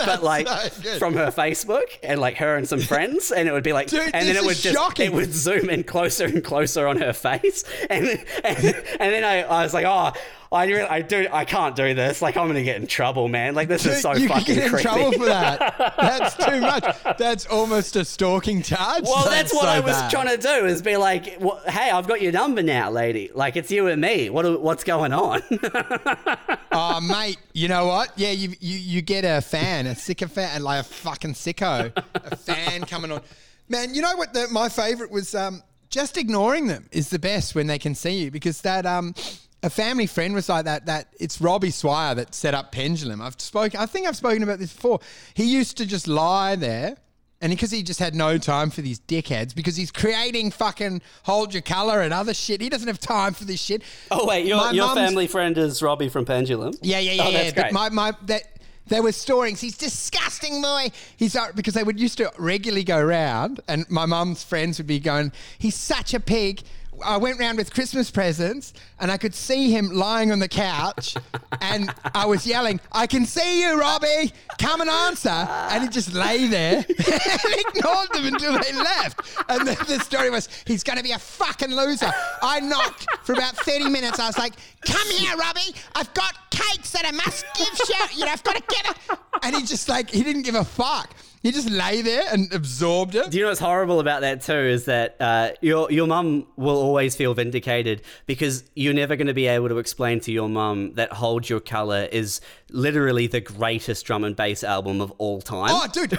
but like (laughs) so from her Facebook and like her and some friends, and it would be like, Dude, and then it would just shocking. it would zoom in closer and closer on her face, (laughs) and and, and then I, I was like, oh. I really, I do, I can't do this. Like, I'm gonna get in trouble, man. Like, this is so you can fucking get in creepy. trouble for that. (laughs) That's too much. That's almost a stalking charge. Well, that's, what so I was bad. trying to do is be like, "Wha- hey, I've got your number now, lady. Like, it's you and me. What, what's going on? (laughs) Oh, mate, you know what? Yeah, you you, you get a fan, a fan, like a fucking sicko, a fan coming on. Man, you know what? The, my favorite was um, just ignoring them is the best when they can see you because that um, a family friend was like that. That it's Robbie Swire that set up Pendulum. I've spoken. I think I've spoken about this before. He used to just lie there. And because he just had no time for these dickheads, because he's creating fucking Hold Your Colour and other shit. He doesn't have time for this shit. oh wait, your, My your family friend is Robbie from Pendulum. yeah, yeah, yeah, Oh, yeah. great. my, my that there were stories. He's disgusting, boy. He's uh, because they would used to regularly go round, and my mum's friends would be going. He's such a pig. I went round with Christmas presents, and I could see him lying on the couch, and I was yelling, "I can see you, Robbie! Come and answer!" And he just lay there (laughs) and ignored them until they left. And the, the story was, "He's going to be a fucking loser." I knocked for about thirty minutes. I was like, "Come here, Robbie! I've got cakes that I must give you. You know, I've got to get it." And he just like he didn't give a fuck. He just lay there and absorbed it. Do you know what's horrible about that too is that uh, your your mum will always feel vindicated because you're never going to be able to explain to your mum that "Hold Your Colour" is literally the greatest drum and bass album of all time. Oh, dude,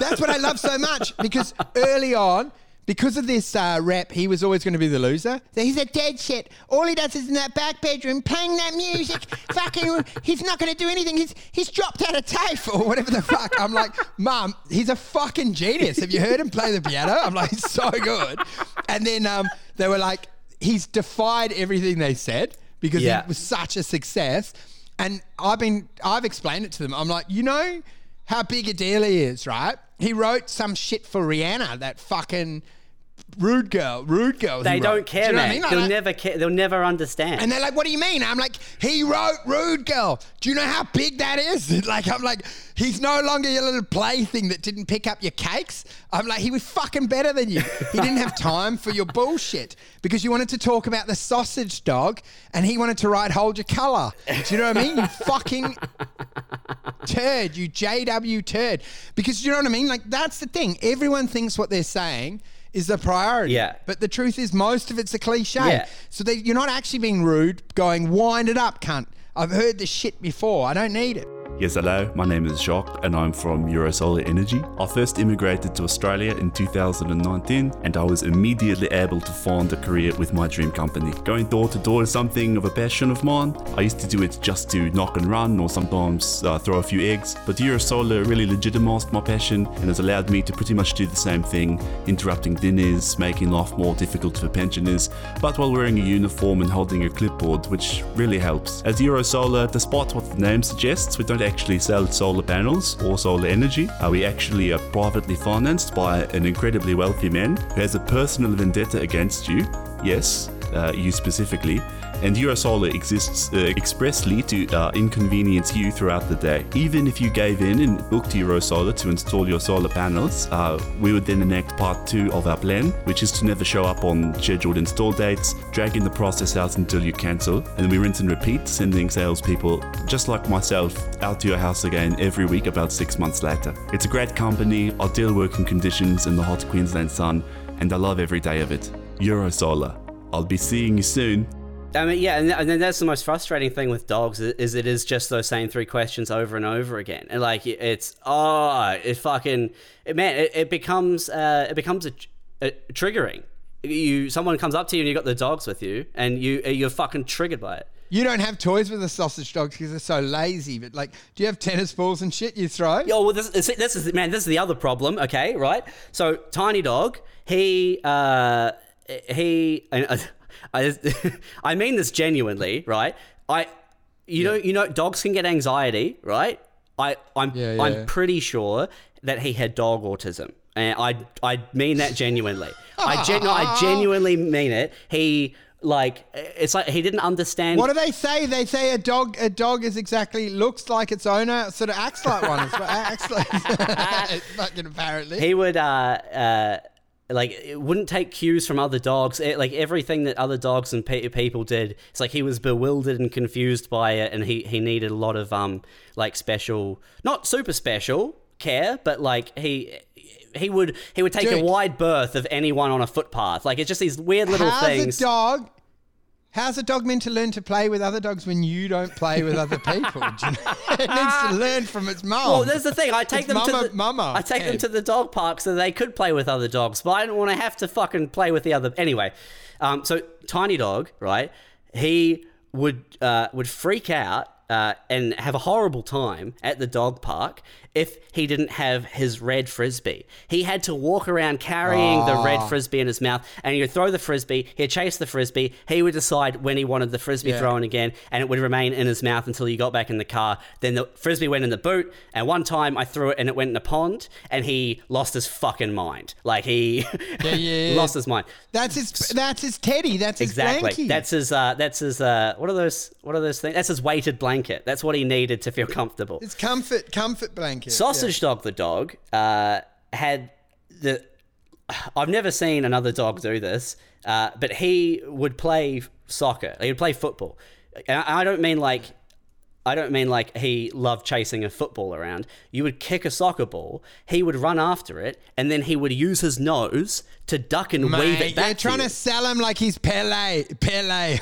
that's what I love so much because early on, because of this uh, rep, he was always going to be the loser. So he's a dead shit. All he does is in that back bedroom playing that music. (laughs) fucking, he's not going to do anything. He's he's dropped out of TAFE or whatever the fuck. I'm like, Mum, he's a fucking genius. Have you heard him play the piano? I'm like, he's so good. And then um, they were like, he's defied everything they said because Yeah. he was such a success. And I've been, I've explained it to them. I'm like, you know how big a deal he is, right? He wrote some shit for Rihanna, that fucking rude girl, rude girl. they he don't care, Do you know man. I mean? Like, they'll like- never care. They'll never understand. and they're like, "What do you mean?" I'm like, "He wrote Rude Girl. Do you know how big that is?" (laughs) Like, I'm like, he's no longer your little plaything that didn't pick up your cakes. I'm like, he was fucking better than you. He didn't have time for your bullshit because you wanted to talk about the sausage dog, and he wanted to write "Hold Your Colour." Do you know what I mean? You (laughs) fucking turd, you JW turd. Because you know what I mean? Like, that's the thing. Everyone thinks what they're saying is the priority. Yeah. But the truth is, most of it's a cliche. Yeah. So they, you're not actually being rude, going, wind it up, cunt. I've heard this shit before. I don't need it. Yes, hello, my name is Jacques and I'm from Eurosolar Energy. I first immigrated to Australia in 2019 and I was immediately able to find a career with my dream company. Going door to door is something of a passion of mine. I used to do it just to knock and run or sometimes uh, throw a few eggs, but Eurosolar really legitimized my passion and has allowed me to pretty much do the same thing, interrupting dinners, making life more difficult for pensioners, but while wearing a uniform and holding a clipboard, which really helps. As Eurosolar, despite what the name suggests, we don't actually sell solar panels or solar energy. Uh, we actually are privately financed by an incredibly wealthy man who has a personal vendetta against you. Yes, uh, you specifically. And Eurosolar exists uh, expressly to uh, inconvenience you throughout the day. Even if you gave in and booked Eurosolar to install your solar panels, uh, we would then enact part two of our plan, which is to never show up on scheduled install dates, dragging the process out until you cancel, and then we rinse and repeat, sending salespeople just like myself out to your house again every week about six months later. It's a great company, ideal working conditions in the hot Queensland sun, and I love every day of it. Eurosolar. I'll be seeing you soon. I mean, yeah, and, and then that's the most frustrating thing with dogs is, is it is just those same three questions over and over again, and like it's oh, it fucking it, man, it, it becomes uh, it becomes a, a triggering. You someone comes up to you and you got the dogs with you, and you you're fucking triggered by it. You don't have toys with the sausage dogs because they're so lazy. But like, do you have tennis balls and shit you throw? Yo, well, this, this, this is man. This is the other problem. Okay, right? So, tiny dog. He, uh, he. I, I, (laughs) I mean this genuinely, right? I, you know, you know, dogs can get anxiety, right? I, I'm, Yeah, yeah. I'm pretty sure that he had dog autism, and I, I mean that genuinely. I, gen- no, I (laughs) genuinely mean it. He. Like it's like he didn't understand. What do they say? They say a dog a dog is exactly looks like its owner, sort of acts like one. It's, acts like (laughs) fucking apparently. he would uh, uh like it wouldn't take cues from other dogs. It, like everything that other dogs and pe- people did it's like he was bewildered and confused by it and he he needed a lot of um like special not super special care but like he he would he would take a wide berth of anyone on a footpath. Like it's just these weird little How's things. a dog? How's a dog meant to learn to play with other dogs when you don't play with other (laughs) people? Do you know? (laughs) it needs to learn from its mom. Well, there's the thing. I take It's them mama- to the mama, I take them to the dog park so they could play with other dogs, but I don't want to have to fucking play with the other. Anyway, um, so tiny dog, right? He would uh, would freak out uh, and have a horrible time at the dog park if he didn't have his red frisbee. He had to walk around carrying the red frisbee in his mouth, and he'd throw the frisbee. He'd chase the frisbee. He would decide when he wanted the frisbee Yeah. thrown again, and it would remain in his mouth until he got back in the car. Then the frisbee went in the boot, and one time I threw it and it went in a pond, and he lost his fucking mind. Like he (laughs) yeah, yeah. lost his mind. that's his. That's his teddy. That's his Exactly. blankie. That's his. Uh, that's his. Uh, what are those? What are those things? That's his weighted blanket. That's what he needed to feel comfortable. it's comfort. Comfort blanket. Sausage Dog the dog uh, had the. I've never seen another dog do this, uh, but he would play soccer. He would play football. And I don't mean like. I don't mean like he loved chasing a football around. You would kick a soccer ball, he would run after it, and then he would use his nose to duck and Mate, weave it back. You're trying to to sell him like he's Pele. Pele.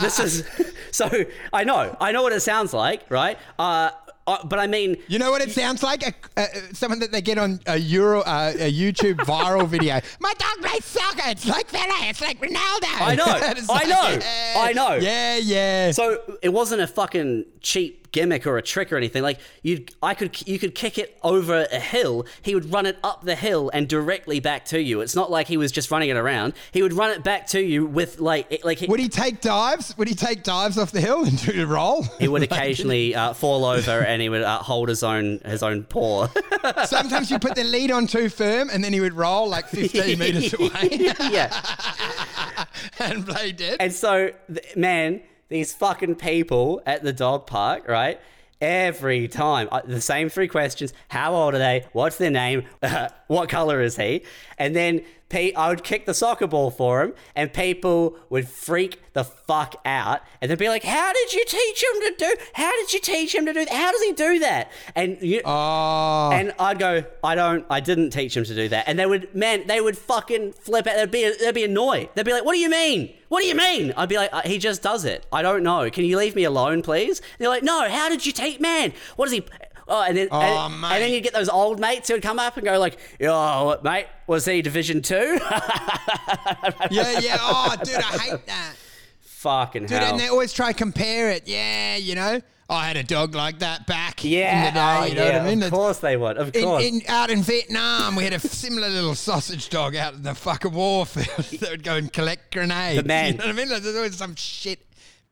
This is (laughs) so. I know. I know what it sounds like, right? Uh, uh, but I mean, You know what it sounds like? A, uh, someone that they get on a Euro, uh, a YouTube viral (laughs) video. My dog plays soccer. It's like Pele. It's like Ronaldo. I know. (laughs) I know. yeah, I know. Yeah, yeah. So it wasn't a fucking cheap gimmick or a trick or anything. Like you, I could, you could kick it over a hill. He would run it up the hill and directly back to you. It's not like he was just running it around. He would run it back to you with like, it- like he, would he take dives? Would he take dives off the hill and do a roll? he would (laughs) occasionally uh, fall over and he would uh, hold his own his own paw. (laughs) Sometimes you put the lead on too firm and then he would roll like 15 meters (laughs) away yeah. and play dead. And so, man, these fucking people at the dog park, right? Every time, the same three questions: How old are they? What's their name? (laughs) what color is he? And then Pete, I would kick the soccer ball for him, and people would freak the fuck out, and they'd be like, "How did you teach him to do? How did you teach him to do? How does he do that?" And you, Oh, and I'd go, I don't, I didn't teach him to do that. And they would, man, they would fucking flip out. They'd be, they'd be annoyed. They'd be like, what do you mean? What do you mean? I'd be like, uh, he just does it. I don't know. Can you leave me alone, please? And they're like, no, how did you take man? What is he? Oh, and then, Oh, and, and then you get those old mates who would come up and go like, "Oh, what, mate, was he Division Two? (laughs) yeah, yeah. Oh, dude, I hate that. Fucking Dude, hell. and they always try to compare it. Yeah, you know, I had a dog like that back yeah, in the day. oh, you know yeah, what I mean? Of course they would. Of course. in, out in Vietnam, we had a similar little sausage dog out in the fucking warfield (laughs) that would go and collect grenades. But man- you know what I mean? There's always some shit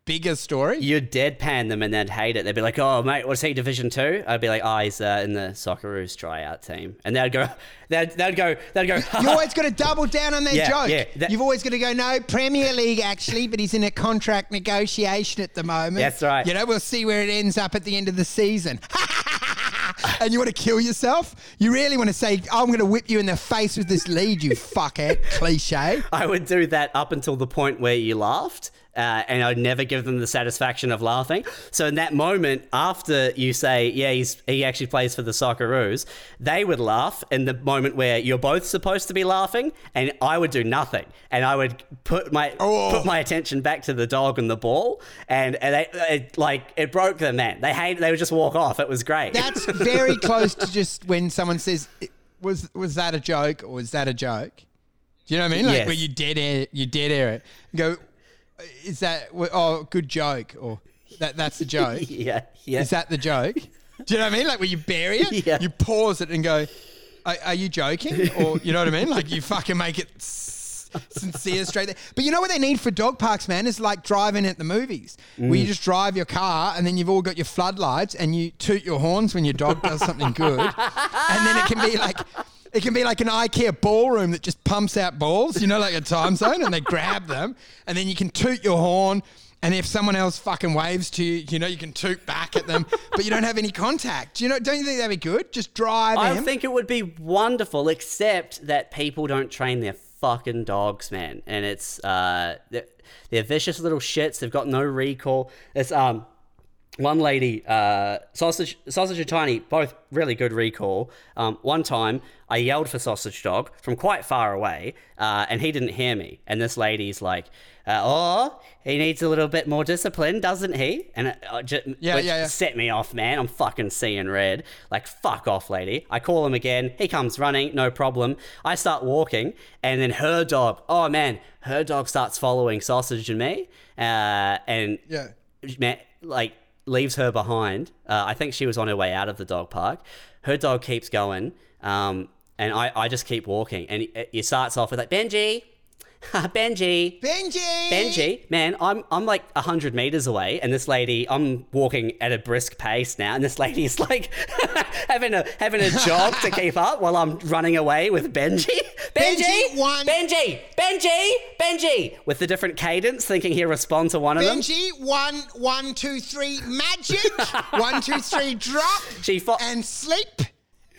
bigger story. You'd deadpan them and they'd hate it. They'd be like, "Oh, mate, what's he Division Two? I'd be like, "Oh, he's uh, in the Socceroos tryout team," and they'd go, (laughs) they'd, they'd go, they'd go. (laughs) You're always got to double down on their Yeah, joke. yeah, that- You've always got to go, no, Premier League actually, but he's in a contract negotiation at the moment. That's right. You know, we'll see where it ends up at the end of the season. (laughs) and you want to kill yourself? You really want to say, I'm going to whip you in the face with this lead, you fuckhead. Cliche. I would do that up until the point where you laughed. Uh, and I'd never give them the satisfaction of laughing. So in that moment, after you say, "Yeah, he's he actually plays for the Socceroos," they would laugh. In the moment where you're both supposed to be laughing, and I would do nothing, and I would put my Oh. put my attention back to the dog and the ball, and, and they, it, like it broke them, man. They hate. They would just walk off. It was great. That's very (laughs) close to just when someone says, "Was was that a joke or was that a joke?" Do you know what I mean? Like Yes. where you dead air, you dead air it. You go, is that oh good joke or that that's the (laughs) joke? yeah, yeah. Is that the joke? Do you know what I mean? Like where you bury it, Yeah. you pause it and go, are, are you joking? Or you know what I mean? Like you fucking make it sincere straight there. But you know what they need for dog parks, man, is like driving at the movies, where you mm. just drive your car and then you've all got your floodlights and you toot your horns when your dog does something good, and then it can be like. It can be like an IKEA ballroom that just pumps out balls, you know, like a time zone, and they grab them, and then you can toot your horn, and if someone else fucking waves to you, you know, you can toot back at them, but you don't have any contact. You know, don't you think that'd be good? Just drive I think it would be wonderful, except that people don't train their fucking dogs, man. And it's uh, they're, they're vicious little shits. They've got no recall. It's um. One lady, uh, sausage, sausage and tiny, both really good recall. Um, one time, I yelled for sausage dog from quite far away, uh, and he didn't hear me. And this lady's like, uh, "Oh, he needs a little bit more discipline, doesn't he?" And it, uh, just, Yeah, yeah, yeah. set me off, man. I'm fucking seeing red. Like, fuck off, lady. I call him again. He comes running, no problem. I start walking, and then her dog, oh man, her dog starts following Sausage and me. Uh, and, Yeah. man, like, leaves her behind. Uh, I think she was on her way out of the dog park. Her dog keeps going, um, and I, I just keep walking. And it, it starts off with, like, Benji, (laughs) Benji. Benji! Benji, man, I'm I'm like hundred meters away, and this lady, I'm walking at a brisk pace now, and this (laughs) lady's like (laughs) having a having a jog to keep up while I'm running away with Benji. Benji, Benji, one- Benji, Benji, Benji, with the different cadence, thinking he'll respond to one of them. Benji, one, one, two, three, magic. one, two, three, drop. She fo- and sleep.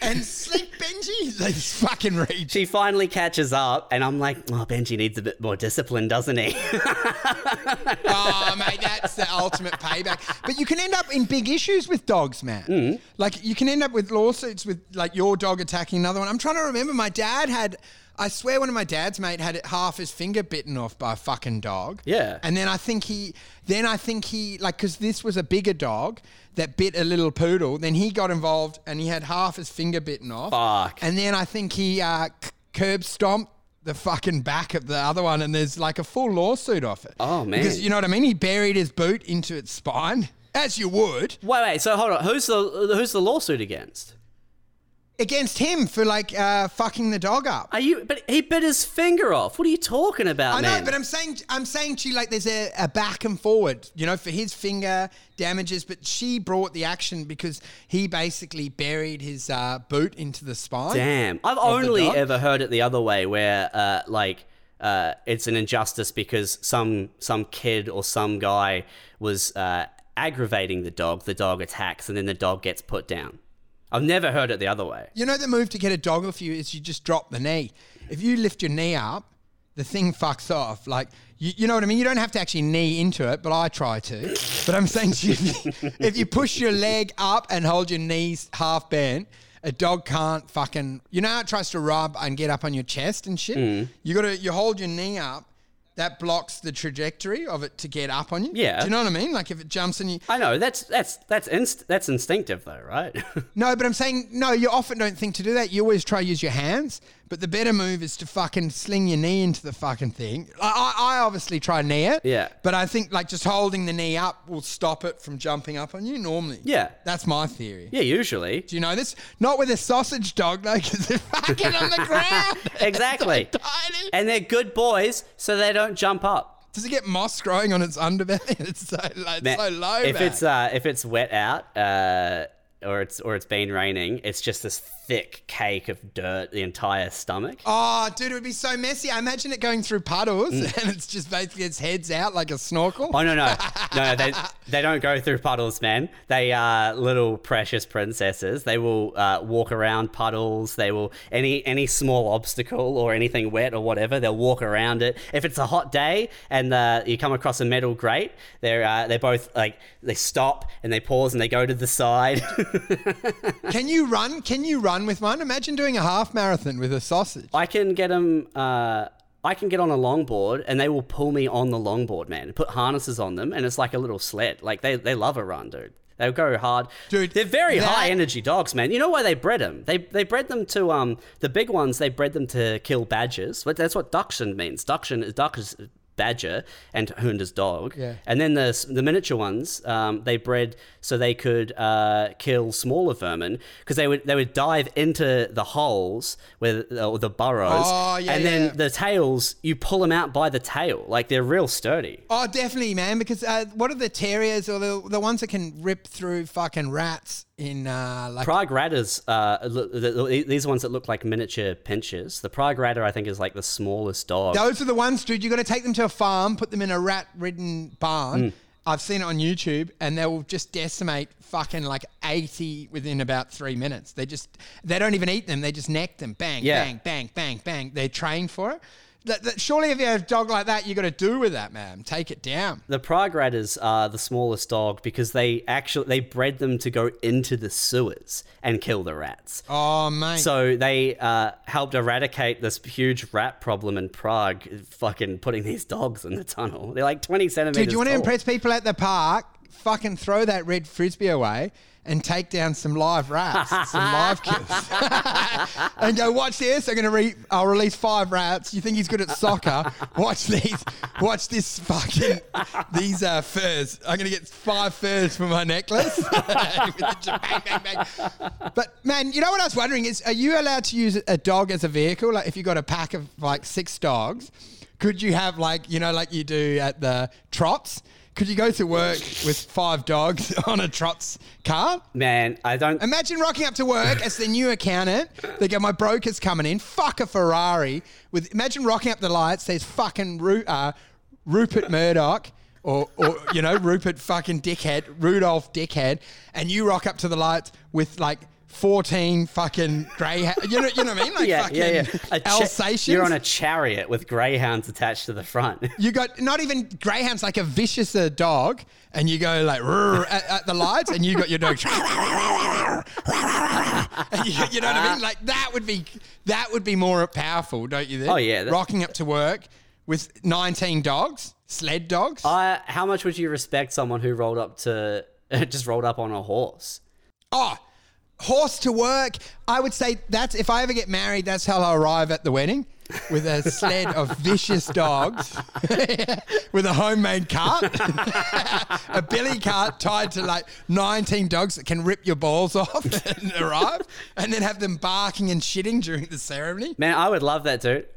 And sleep, Benji. (laughs) They fucking reach. She finally catches up, and I'm like, oh, Benji needs a bit more discipline, doesn't he? (laughs) oh, mate, that's the ultimate payback. But you can end up in big issues with dogs, man. Mm. Like you can end up with lawsuits with like your dog attacking another one. I'm trying to remember. My dad had. I swear, one of my dad's mate had half his finger bitten off by a fucking dog. Yeah. And then I think he, then I think he, like, because this was a bigger dog that bit a little poodle. Then he got involved and he had half his finger bitten off. Fuck. And then I think he uh, c- curb stomped the fucking back of the other one, and there's like a full lawsuit off it. Oh, man. Because you know what I mean? He buried his boot into its spine, as you would, wait, wait. So hold on. Who's the who's the lawsuit against? Against him for like uh, fucking the dog up. Are you? But he bit his finger off. What are you talking about, I know, but I'm saying I'm saying to you like there's a, a back and forward, you know, for his finger damages, but she brought the action because he basically buried his uh, boot into the spine. Damn. I've only ever heard it the other way where uh, like uh, it's an injustice because some some kid or some guy was uh, aggravating the dog, the dog attacks and then the dog gets put down. I've never heard it the other way. You know the move to get a dog off you is you just drop the knee. If you lift your knee up, the thing fucks off. Like you, you know what I mean. You don't have to actually knee into it, but I try to. But I'm saying to you, if you push your leg up and hold your knees half bent, a dog can't fucking. You know how it tries to rub and get up on your chest and shit. Mm. You got to you hold your knee up. That blocks the trajectory of it to get up on you. Yeah. Do you know what I mean? Like if it jumps on you. I know that's that's that's inst- that's instinctive though, right? (laughs) No, but I'm saying no. You often don't think to do that. You always try to use your hands. But the better move is to fucking sling your knee into the fucking thing. I, I, I obviously try knee it. Yeah. But I think like just holding the knee up will stop it from jumping up on you normally. Yeah. That's my theory. yeah, usually. Do you know this? Not with a sausage dog though, because they're fucking on the ground. (laughs) Exactly. Tiny. and they're good boys, so they don't jump up. Does it get moss growing on its underbelly? (laughs) It's so, like, Man, so low. If man. it's uh, if it's wet out, uh, or it's or it's been raining, it's just this thick cake of dirt the entire stomach. Oh, dude, it would be so messy. I imagine it going through puddles Mm. (laughs) and it's just basically its head's out like a snorkel. Oh no no no! They (laughs) they don't go through puddles, man. They are little precious princesses. They will uh, walk around puddles. They will any any small obstacle or anything wet or whatever. They'll walk around it. If it's a hot day and uh, you come across a metal grate, they're uh, they both like they stop and they pause and they go to the side. (laughs) Can you run? Can you run with one? Imagine doing a half marathon with a sausage. I can get them. Uh, I can get on a longboard and they will pull me on the longboard, man. Put harnesses on them and it's like a little sled. Like they, they love a run, dude. They'll go hard, Dude, They're very that- high energy dogs, man. You know why they bred them? They they bred them to um the big ones. They bred them to kill badgers. But that's what dachshund means. Dachshund is duck is badger and hund is dog. Yeah. And then the the miniature ones, um, they bred so they could uh, kill smaller vermin because they would they would dive into the holes where or the burrows, Oh, yeah, and then yeah. the tails you pull them out by the tail, like they're real sturdy. Oh, definitely, man. Because uh, what are the terriers or the the ones that can rip through fucking rats in uh, like Prague Ratters, uh, look- the- the- these ones that look like miniature pinschers. The Prague Ratter, I think, is like the smallest dog. Those are the ones, dude. You got to take them to a farm, put them in a rat-ridden Mm. barn. I've seen it on YouTube, and they will just decimate fucking like eighty within about three minutes. They just they don't even eat them; they just neck them. Bang, Yeah. bang, bang, bang, bang. They're trained for it. That, that, surely, if you have a dog like that, you got to do with that, man. Take it down. The Prague Ratters are the smallest dog because they actually they bred them to go into the sewers and kill the rats. Oh, man! So they uh, helped eradicate this huge rat problem in Prague, fucking putting these dogs in the tunnel. They're like 20 centimeters Dude, you want to impress people at the park? Fucking throw that red frisbee away and take down some live rats, some live kills, (laughs) and go watch this. I'm gonna re- I'll release five rats. You think he's good at soccer? Watch these. Watch this fucking these uh, furs. I'm gonna get five furs for my necklace. (laughs) Bang, bang, bang. But man, you know what I was wondering is, are you allowed to use a dog as a vehicle? Like if you got a pack of like six dogs, could you have like you know like you do at the trots? Could you go to work with five dogs (laughs) on a trots car? Man, I don't. Imagine rocking up to work as the new accountant. They go, my broker's coming in. Fuck a Ferrari. With imagine rocking up the lights. There's fucking Ru- uh, Rupert Murdoch. Or, or, you know, Rupert fucking dickhead, Rudolph dickhead, and you rock up to the lights with like 14 fucking grey, you know, you know what I mean? Like (laughs) yeah, fucking yeah, yeah. Cha- Alsatians. You're on a chariot with greyhounds attached to the front. (laughs) You got not even greyhounds, like a vicious uh, dog, and you go like at, at the lights, and you got your dog. (laughs) you, you know what I mean? Like that would be that would be more powerful, don't you? Think? Oh, yeah, rocking up to work with nineteen dogs, sled dogs. Uh, how much would you respect someone who rolled up to just rolled up on a horse? oh, horse to work. I would say that's if I ever get married, that's how I arrive at the wedding. With a sled of (laughs) vicious dogs, (laughs) with a homemade cart, (laughs) a billy cart tied to like 19 dogs that can rip your balls off and arrive, and then have them barking and shitting during the ceremony. Man, I would love that, dude.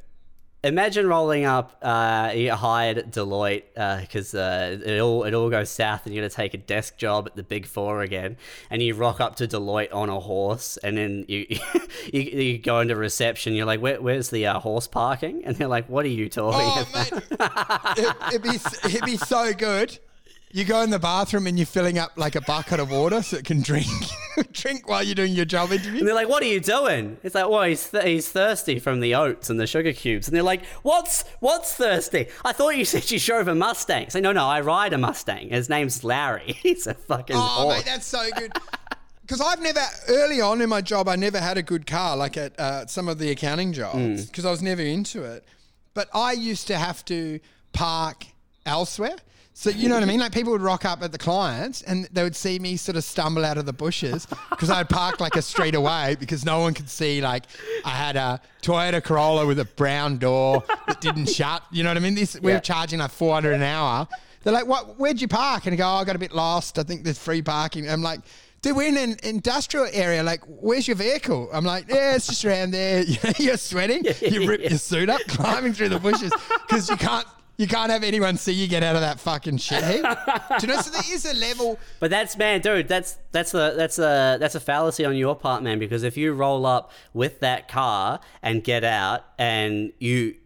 Imagine rolling up. Uh, you hired at Deloitte because uh, it all it all goes south, and you're gonna take a desk job at the Big Four again, and you rock up to Deloitte on a horse, and then you (laughs) you, you go into reception. You're like, Where, "Where's the uh, horse parking?" And they're like, "What are you talking Oh, about?" mate, (laughs) it, it'd, be, it'd be so good. You go in the bathroom and you're filling up like a bucket of water so it can drink (laughs) drink while you're doing your job interview. And they're like, "What are you doing?" It's like, "Well, he's th- he's thirsty from the oats and the sugar cubes." And they're like, "What's what's thirsty? I thought you said you drove a Mustang." Say, "No, no, I ride a Mustang. His name's Larry. (laughs) He's a fucking Oh, horse." mate, that's so good. Because I've never, early on in my job, I never had a good car, like at uh, some of the accounting jobs, because I was never into it. But I used to have to park elsewhere. So, you know what I mean? Like people would rock up at the clients and they would see me sort of stumble out of the bushes because I'd park like a street away because no one could see. Like I had a Toyota Corolla with a brown door that didn't shut. You know what I mean? This, we Yeah. were charging like 400 an hour. They're like, "What? Where'd you park?" And I go, oh, "I got a bit lost. I think there's free parking." I'm like, "Dude, we're in an industrial area. Like, where's your vehicle?" I'm like, "Yeah, it's just around there." (laughs) You're sweating. you rip your suit up, climbing through the bushes because you can't. You can't have anyone see you get out of that fucking shit heap. Do you know? So there is a level. But that's man, dude. That's that's a that's a that's a fallacy on your part, man. Because if you roll up with that car and get out, and you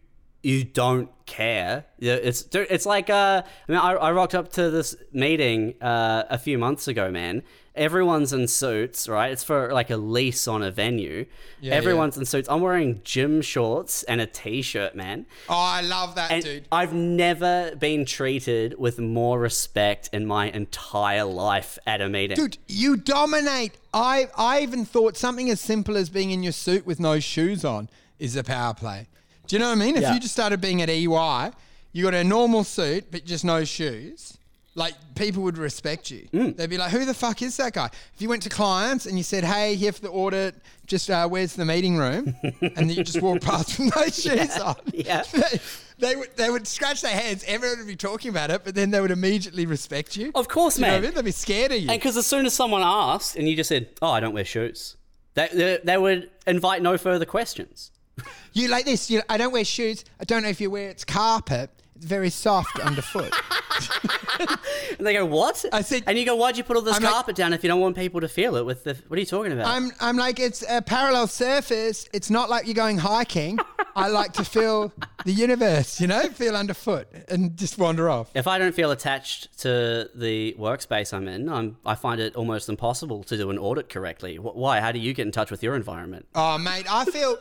you don't care, it's it's like uh, I mean, I, I rocked up to this meeting uh, a few months ago, man. Everyone's in suits, right? It's for like a lease on a venue. Everyone's in suits. I'm wearing gym shorts and a t-shirt, man. Oh, I love that, And dude. I've never been treated with more respect in my entire life at a meeting. Dude, you dominate. I I even thought something as simple as being in your suit with no shoes on is a power play. Do you know what I mean? If Yeah. you just started being at EY, you got a normal suit but just no shoes. Like people would respect you. Mm. They'd be like, "Who the fuck is that guy?" If you went to clients and you said, "Hey, here for the audit, just uh, where's the meeting room?" (laughs) and you just walk past with no (laughs) shoes on, yeah. (laughs) they, they would they would scratch their heads. Everyone would be talking about it, but then they would immediately respect you. Of course, You know I man. mean? They'd be scared of you. And because as soon as someone asked and you just said, "Oh, I don't wear shoes," they, they, they would invite no further questions. You like this? You, I don't wear shoes. I don't know if you wear it's carpet. It's very soft underfoot. (laughs) And they go, "What?" I said- and you go, "Why'd you put all this I'm like- carpet down if you don't want people to feel it?" With the, what are you talking about? I'm I'm like it's a parallel surface. It's not like you're going hiking. I like to feel the universe. You know, feel underfoot and just wander off. if I don't feel attached to the workspace I'm in, I'm, I find it almost impossible to do an audit correctly. Why? How do you get in touch with your environment? Oh, mate, I feel.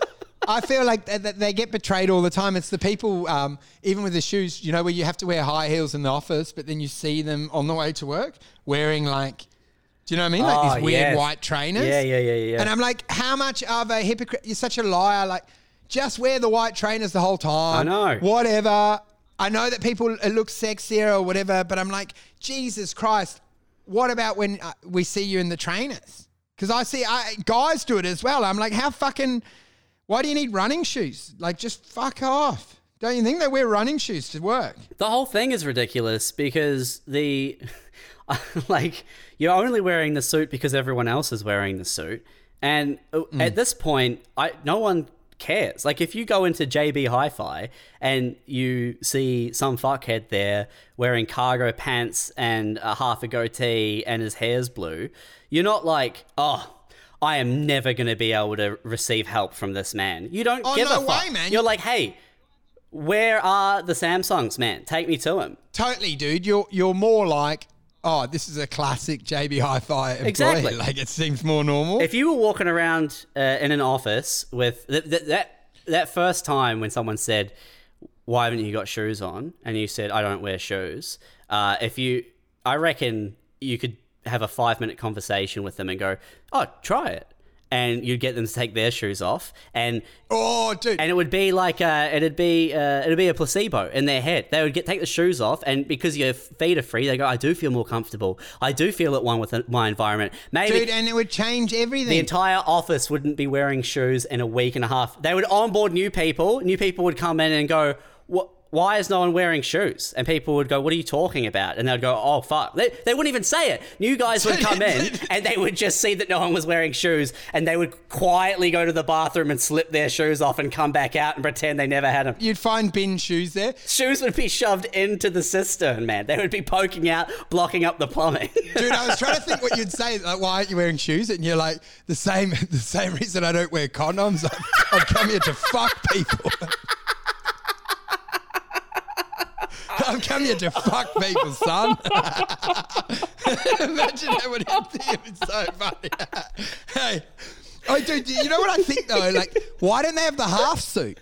I feel like th- th- they get betrayed all the time. It's the people, um, even with the shoes, you know, where you have to wear high heels in the office, but then you see them on the way to work wearing like, do you know what I mean? Like Oh, these weird yes. white trainers. Yeah, yeah, yeah, yeah. And I'm like, how much of a hypocrite? You're such a liar. Like, just wear the white trainers the whole time. I know. Whatever. I know that people look sexier or whatever, but I'm like, Jesus Christ. What about when uh, we see you in the trainers? Because I see I, guys do it as well. I'm like, how fucking. Why do you need running shoes? Like, just fuck off. Don't you think they wear running shoes to work? The whole thing is ridiculous because the (laughs) like you're only wearing the suit because everyone else is wearing the suit, and Mm. at this point, I no one cares. Like if you go into JB Hi-Fi and you see some fuckhead there wearing cargo pants and a half a goatee and his hair's blue, you're not like, oh. I am never going to be able to receive help from this man. You don't Oh, give no a fuck. way, man. You're like, hey, where are the Samsungs, man? Take me to him. Totally, dude. You're you're more like, oh, this is a classic JB Hi-Fi employee. Exactly. (laughs) Like it seems more normal. If you were walking around uh, in an office with th- th- that that first time when someone said, "Why haven't you got shoes on?" and you said, "I don't wear shoes," uh, if you, I reckon you could have a five minute conversation with them and go, "Oh, try it." And you'd get them to take their shoes off, and oh, dude. and it would be like uh, it'd be uh, it'd be a placebo in their head. They would get take the shoes off, and because your feet are free, they go, "I do feel more comfortable. I do feel at one with my environment." Maybe dude, and it would change everything. the entire office wouldn't be wearing shoes in a week and a half. They would onboard new people. New people would come in and go, "What? Why is no one wearing shoes?" And people would go, "What are you talking about?" And they'd go, "Oh fuck!" They, they wouldn't even say it. New guys would come (laughs) in and they would just see that no one was wearing shoes, and they would quietly go to the bathroom and slip their shoes off and come back out and pretend they never had them. You'd find bin shoes there. Shoes would be shoved into the cistern, man. They would be poking out, blocking up the plumbing. Dude, I was trying to think what you'd say. Like, why aren't you wearing shoes? And you're like, the same (laughs) the same reason I don't wear condoms. I've, I've come here to fuck people. (laughs) I've come here to fuck people, son. (laughs) Imagine that would hit It's so funny. hey. Oh, dude, you know what I think though? Like, why don't they have the half suit?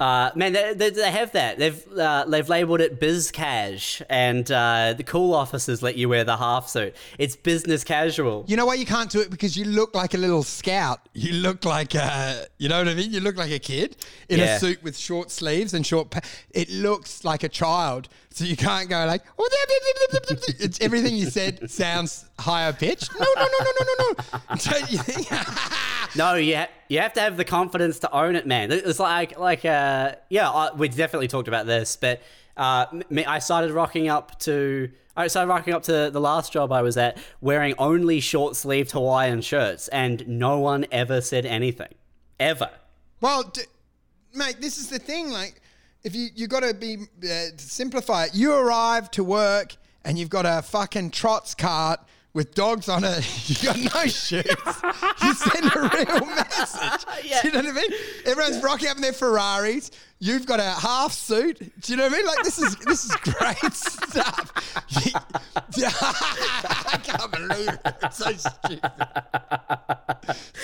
Uh, man, they, they, they have that. They've uh, they've labelled it biz cash, and uh, the cool officers let you wear the half suit. It's business casual. You know why you can't do it? Because you look like a little scout. You look like a, you know what I mean? You look like a kid in Yeah. a suit with short sleeves and short. Pa- it looks like a child, so you can't go like. It's everything you said (laughs) sounds higher pitched. No, no, no, no, no, no, no. (laughs) Don't you think? No, you ha- you have to have the confidence to own it, man. It's like like uh, yeah, I, we definitely talked about this, but uh, me, I started rocking up to. I started rocking up to the last job I was at wearing only short sleeved Hawaiian shirts, and no one ever said anything. Ever. Well, d- mate, this is the thing. Like, if you you got to be uh, simplify it. You arrive to work and you've got a fucking trots cart with dogs on it. (laughs) You got no shoes. (laughs) you send a real message. (laughs) Do you know what I mean? Everyone's rocking up in their Ferraris. You've got a half suit. Do you know what I mean? Like this is this is great stuff. I can't believe it. It's so stupid.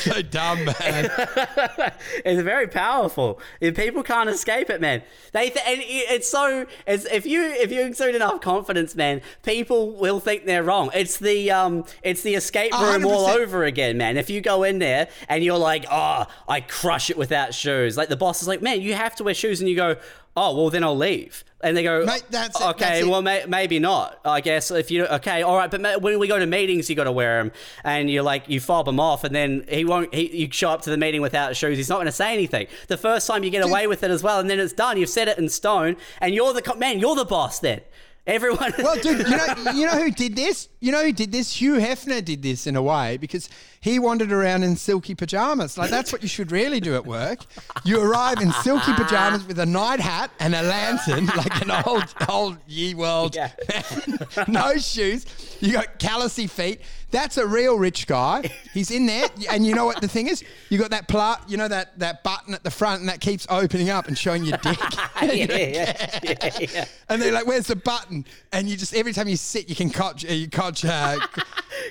So dumb, man. (laughs) it's very powerful. And people can't escape it, man. They th- and it's so it's if you if you exude enough confidence, man, people will think they're wrong. It's the um it's the escape room hundred all over again, man. If you go in there and you're like, oh, I crush it without shoes, like the boss is like, man, you have to wear shoes, and you go. Oh well, then I'll leave, and they go. Mate, that's it, oh, okay. that's well, may- maybe not. I guess if you okay, all right. But ma- when we go to meetings, you got to wear them, and you're like you fob them off, and then he won't. He, you show up to the meeting without shoes. He's not going to say anything. The first time you get away with it as well, and then it's done. You've set it in stone, and you're the co- man. You're the boss then. Everyone. Well, dude, you know, (laughs) you know who did this? You know who did this? Hugh Hefner did this in a way because he wandered around in silky pajamas. Like that's what you should really do at work. You arrive in silky pajamas with a night hat and a lantern, (laughs) like an old, old ye world Yeah. (laughs) no shoes. You got callousy feet. That's a real rich guy. He's in there, and you know what the thing is? You got that pla- you know that that button at the front, and that keeps opening up and showing your dick. (laughs) yeah, yeah, yeah, (laughs) yeah. And they're like, "Where's the button?" And you just every time you sit, you can uh, you codge, uh,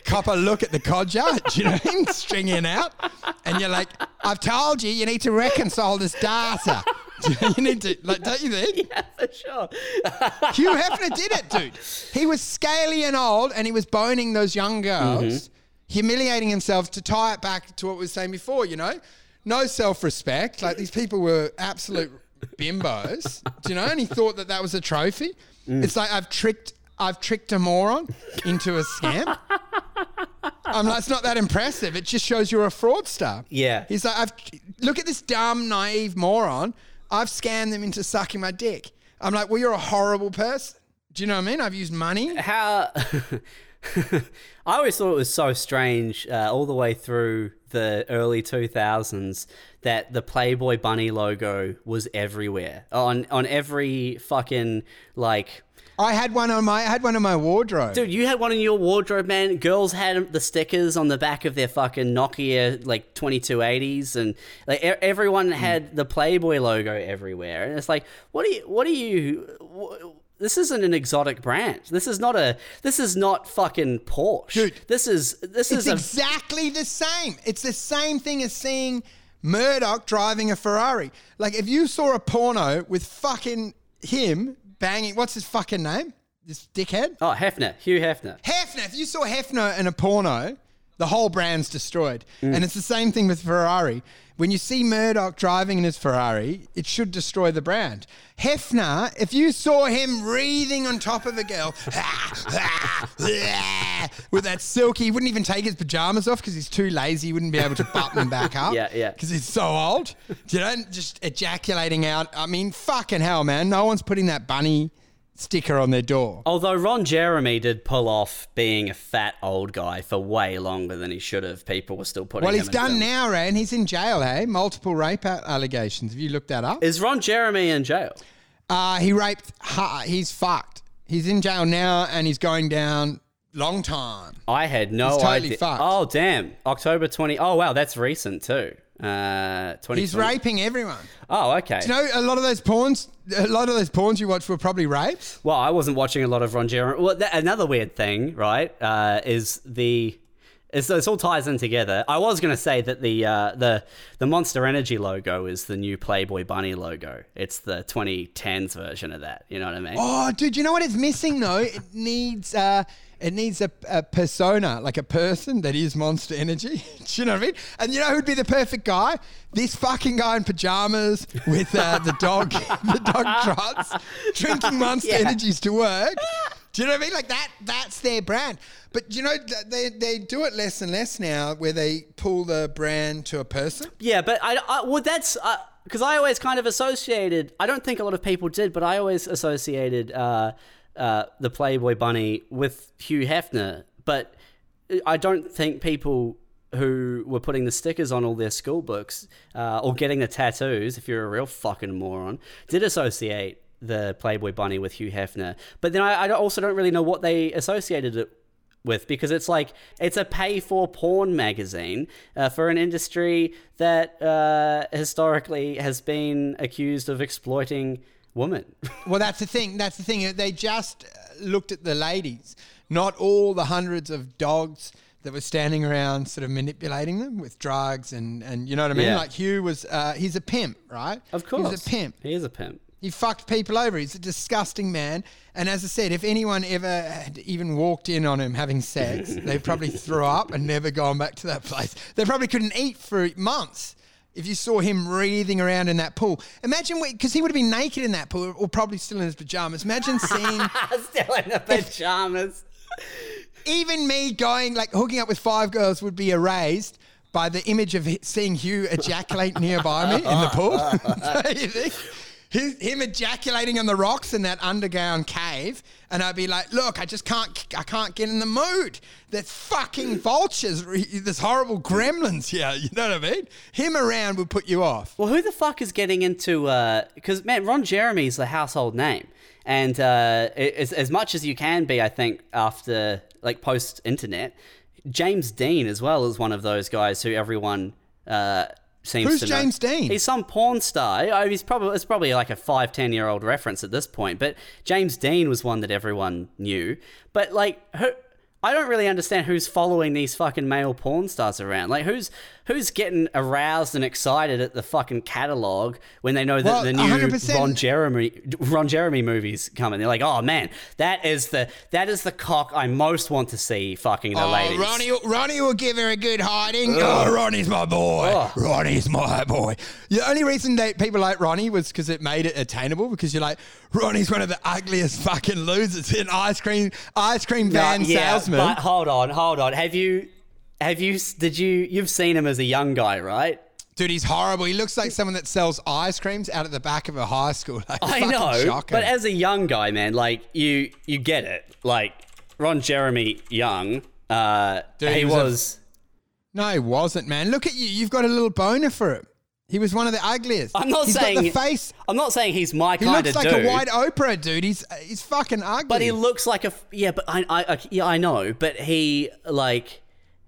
cop a look at the codger. (laughs) Do you know what I mean? Stringing out, and you're like, "I've told you, you need to reconcile this data. (laughs) You, need to like, don't you think?" Yeah, for sure. (laughs) Hugh Hefner did it, dude. He was scaly and old, and he was boning those young girls, mm-hmm. humiliating himself to tie it back to what we were saying before. You know, no self-respect. Like these people were absolute bimbos. Do you know? And he thought that that was a trophy. Mm. It's like I've tricked, I've tricked a moron into a scam. I'm like, it's not that impressive. It just shows you're a fraudster. Yeah. He's like, I've look at this dumb, naive moron. I've scammed them into sucking my dick. I'm like, well, you're a horrible person. Do you know what I mean? I've used money. How (laughs) I always thought it was so strange uh, all the way through the early 2000s that the Playboy bunny logo was everywhere on on every fucking like I had one on my, I had one on my wardrobe. Dude, you had one in your wardrobe, man. Girls had the stickers on the back of their fucking Nokia like 2280s, and like everyone hmm. had the Playboy logo everywhere. And it's like, what do you? What do you? This isn't an exotic brand. This is not a. This is not fucking Porsche. Dude, this is this is a. exactly the same. It's the same thing as seeing Murdoch driving a Ferrari. Like if you saw a porno with fucking him banging, what's his fucking name? This dickhead. oh, Hefner, Hugh Hefner. Hefner, if you saw Hefner in a porno, the whole brand's destroyed. And it's the same thing with Ferrari. When you see Murdoch driving in his Ferrari, it should destroy the brand. Hefner, if you saw him breathing on top of a girl (laughs) with that silky, he wouldn't even take his pajamas off because he's too lazy. He wouldn't be able to button them back (laughs) up. Yeah, yeah. Because he's so old. You know, just ejaculating out. I mean, fucking hell, man. No one's putting that bunny sticker on their door. Although Ron Jeremy did pull off being a fat old guy for way longer than he should have, people were still putting. Well, he's done now, Ran. He's in jail, hey? Multiple rape allegations. Have you looked that up? Is Ron Jeremy in jail? Uh, he raped. Ha, he's fucked. He's in jail now, and he's going down long time. I had no He's totally idea. fucked. Oh damn! October twenty. Oh wow, that's recent too. Uh. He's raping everyone. Oh okay. You know, a lot of those porns, a lot of those porns you watch were probably rapes. well, I wasn't watching a lot of Ron Jeremy. Well, that, another weird thing, right? Uh, is the. It's, this all ties in together. I was going to say that the uh, the the Monster Energy logo is the new Playboy Bunny logo. It's the 2010s version of that. You know what I mean? Oh, dude, you know what it's missing though? It needs uh it needs a, a persona, like a person that is Monster Energy. (laughs) Do you know what I mean? And you know who'd be the perfect guy? This fucking guy in pajamas with uh, the dog, (laughs) the dog trots, drinking Monster Yeah. Energies to work. Do you know what I mean? Like that. That's their brand. But you know they they do it less and less now, where they pull the brand to a person. Yeah, but I, I well, that's because I always kind of associated. I don't think a lot of people did, but I always associated uh, uh, the Playboy Bunny with Hugh Hefner. But I don't think people who were putting the stickers on all their school books uh, or getting the tattoos, if you're a real fucking moron, did associate the Playboy Bunny with Hugh Hefner. But then I, I also don't really know what they associated it with because it's like it's a pay for porn magazine uh, for an industry that uh, historically has been accused of exploiting women. (laughs) Well, that's the thing. That's the thing. They just looked at the ladies, not all the hundreds of dogs that were standing around, sort of manipulating them with drugs and and you know what I mean. Yeah. Like Hugh was, uh, he's a pimp, right? of course, he's a pimp. He is a pimp. He fucked people over. He's a disgusting man. And as I said, if anyone ever had even walked in on him having sex, (laughs) they probably threw up and never gone back to that place. They probably couldn't eat for months. If you saw him wreathing around in that pool, imagine because he would have been naked in that pool, or probably still in his pajamas. Imagine seeing (laughs) Still in the pajamas. even me going like hooking up with five girls would be erased by the image of seeing Hugh ejaculate nearby me in the pool. (laughs) Don't you think? His, him ejaculating on the rocks in that underground cave, and I'd be like, "Look, I just can't, I can't get in the mood. There's fucking (laughs) vultures, re- there's horrible gremlins here. (laughs) You know what I mean? Him around would put you off. Well, who the fuck is getting into? Because man, Ron Jeremy's the household name, and uh, as as much as you can be, I think after like post internet, James Deen as well is one of those guys who everyone uh, seems Who's to know. James Deen? He's some porn star. Oh, he's probably it's probably like a five ten year old reference at this point. But James Deen was one that everyone knew. But like who. I don't really understand who's following these fucking male porn stars around. Like, who's who's getting aroused and excited at the fucking catalog when they know that Well, the new 100%. Ron Jeremy Ron Jeremy movies coming? They're like, oh man, that is the that is the cock I most want to see fucking the Oh, ladies. Ronnie, Ronnie will give her a good hiding. Oh, Ronnie's my boy. Ronnie's my boy. The only reason that people like Ronnie was because it made it attainable. Because you're like, Ronnie's one of the ugliest fucking losers in ice cream, ice cream van Uh, yeah, salesman. But hold on, hold on. Have you have you did you you've seen him as a young guy, right? Dude, he's horrible. He looks like someone that sells ice creams out at the back of a high school. (laughs) Like, I know, shocking. but as a young guy, man, like you you get it. Like Ron Jeremy Young, uh, Dude, he he was a- no, he wasn't, man. Look at you. You've got a little boner for him. He was one of the ugliest. I'm not He's saying the face. I'm not saying he's my He kind looks of like dude. a white Oprah, dude. He's he's fucking ugly. But he looks like a yeah. But I, I, I yeah I know. But he like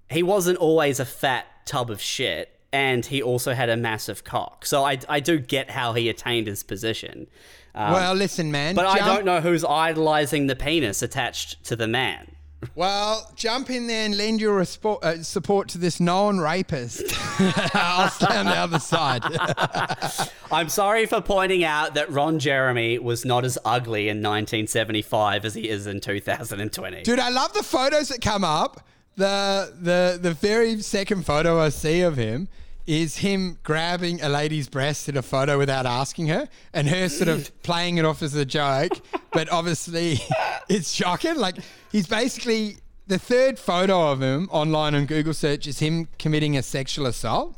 he wasn't always a fat tub of shit, and he also had a massive cock. So I I do get how he attained his position. Um, well, listen, man. but I don't know who's idolizing the penis attached to the man. (laughs) Well, jump in there and lend your respo- uh, support to this known rapist. (laughs) I'll stand on the other side. (laughs) I'm sorry for pointing out that Ron Jeremy was not as ugly in 1975 as he is in 2020. Dude, I love the photos that come up. The the the very second photo I see of him is him grabbing a lady's breast in a photo without asking her, and her sort of (laughs) playing it off as a joke. But obviously, (laughs) it's shocking. Like he's basically the third photo of him online on Google search is him committing a sexual assault.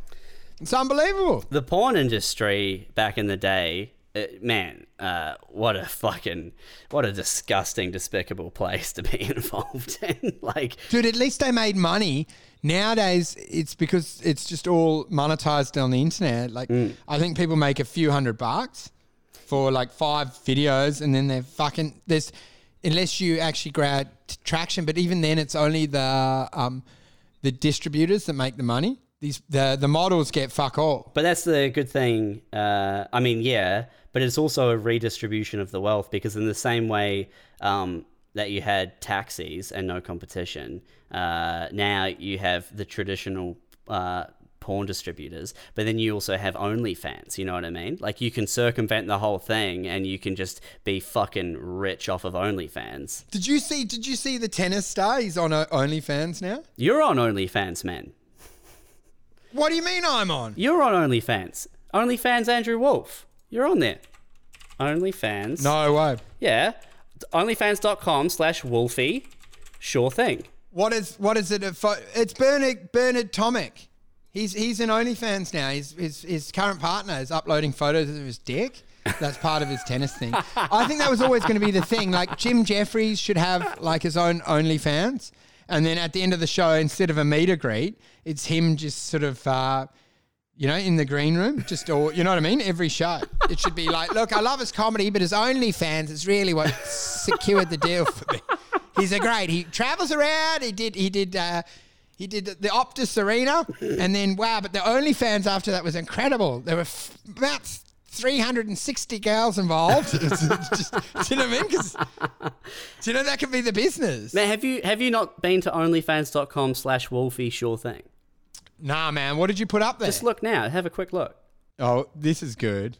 It's unbelievable. the porn industry back in the day, uh, man, uh, what a fucking, what a disgusting, despicable place to be (laughs) involved in. (laughs) like, Dude, at least they made money. Nowadays, it's because it's just all monetized on the internet. Like, I think people make a few hundred bucks for like five videos, and then they're fucking there's unless you actually grab traction. But even then, it's only the um the distributors that make the money. These the the models get fuck all. but that's the good thing. Uh, I mean, yeah, but it's also a redistribution of the wealth because in the same way um, that you had taxis and no competition, uh, now you have the traditional. Uh, porn distributors but then you also have OnlyFans you know what I mean like you can circumvent the whole thing and you can just be fucking rich off of OnlyFans Did you see? Did you see the tennis star? He's on OnlyFans now. you're on OnlyFans man What do you mean I'm on? You're on OnlyFans. OnlyFans Andrew Wolf. You're on there. OnlyFans. No way. Yeah. OnlyFans.com slash Wolfie. Sure thing. What is what is it? It's Bernard Bernard Tomic. He's he's in OnlyFans now. He's, his his current partner is uploading photos of his dick. That's part of his tennis thing. (laughs) I think that was always going to be the thing. Like Jim Jeffries should have like his own OnlyFans, And then at the end of the show, instead of a meet and greet, it's him just sort of, uh, you know, in the green room, just or you know what I mean. Every show, it should be like, look, I love his comedy, but his OnlyFans is really what secured the deal for me. He's a great. He travels around. He did. He did. Uh, he did the, Optus Arena, and then wow! But the OnlyFans after that was incredible. There were f- about 360 girls involved. (laughs) Just- do you know what I mean? 'Cause- do you know that could be the business? Man, have you have you not been to onlyfans.com slash wolfie sure thing? Nah, man. What did you put up there? Just look now. Have a quick look. oh, this is good.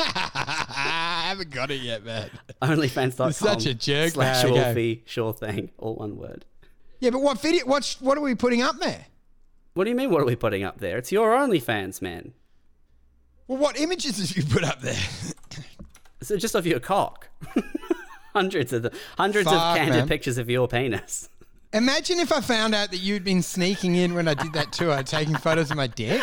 I (laughs) haven't got it yet, man. Onlyfans.com such a jerk, slash man. Wolfie sure thing. All one word. Yeah, but what video? What what are we putting up there? What do you mean? What are we putting up there? It's your OnlyFans, man. Well, what images have you put up there? (laughs) so just of your cock. (laughs) hundreds of the hundreds Fuck, of candid man. pictures of your penis. Imagine if I found out that you'd been sneaking in when I did that tour, (laughs) taking photos of my dick.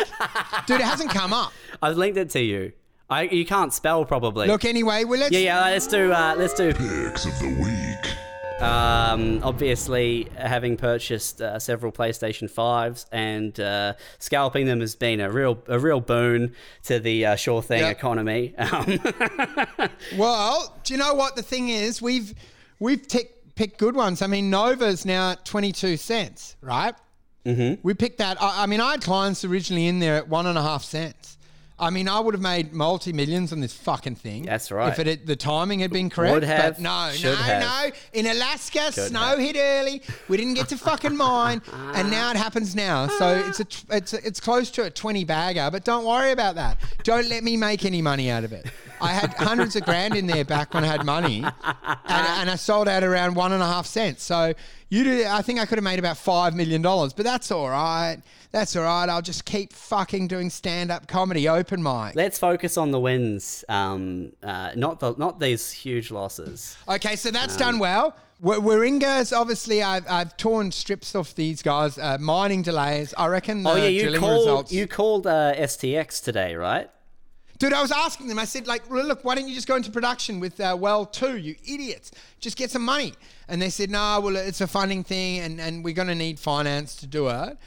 Dude, it hasn't come up. I've linked it to you. I you can't spell probably. Look, anyway, well, let's. yeah, yeah. Let's do. Uh, let's do. Picks of the week. Um, obviously, having purchased uh, several PlayStation fives and uh, scalping them has been a real a real boon to the uh, sure thing Yeah. economy. (laughs) Um, (laughs) Well, do you know what the thing is? We've we've tick, picked good ones. I mean, Nova's now at twenty two cents, right? Mm-hmm. We picked that. I, I mean, I had clients originally in there at one and a half cents. I mean, I would have made multi millions on this fucking thing. That's right. If it had, the timing had been correct. Would have, But no, should no, have. no. In Alaska, Should snow have. hit early. We didn't get to fucking mine, and now it happens now. So it's a it's a, it's close to a twenty bagger. But don't worry about that. Don't let me make any money out of it. I had hundreds of grand in there back when I had money, and, and I sold out around one and a half cents. So you do. I think I could have made about five million dollars, but that's all right. That's all right. I'll just keep fucking doing stand up comedy, open mic. let's focus on the wins, um, uh, not the not these huge losses. Okay, so that's done well. W- Warrego's obviously, I've, I've torn strips off these guys. Uh, mining delays. I reckon the Oh yeah, you called results. you called uh, STX today, right? Dude, I was asking them. I said, like, "Well, look, why don't you just go into production with uh, Well 2, you idiots? Just get some money. And they said, no, well, it's a funding thing and, and we're going to need finance to do it.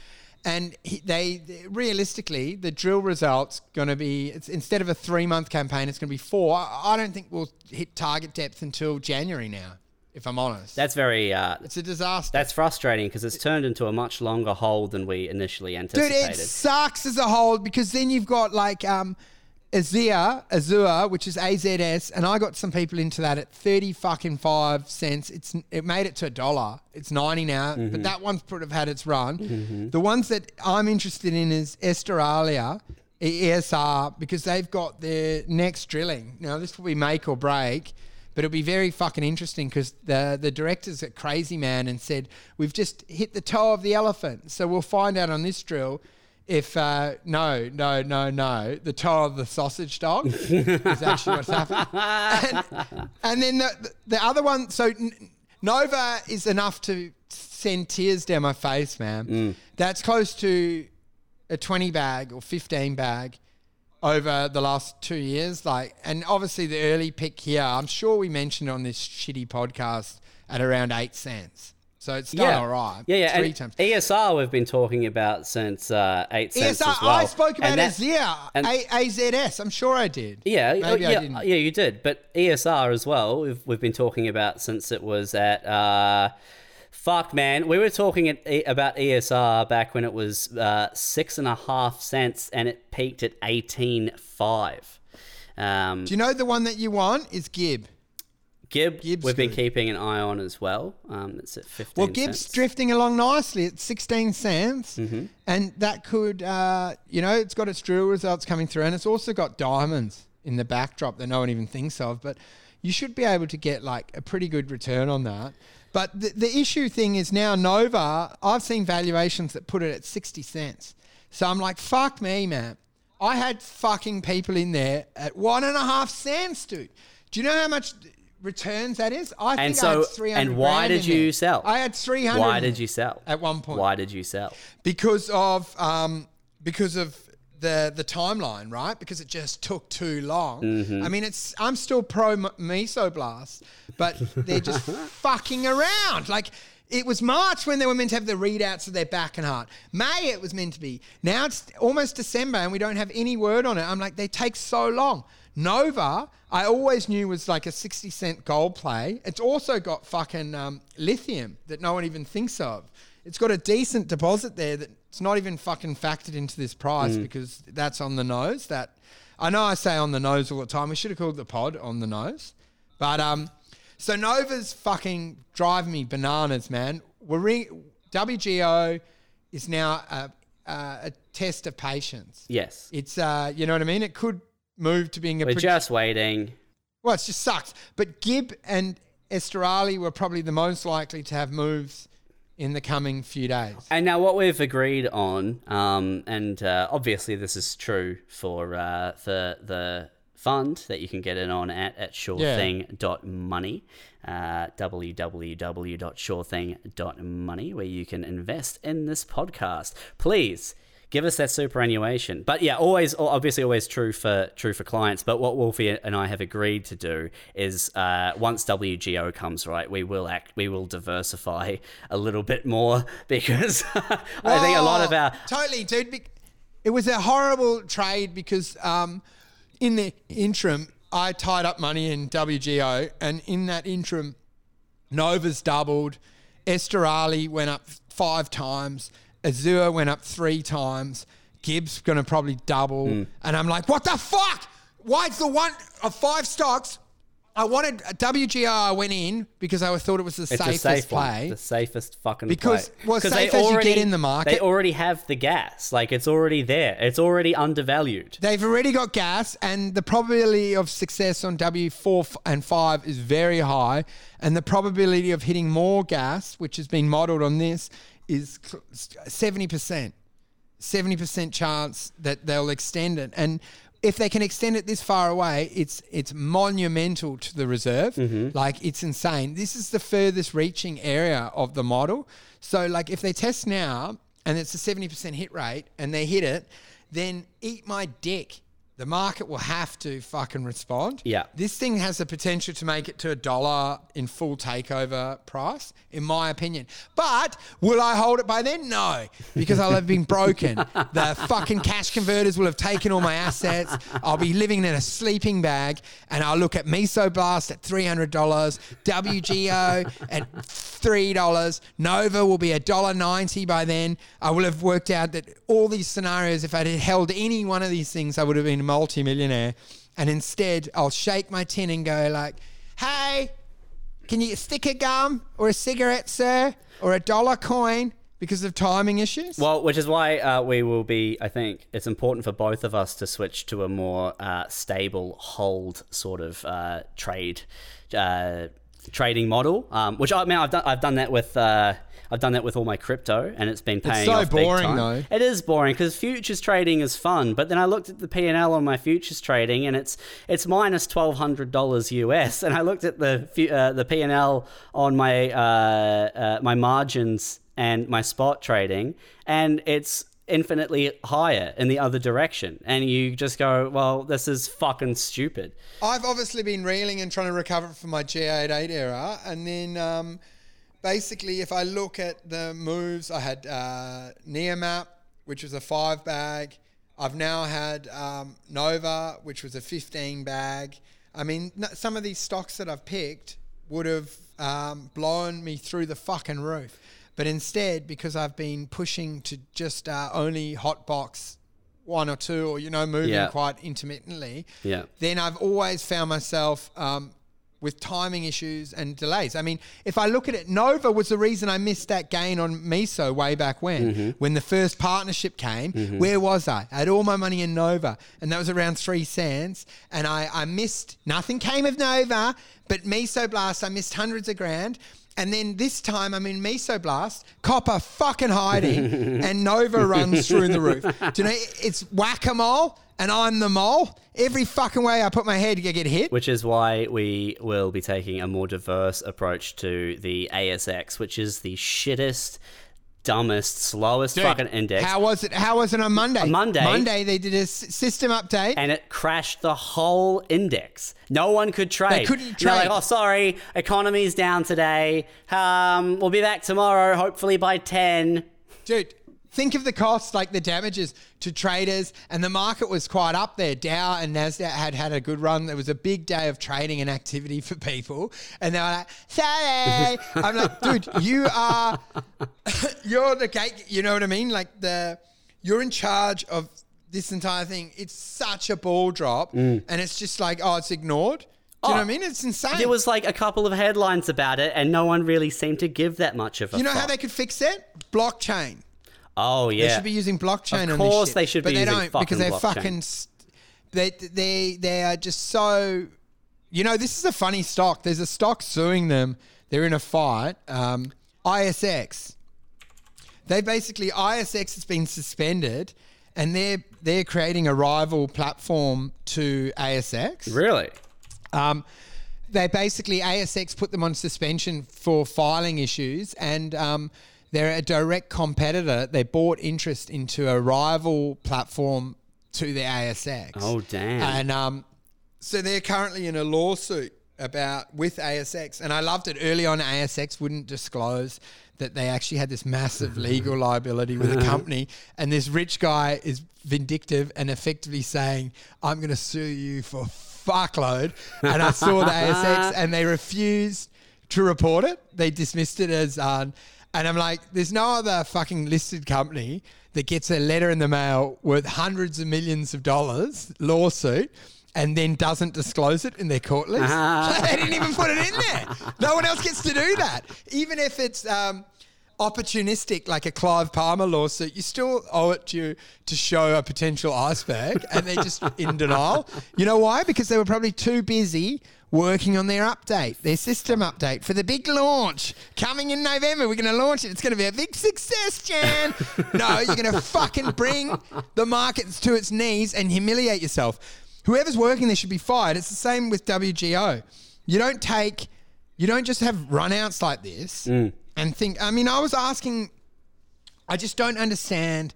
And he, they, realistically, the drill results going to be, it's, instead of a three month campaign, it's going to be four. I, I don't think we'll hit target depth until January now, if I'm honest. That's very uh, it's a disaster. that's frustrating because it's turned into a much longer hold than we initially anticipated. Dude, it sucks as a whole because then you've got like um, Azure, Azure, which is AZS, and I got some people into that at thirty fucking five cents. It's it made it to a dollar. It's ninety now, Mm-hmm. but that one's would have had its run. The ones that I'm interested in is Estrella. ESR because they've got their next drilling. Now this will be make or break, but it'll be very fucking interesting because the the directors at Crazy Man and said we've just hit the toe of the elephant, so we'll find out on this drill if uh, no, no, no, no, the toe of the sausage dog is actually what's happening. And, and then the, the other one, so Nova is enough to send tears down my face, man. That's close to a 20 bag or 15 bag over the last two years. Like, and obviously the early pick here, I'm sure we mentioned on this shitty podcast at around eight cents. So it's done all right. Yeah, yeah. Three and times. ESR we've been talking about since uh, eight cents ESR, as well. I spoke about And that- Azure, and- A- AZS. I'm sure I did. Yeah, Maybe I yeah, didn't. yeah, you did. But ESR as well, we've, we've been talking about since it was at. Uh, fuck, man. We were talking at, E- about ESR back when it was uh, six and a half cents and it peaked at 18.5. Um, Do you know the one that you want is Gibb? Gibb, Gibb's we've been good. keeping an eye on as well. Um, it's at 15 Well, Gibb's cents. drifting along nicely at 16 cents. Mm-hmm. And that could, uh, you know, it's got its drill results coming through and it's also got diamonds in the backdrop that no one even thinks of. But you should be able to get like a pretty good return on that. But the, the issue thing is now Nova, I've seen valuations that put it at 60 cents. So I'm like, fuck me, man. I had fucking people in there at one and a half cents, dude. Do you know how much returns that is? I think And I had 300 and why did you there. sell? I had 300. Why did you sell? At one point. Why did you sell? Because of um, because of the the timeline, right? Because it just took too long. Mm-hmm. I mean, it's I'm still pro m- meso but they're just (laughs) fucking around. Like It was March when they were meant to have the readouts of their back and heart. May it was meant to be. Now it's almost December and we don't have any word on it. I'm like, they take so long. Nova, I always knew was like a 60 cent gold play. It's also got fucking um, lithium that no one even thinks of. It's got a decent deposit there that's not even fucking factored into this price because that's on the nose. That I know I say on the nose all the time. We should have called the pod on the nose. But um, so Nova's fucking driving me bananas, man. We're ring- WGO is now a, a, a test of patience. Yes. It's uh, you know what I mean. It could move to being a We're pro- just waiting. well, it just sucks. But Gibb and Estrella were probably the most likely to have moves in the coming few days. And now, what we've agreed on, um, and uh, obviously this is true for uh, the the fund that you can get in on at at surething.money, uh, www.surething.money, where you can invest in this podcast. Please give us that superannuation. But yeah, always obviously always true for true for clients. But what Wolfie and I have agreed to do is uh, once WGO comes right, we will act we will diversify a little bit more (laughs) because (laughs) I think a lot of our totally, dude. It was a horrible trade because um, in the interim, I tied up money in WGO, and in that interim, Nova's doubled. Estrella went up five times. Azure went up three times. Gibb's going to probably double. Hmm. And I'm like, what the fuck? Why is the one of five stocks? I wanted WGR. I went in because I thought it was the it's safest safe play. one, the safest fucking Because- play. well, safe they as you get already- in the market. They already have the gas, like it's already there. It's already undervalued. They've already got gas, and the probability of success on W4 and 5 is very high. And the probability of hitting more gas, which has been modeled on this, is 70%. 70% chance that they'll extend it. And if they can extend it this far away, it's it's monumental to the reserve. Mm-hmm. Like it's insane. This is the furthest reaching area of the model. So like if they test now and it's a 70% hit rate and they hit it, then eat my dick. The market will have to fucking respond. Yeah. This thing has the potential to make it to a dollar in full takeover price, in my opinion. But will I hold it by then? No, because I'll have been broken. (laughs) the fucking cash converters will have taken all my assets. I'll be living in a sleeping bag, and I'll look at Mesoblast at three hundred dollars, WGO at three dollars, Nova will be a dollar ninety by then. I will have worked out that all these scenarios, if I had held any one of these things, I would have been multimillionaire. And instead, I'll shake my tin and go like, "Hey, can you get sticker gum or a cigarette, sir, or a dollar coin?" Because of timing issues. Well, which is why uh, we will be. I think it's important for both of us to switch to a more uh, stable hold sort of uh, trade uh, trading model. Um, which I mean, I've done. I've done that with. I've done that with all my crypto, and it's been paying so off big boring, though. It is boring because futures trading is fun, but then I looked at the P and L on my futures trading, and it's it's minus twelve hundred dollars US, and I looked at the uh, the P and L on my uh, uh, my margins and my spot trading, and it's infinitely higher in the other direction, and you just go, well, this is fucking stupid. I've obviously been reeling and trying to recover from my G88 era, and then um, basically, if I look at the moves, I had uh, Neomap, which was a five bag. I've now had um, Nova, which was a 15 bag. I mean, n- some of these stocks that I've picked would have um, blown me through the fucking roof. But instead, because I've been pushing to just uh, only hotbox one or two, or you know, moving Yeah. quite intermittently, Yeah. then I've always found myself um, with timing issues and delays. I mean, if I look at it, Nova was the reason I missed that gain on Meso way back when, mm-hmm. when the first partnership came. Mm-hmm. Where was I? I had all my money in Nova, and that was around three cents, and I, I missed. Nothing came of Nova, but Mesoblast, I missed hundreds of grand. And then this time I'm in Mesoblast, copper fucking hiding, (laughs) and Nova runs through the roof. Do you know, it's whack a mole, and I'm the mole. Every fucking way I put my head, you get hit. Which is why we will be taking a more diverse approach to the ASX, which is the shittest dumbest, slowest Dude, fucking index. How was it? How was it on Monday? On Monday- Monday they did a s- system update. and it crashed the whole index. No one could trade. They couldn't they're like, trade. oh, sorry, economy's down today. Um, we'll be back tomorrow, hopefully by 10. Dude, think of the cost, like the damages to traders, and the market was quite up there. Dow and Nasdaq had had a good run. There was a big day of trading and activity for people, and they were like, "Sorry." I'm like, dude, you are, (laughs) you're the gate. You know what I mean? Like the, you're in charge of this entire thing. It's such a ball drop, mm. and it's just like, oh, it's ignored. Do you know oh, what I mean? It's insane. There was like a couple of headlines about it, and no one really seemed to give that much of a you know how they could fix it? Blockchain. Oh, yeah. They should be using blockchain Of on course they should but be they using don't because they're fucking blockchain. fucking they they they are just so you know this is a funny stock there's a stock suing them they're in a fight um, ISX they basically ISX has been suspended and they're they're creating a rival platform to ASX Really? um, they basically ASX put them on suspension for filing issues, and um, they're a direct competitor. They bought interest into a rival platform to the ASX. Oh, damn. And um, so they're currently in a lawsuit about with ASX, and I loved it. Early on, ASX wouldn't disclose that they actually had this massive (laughs) legal liability with a company, and this rich guy is vindictive and effectively saying, "I'm going to sue you for fuckload." And I saw the ASX, (laughs) and they refused to report it. They dismissed it as. Um, and I'm like, there's no other fucking listed company that gets a letter in the mail worth hundreds of millions of dollars lawsuit and then doesn't disclose it in their court list. (laughs) they didn't even put it in there. No one else gets to do that. Even if it's um, opportunistic, like a Clive Palmer lawsuit, you still owe it to to show a potential iceberg, and they're just in denial. You know why? Because they were probably too busy working on their update, their system update for the big launch coming in November. We're going to launch it. It's going to be a big success, Jan. (laughs) no, you're going to fucking bring the markets to its knees and humiliate yourself. Whoever's working there should be fired. It's the same with WGO. You don't take, you don't just have runouts like this mm. and think. I mean, I was asking, I just don't understand.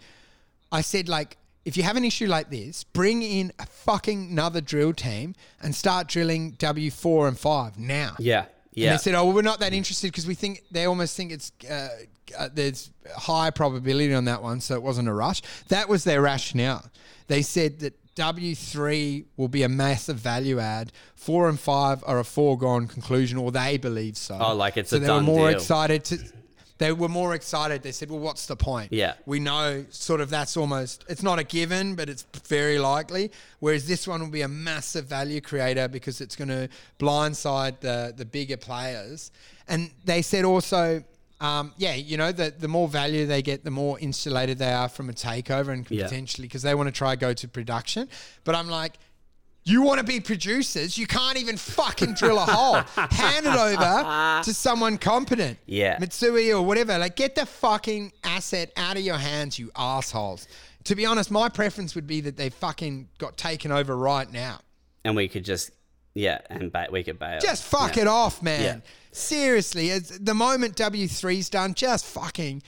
I said, like, if you have an issue like this, bring in a fucking another drill team and start drilling W4 and 5 now. Yeah. yeah. And they said, "Oh, well, we're not that interested because we think they almost think it's uh, uh, there's high probability on that one, so it wasn't a rush." That was their rationale. They said that W three will be a massive value add. Four and five are a foregone conclusion, or they believe so. Oh, like it's so a they were more deal. excited to. They were more excited. They said, "Well, what's the point? Yeah. we know sort of that's almost it's not a given, but it's very likely. Whereas this one will be a massive value creator because it's going to blindside the the bigger players. And they said also, um, yeah, you know, the the more value they get, the more insulated they are from a takeover and Yeah. potentially because they want to try go to production. But I'm like. You want to be producers? You can't even fucking drill a hole. (laughs) Hand it over to someone competent. Yeah. Mitsui or whatever. Like, get the fucking asset out of your hands, you assholes. To be honest, my preference would be that they fucking got taken over right now. and we could just, yeah, and ba- we could bail. Just fuck Yeah. it off, man. Yeah. Seriously, it's, the moment W3's done, just fucking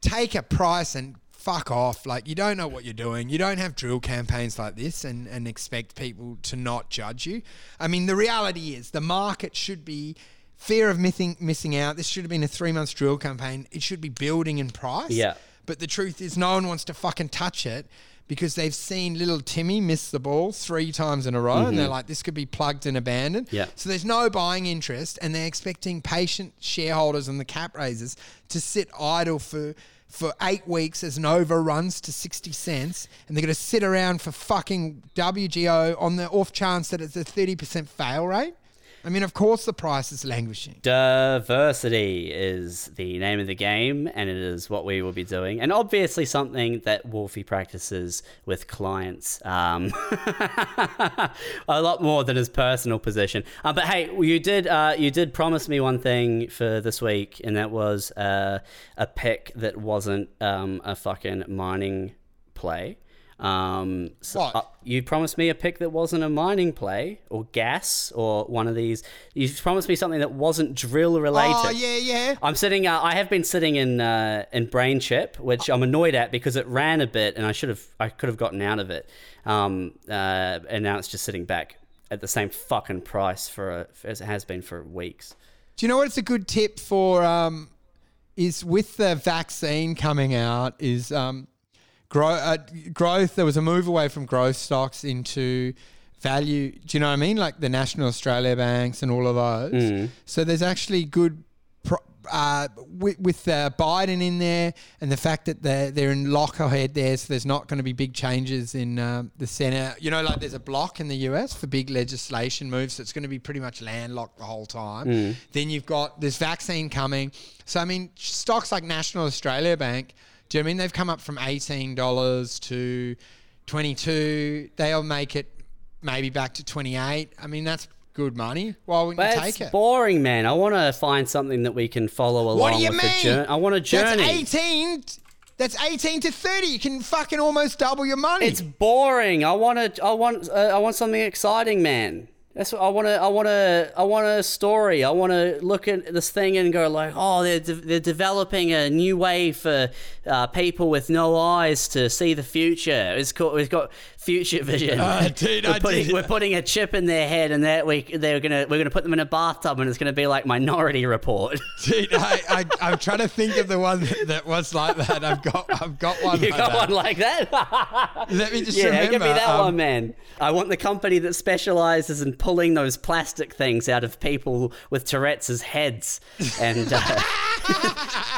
take a price and fuck off. Like, you don't know what you're doing. You don't have drill campaigns like this and, and expect people to not judge you. I mean, the reality is the market should be fear of missing, missing out. This should have been a three months drill campaign. It should be building in price. Yeah. But the truth is, no one wants to fucking touch it because they've seen little Timmy miss the ball three times in a row and they're mm-hmm. like, this could be plugged and abandoned. Yeah. So there's no buying interest and they're expecting patient shareholders and the cap raisers to sit idle for for eight weeks as Nova runs to 60 cents and they're going to sit around for fucking WGO on the off chance that it's a 30% fail rate. I mean, of course the price is languishing. Diversity is the name of the game, and it is what we will be doing, and obviously something that Wolfie practices with clients um, (laughs) a lot more than his personal position. Uh, but hey, you did uh, you did promise me one thing for this week, and that was uh, a pick that wasn't um, a fucking mining play. Um, so, What? uh, you promised me a pick that wasn't a mining play or gas or one of these. You promised me something that wasn't drill related. Oh yeah, yeah. I'm sitting. Uh, I have been sitting in uh, in BrainChip, which I'm annoyed at because it ran a bit, and I should have. I could have gotten out of it. Um, uh, and now it's just sitting back at the same fucking price for a, as it has been for weeks. Do you know what? It's a good tip for um, is with the vaccine coming out is um, grow, uh, growth. There was a move away from growth stocks into value. Do you know what I mean? Like the National Australia banks and all of those. So there's actually good. Pro- uh, with, with uh, Biden in there and the fact that they're, they're in lockerhead there, so there's not going to be big changes in um, the Senate. You know, like there's a block in the US for big legislation moves, so it's going to be pretty much landlocked the whole time. Then you've got this vaccine coming. So, I mean, stocks like National Australia Bank, do you know I mean? They've come up from $18 to 22 They'll make it maybe back to 28 I mean, that's good money. Why wouldn't But you it's take it? boring, man. I want to find something that we can follow along What do you with mean? journey. I want a journey. That's 18. That's 18 to 30. You can fucking almost double your money. It's boring. I want to. I want. Uh, I want something exciting, man. That's what I want to. I want to. I want a story. I want to look at this thing and go like, oh, they're de- they're developing a new way for uh, people with no eyes to see the future. It's called. We've got future vision. (laughs) Uh, dude, we're I putting we're putting a chip in their head, and that we they're gonna we're gonna put them in a bathtub, and it's gonna be like Minority Report. (laughs) Dude, I, I, I'm trying to think of the one that, that was like that. I've got, I've got one. you like got that. one like that? (laughs) Let me just yeah, remember. give me that um, one, man. I want the company that specializes in pulling those plastic things out of people with Tourette's heads, and uh,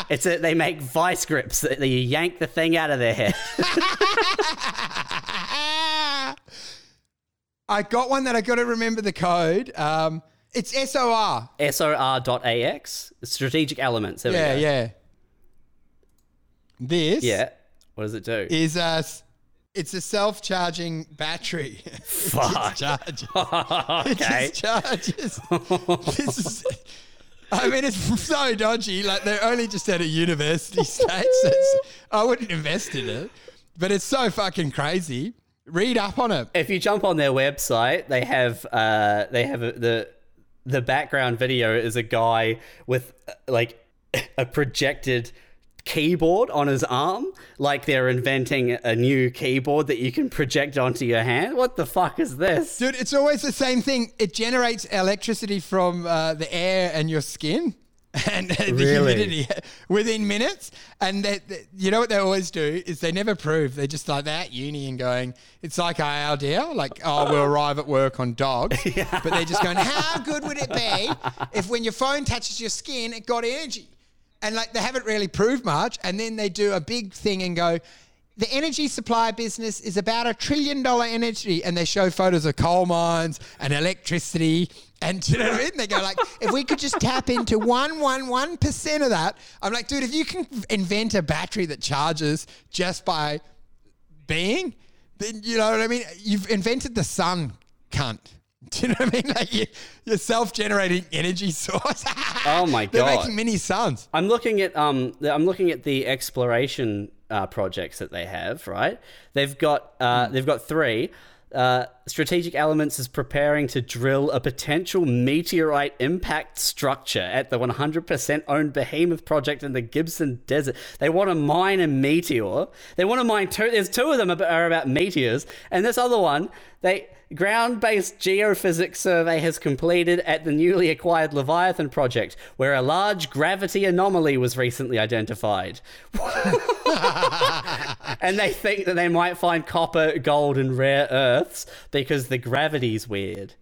it's a, they make vice grips that you yank the thing out of their head. I got one that I got to remember the code. Um, it's SOR. SOR.AX, strategic elements. There Yeah, yeah. This Yeah. What does it do? is a, it's a self-charging battery. Fuck. (laughs) It just charges. (laughs) It okay. just charges. (laughs) this is, I mean, it's so dodgy. Like they're only just at a university stage. So I wouldn't invest in it, but it's so fucking crazy. Read up on it. if you jump on their website, they have uh, they have a, the the background video is a guy with like (laughs) a projected keyboard on his arm, like they're inventing a new keyboard that you can project onto your hand. What the fuck is this? Dude, it's always the same thing. It generates electricity from uh, the air and your skin (laughs) and the uh, (laughs) Really? humidity within minutes. And they, they- you know what they always do is they never prove. They're just like that uni and going, it's like our idea, like, oh, we'll arrive at work on dogs. (laughs) But they're just going, how good would it be if when your phone touches your skin, it got energy? And like they haven't really proved much. And then they do a big thing and go, the energy supply business is about a trillion dollar energy. And they show photos of coal mines and electricity. And do you know what I mean? They go like, if we could just tap into one, one, one percent of that. I'm like, dude, if you can invent a battery that charges just by being, then you know what I mean? You've invented the sun, cunt. (laughs) Do you know what I mean? Like you, your self-generating energy source. (laughs) Oh my god! They're making mini suns. I'm looking at um I'm looking at the exploration uh, projects that they have. Right, they've got uh, they've got three. Uh, Strategic Elements is preparing to drill a potential meteorite impact structure at the 100% owned Behemoth project in the Gibson Desert. They want to mine a meteor. They want to mine two. There's two of them are about meteors, and this other one, they ground-based geophysics survey has completed at the newly acquired Leviathan project, where a large gravity anomaly was recently identified. (laughs) and they think that they might find copper, gold, and rare earths because the gravity's weird.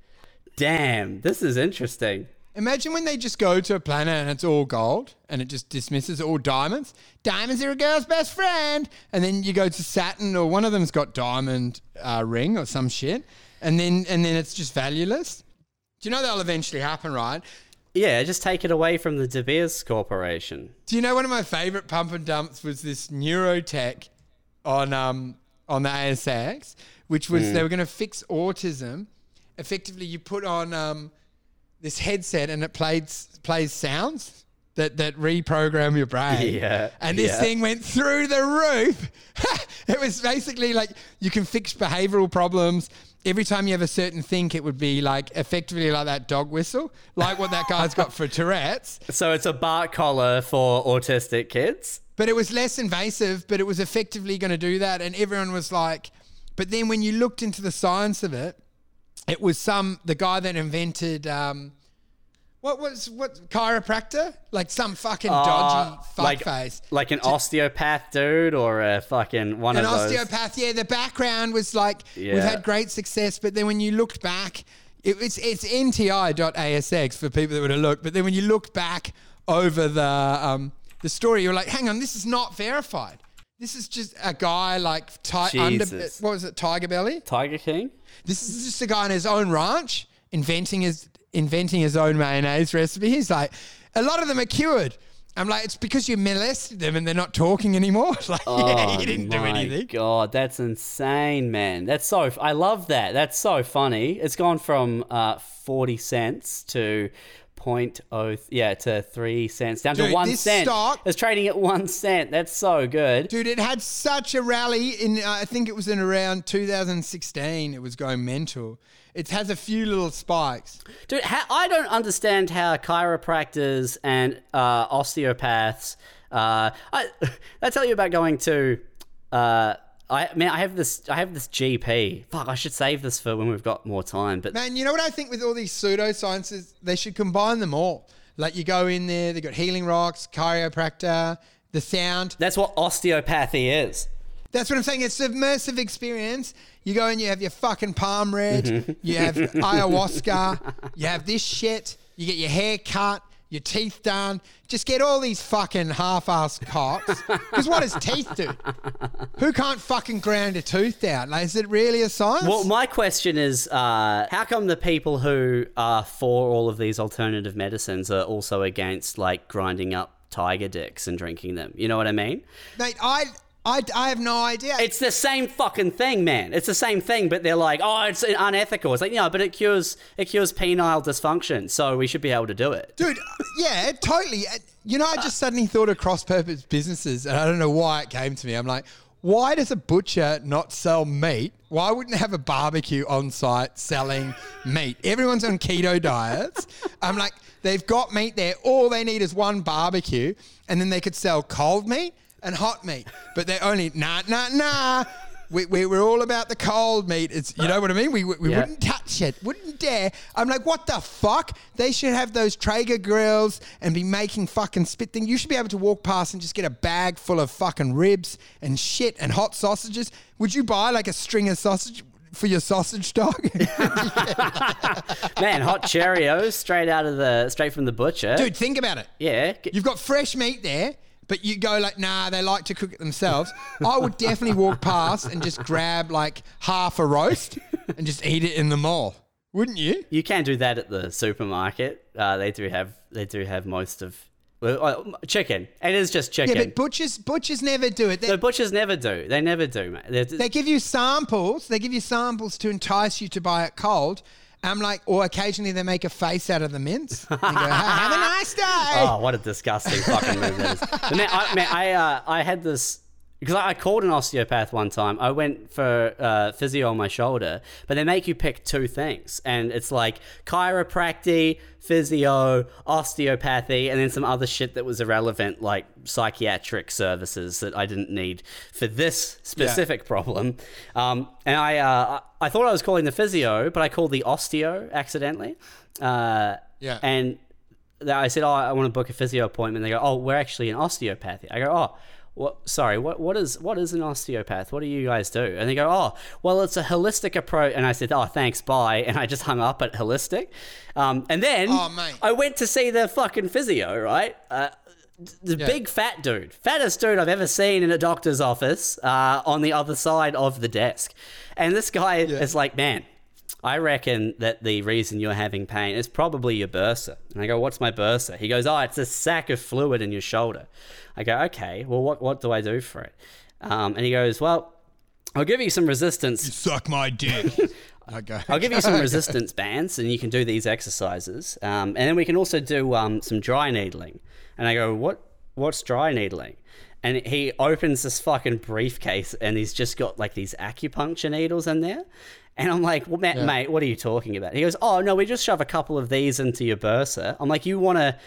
Damn, this is interesting. Imagine when they just go to a planet and it's all gold and it just dismisses all diamonds. Diamonds are a girl's best friend. And then you go to Saturn or one of them's got diamond uh, ring or some shit. And then and then it's just valueless. Do you know that'll eventually happen, right? Yeah, just take it away from the De Beers Corporation. Do you know one of my favorite pump and dumps was this neurotech on um on the ASX, which was they were going to fix autism. Effectively, you put on um this headset and it plays plays sounds that that reprogram your brain. (laughs) Yeah, And this yeah. thing went through the roof. (laughs) it was basically like you can fix behavioral problems. Every time you have a certain think, it would be like effectively like that dog whistle, like what that guy's got for (laughs) Tourette's. So it's a bark collar for autistic kids. But it was less invasive, but it was effectively going to do that. And everyone was like, but then when you looked into the science of it, it was some, the guy that invented, um, what was, what, chiropractor? Like some fucking dodgy Uh, like, fuckface. like an osteopath dude or a fucking one An of those. An osteopath, yeah, the background was like, we've had great success, but then when you looked back, it, it's, it's nti.asx for people that would have looked, but then when you look back over the, um, the story, you're like, hang on, this is not verified. This is just a guy like ti- under, what was it, Tiger Belly? Tiger King. This is just a guy on his own ranch inventing his inventing his own mayonnaise recipe. He's like, a lot of them are cured. I'm like, it's because you molested them and they're not talking anymore. It's (laughs) like, yeah, you didn't do Oh anything. God, that's insane, man. That's so. I love that. That's so funny. It's gone from uh, forty cents to point oh yeah to three cents down Dude, to one cent. stock- It's trading at one cent. That's so good. Dude, it had such a rally in. Uh, I think it was in around 2016. It was going mental. It has a few little spikes. Dude, I don't understand how chiropractors and uh, osteopaths. Uh, I, (laughs) I tell you about going to. Uh, I man, I have this. I have this GP. Fuck, I should save this for when we've got more time. But Man, you know what I think with all these pseudosciences, they should combine them all. Like you go in there, they got healing rocks, chiropractor, the sound. that's what osteopathy is. That's what I'm saying. It's submersive experience. You go in, you have your fucking palm read, you have (laughs) ayahuasca, you have this shit, you get your hair cut, your teeth done. Just get all these fucking half-assed cocks. Because what does teeth do? Who can't fucking ground a tooth out? Like, is it really a science? Well, my question is, uh, how come the people who are for all of these alternative medicines are also against like grinding up tiger dicks and drinking them? You know what I mean? Mate, I, I, I have no idea. It's the same fucking thing, man. It's the same thing, but they're like, oh, it's unethical. It's like, no, but it cures it cures penile dysfunction, so we should be able to do it. Dude, yeah, totally. Uh, You know, I just suddenly thought of cross purpose businesses, and I don't know why it came to me. I'm like, why does a butcher not sell meat? Why wouldn't they have a barbecue on site selling (laughs) meat? Everyone's on keto diets. I'm like, they've got meat there. All they need is one barbecue, and then they could sell cold meat and hot meat. But they're only, nah, nah, nah. We, we, we're all about the cold meat. It's you know what I mean. We, we Yeah. wouldn't touch it, wouldn't dare. I'm like, what the fuck? They should have those Traeger grills and be making fucking spit thing. You should be able to walk past and just get a bag full of fucking ribs and shit and hot sausages. Would you buy like a string of sausage for your sausage dog? (laughs) Man, hot Cheerios straight out of the straight from the butcher. Dude, think about it. yeah. You've got fresh meat there, but you go like, nah, they like to cook it themselves. I would definitely walk past and just grab like half a roast and just eat it in the mall. Wouldn't you? You can do that at the supermarket. Uh, they do have they do have most of well, uh, chicken. It is just chicken. Yeah, but butchers butchers never do it. They, the butchers never do. They never do, mate. They're- they give you samples. They give you samples to entice you to buy it cold. I'm like, or occasionally they make a face out of the mints. And go, "Hey, have a nice day. (laughs) Oh, what a disgusting fucking move that is. But man, I, man, I, uh, I had this because I called an osteopath one time. I went for uh, physio on my shoulder, but they make you pick two things, and it's like chiropractic, physio, osteopathy, and then some other shit that was irrelevant, like psychiatric services that I didn't need for this specific problem. Um, and I, uh, I I thought I was calling the physio, but I called the osteo accidentally. Uh, Yeah. And I said, "Oh, I want to book a physio appointment." They go, "Oh, we're actually an osteopathy." I go, "Oh, what? Sorry, what? What is what is an osteopath? What do you guys do?" And they go, "Oh, well, it's a holistic approach." And I said, "Oh, thanks, bye." And I just hung up at holistic. Um, and then Oh. I went to see the fucking physio, right? Uh, the big fat dude, fattest dude I've ever seen in a doctor's office, uh, on the other side of the desk, and this guy is like, "Man." I reckon that the reason you're having pain is probably your bursa. And I go, what's my bursa? He goes, oh, it's a sack of fluid in your shoulder. I go, okay, well, what, what do I do for it? Um, and he goes, well, I'll give you some resistance. You Suck my dick. (laughs) okay. I'll give you some resistance bands, and you can do these exercises. Um, and then we can also do um, some dry needling. And I go, what? What's dry needling? And he opens this fucking briefcase, and he's just got like these acupuncture needles in there. And I'm like, well, mate, mate, what are you talking about? He goes, oh no, we just shove a couple of these into your bursa. I'm like, you want to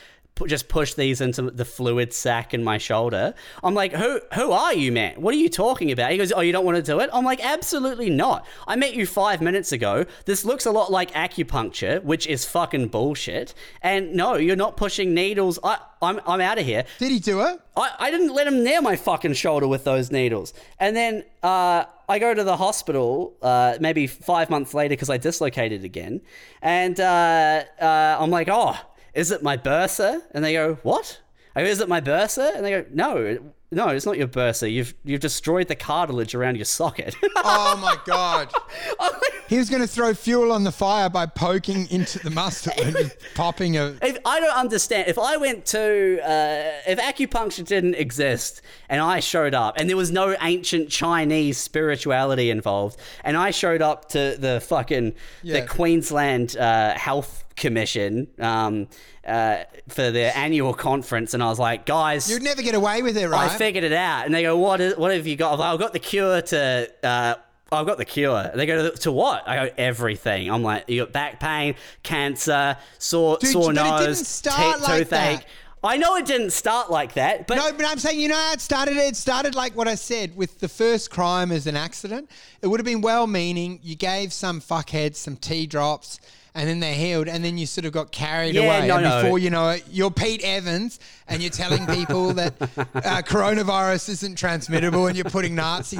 just push these into the fluid sac in my shoulder. I'm like, who who are you, man? What are you talking about? He goes, oh, you don't want to do it? I'm like, absolutely not. I met you five minutes ago. This looks a lot like acupuncture, which is fucking bullshit. And no, you're not pushing needles. I, I'm, I'm out of here. Did he do it? I, I didn't let him near my fucking shoulder with those needles. And then uh, I go to the hospital uh, maybe five months later because I dislocated again. And uh, uh, I'm like, oh, is it my bursa? And they go, what? I go, is it my bursa? And they go, no, no, it's not your bursa. You've you've destroyed the cartilage around your socket. (laughs) Oh my god. (laughs) He was going to throw fuel on the fire by poking into the muscle and just popping a. (laughs) if I don't understand, if I went to, uh, if acupuncture didn't exist and I showed up and there was no ancient Chinese spirituality involved and I showed up to the fucking, Yeah. the Queensland uh, Health Commission um, uh, for the annual conference and I was like, guys, You'd never get away with it, right? I figured it out. And they go, what, is, what have you got? Like, I've got the cure to. Uh, I've got the cure. They go, to what? I go, everything. I'm like, you got back pain, cancer, sore, Dude, sore but it didn't nose, start te- like toothache. that. I know it didn't start like that, but no, but I'm saying, you know how it started? It started like what I said with the first crime as an accident. It would have been well meaning. You gave some fuckheads some tea drops and then they healed and then you sort of got carried Yeah, away. no, and no. before you know it, you're Pete Evans and you're telling people that (laughs) uh, coronavirus isn't transmittable and you're putting Nazi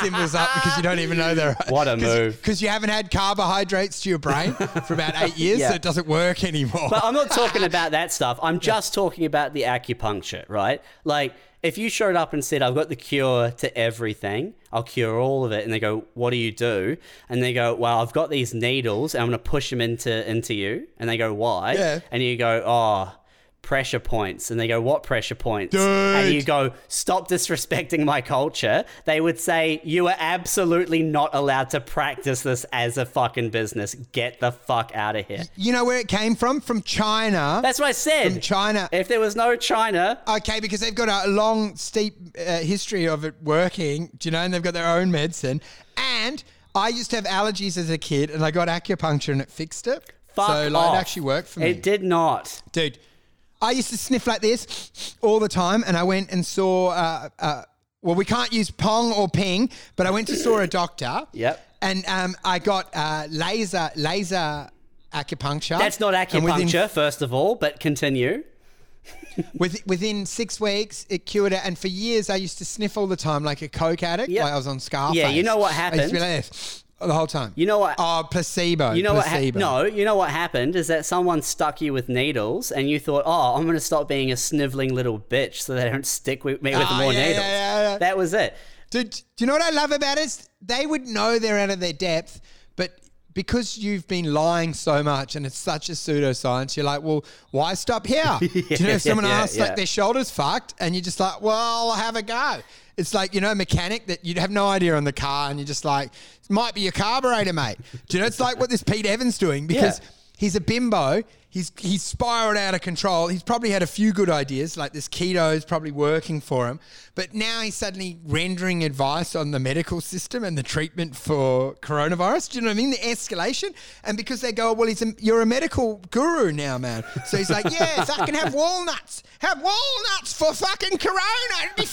symbols up because you don't even know they're. What a move. Because you haven't had carbohydrates to your brain for about eight years, Yeah. so it doesn't work anymore. But I'm not talking (laughs) about that stuff. I'm just talking about the acupuncture, right? Like, if you showed up and said, I've got the cure to everything, I'll cure all of it, and they go, What do you do? And they go, Well, I've got these needles, and I'm going to push them into, into you. And they go, Why? Yeah. And you go, Oh, pressure points. And they go, What pressure points? And you go, Stop disrespecting my culture. They would say, You are absolutely not allowed to practice this as a fucking business. Get the fuck out of here. you know where it came from? From China. That's what I said. From China. If there was no China, Okay, because they've got a long, steep uh, history of it working, do you know, and they've got their own medicine. And I used to have allergies as a kid, and I got acupuncture and it fixed it. fuck so, like, off. it actually worked for me. It did not. Dude, I used to sniff like this all the time, and I went and saw. Uh, uh, well, we can't use pong or ping, but I went to saw a doctor. (clears throat) Yep. And um, I got uh, laser laser acupuncture. That's not And within acupuncture, first of all, but continue. (laughs) With, within six weeks, it cured it. And for years, I used to sniff all the time like a coke addict. Yeah. Like I was on Scarface. Yeah, you know what I used to be happened? This the whole time. You know what- Oh, placebo. You know what? Ha- no, you know what happened is that someone stuck you with needles, and you thought, "Oh, I'm going to stop being a sniveling little bitch, so they don't stick with me with Ah, more yeah, yeah, needles." yeah, yeah. That was it. Dude, do you know what I love about it? Is They would know they're out of their depth, but because you've been lying so much and it's such a pseudoscience, you're like, well, why stop here? (laughs) do you know if someone yeah, asks yeah. like their shoulders fucked and you're just like, well, I'll have a go. It's like, you know, a mechanic that you'd have no idea on the car and you're just like, it might be your carburetor, mate. Do you know, it's like what this Pete Evans doing because Yeah. He's a bimbo. He's he's spiraled out of control. He's probably had a few good ideas, like this keto is probably working for him. But now he's suddenly rendering advice on the medical system and the treatment for coronavirus. Do you know what I mean? The escalation. And because they go, well, he's a, you're a medical guru now, man. So he's like, yes, I can have walnuts. Have walnuts for fucking corona. It'll be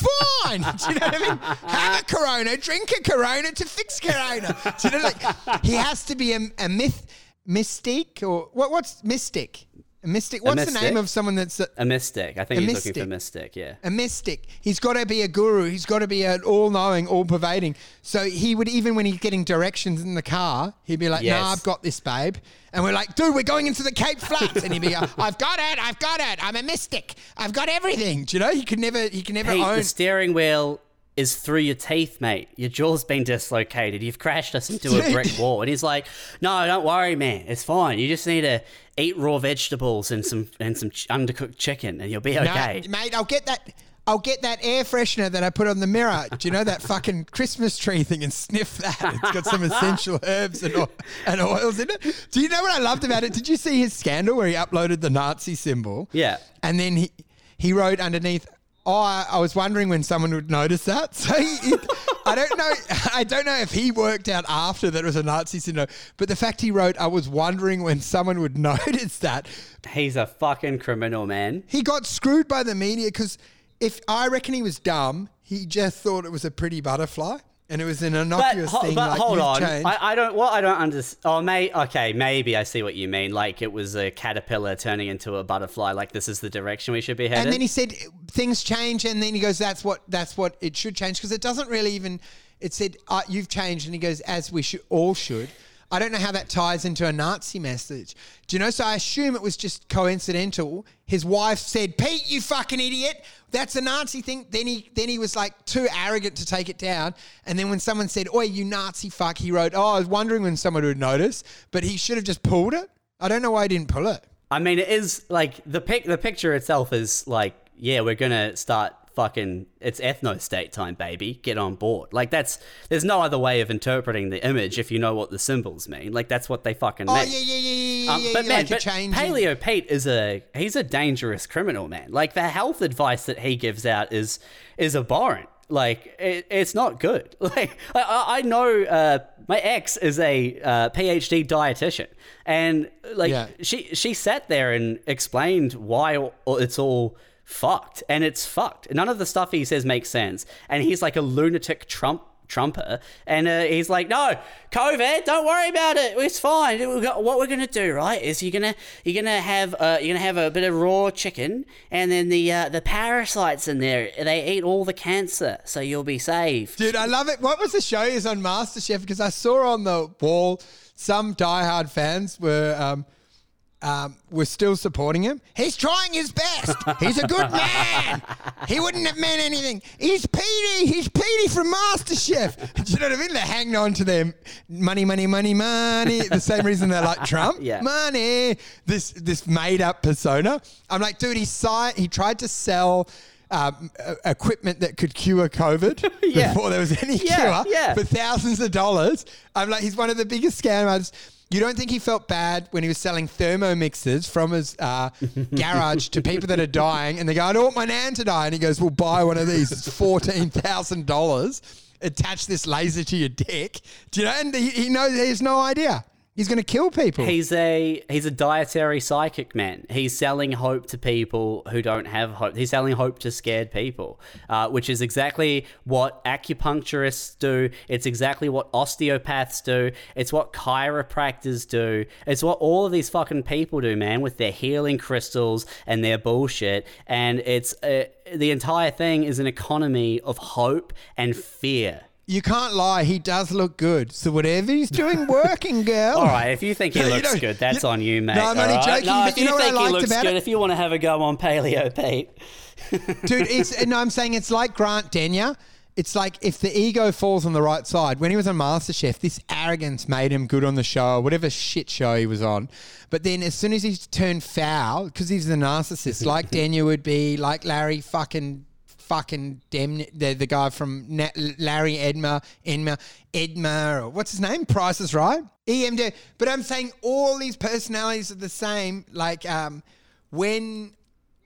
fine. (laughs) Do you know what I mean? Have a corona, drink a corona to fix corona. Do you know, like, he has to be a, a myth mystique or what? What's mystic? A mystic. What's the mystic? name of someone that's a, A mystic. I think A he's looking for mystic. mystic. Yeah. a mystic? He's got to be a guru. He's got to be an all-knowing, all-pervading. So he would even when he's getting directions in the car, he'd be like, Yes. "Nah, I've got this, babe." And we're like, "Dude, we're going into the Cape Flats," and he'd be, like, (laughs) "I've got it. I've got it. I'm a mystic. I've got everything." Do you know? He could never. He can never Hey, own. the steering wheel is through your teeth, mate. Your jaw's been dislocated. You've crashed us into a brick (laughs) wall. And he's like, "No, don't worry, man. It's fine. You just need to eat raw vegetables and some and some ch- undercooked chicken, and you'll be No, okay." mate, I'll get that. I'll get that air freshener that I put on the mirror. Do you know that (laughs) fucking Christmas tree thing and sniff that? It's got some (laughs) essential herbs and, and oils in it. Do you know what I loved about it? Did you see his scandal where he uploaded the Nazi symbol? Yeah. And then he, he wrote underneath, Oh, I, I was wondering when someone would notice that. (laughs) So he- I don't know. (laughs) I don't know if he worked out after that it was a Nazi syndrome, but the fact he wrote, I was wondering when someone would (laughs) notice that. He's a fucking criminal, man. He got screwed by the media because if I reckon he was dumb, he just thought it was a pretty butterfly and it was an But, innocuous ho- thing. but like, hold on. I, I don't. What I don't understand. Oh, may okay, maybe I see what you mean. Like it was a caterpillar turning into a butterfly. Like this is the direction we should be headed. and then he said things change, and then he goes, "That's what that's what it should change," because it doesn't really even. It said uh, you've changed, and he goes, "As we should all should." I don't know how that ties into a Nazi message. Do you know? So I assume it was just coincidental. His wife said, "Pete, you fucking idiot." That's a Nazi thing. Then he then he was like too arrogant to take it down. And then when someone said, "Oi, you Nazi fuck," he wrote, "Oh, I was wondering when someone would notice," but he should have just pulled it. I don't know why he didn't pull it. I mean, it is like the pic. The picture itself is like, yeah, we're gonna start fucking. It's ethno state time, baby. Get on board. Like that's. There's no other way of interpreting the image if you know what the symbols mean. Like that's what they fucking Oh mean. yeah, yeah, yeah, yeah. Um, yeah, but man, like but Paleo Pete is a he's a dangerous criminal, man. Like the health advice that he gives out is is abhorrent. Like it, it's not good. (laughs) Like I- I, I know uh, my ex is a uh, PhD dietitian, and like Yeah. she she sat there and explained why it's all fucked, and it's fucked. None of the stuff he says makes sense, and he's like a lunatic Trump trumper, and uh, he's like, "No, COVID, don't worry about it. It's fine. We got- What we're gonna do, right, is you're gonna you're gonna have uh, you're gonna have a bit of raw chicken, and then the uh, the parasites in there they eat all the cancer, so you'll be safe." Dude, I love it. What was the show is on MasterChef? Because I saw on the wall some diehard fans were um, um, were still supporting him. He's trying his best. He's a good (laughs) man. He wouldn't have meant anything. He's Petey. He's Petey from MasterChef. (laughs) Do you know what I mean? They're hanging on to their money, money, money, money. The same reason they're like Trump. (laughs) Yeah. Money. This this made up persona. I'm like, dude, he si- he tried to sell. Um, equipment that could cure COVID Yeah. before there was any Yeah, cure yeah. for thousands of dollars. I'm like, he's one of the biggest scammers. You don't think he felt bad when he was selling thermo mixers from his uh, (laughs) garage to people that are dying, and they go, "I don't want my nan to die," and he goes, "Well, buy one of these. It's fourteen thousand dollars. Attach this laser to your dick." Do you know? And he, he knows he has no idea. He's going to kill people. He's a he's a dietary psychic man. He's selling hope to people who don't have hope. He's selling hope to scared people, uh, which is exactly what acupuncturists do. It's exactly what osteopaths do. It's what chiropractors do. It's what all of these fucking people do, man, with their healing crystals and their bullshit. And it's uh, the entire thing is an economy of hope and fear. You can't lie. He does look good. So whatever he's doing, (laughs) working, girl. All right, if you think he You looks know, good, that's you- on you, mate. No, I'm only right? joking, No, but if you know what I think he looks about good, it? if you want to have a go on Paleo Pete, (laughs) Dude, it's no, I'm saying it's like Grant Denyer. It's like if the ego falls on the right side. When he was on MasterChef, this arrogance made him good on the show, whatever shit show he was on. But then as soon as he turned foul, because he's a narcissist, like (laughs) Denyer would be, like Larry fucking fucking Dem, the, the guy from Na- Larry Edmer, Edmer, Edmer, or what's his name? Price is Right? EMD. But I'm saying all these personalities are the same. Like um, when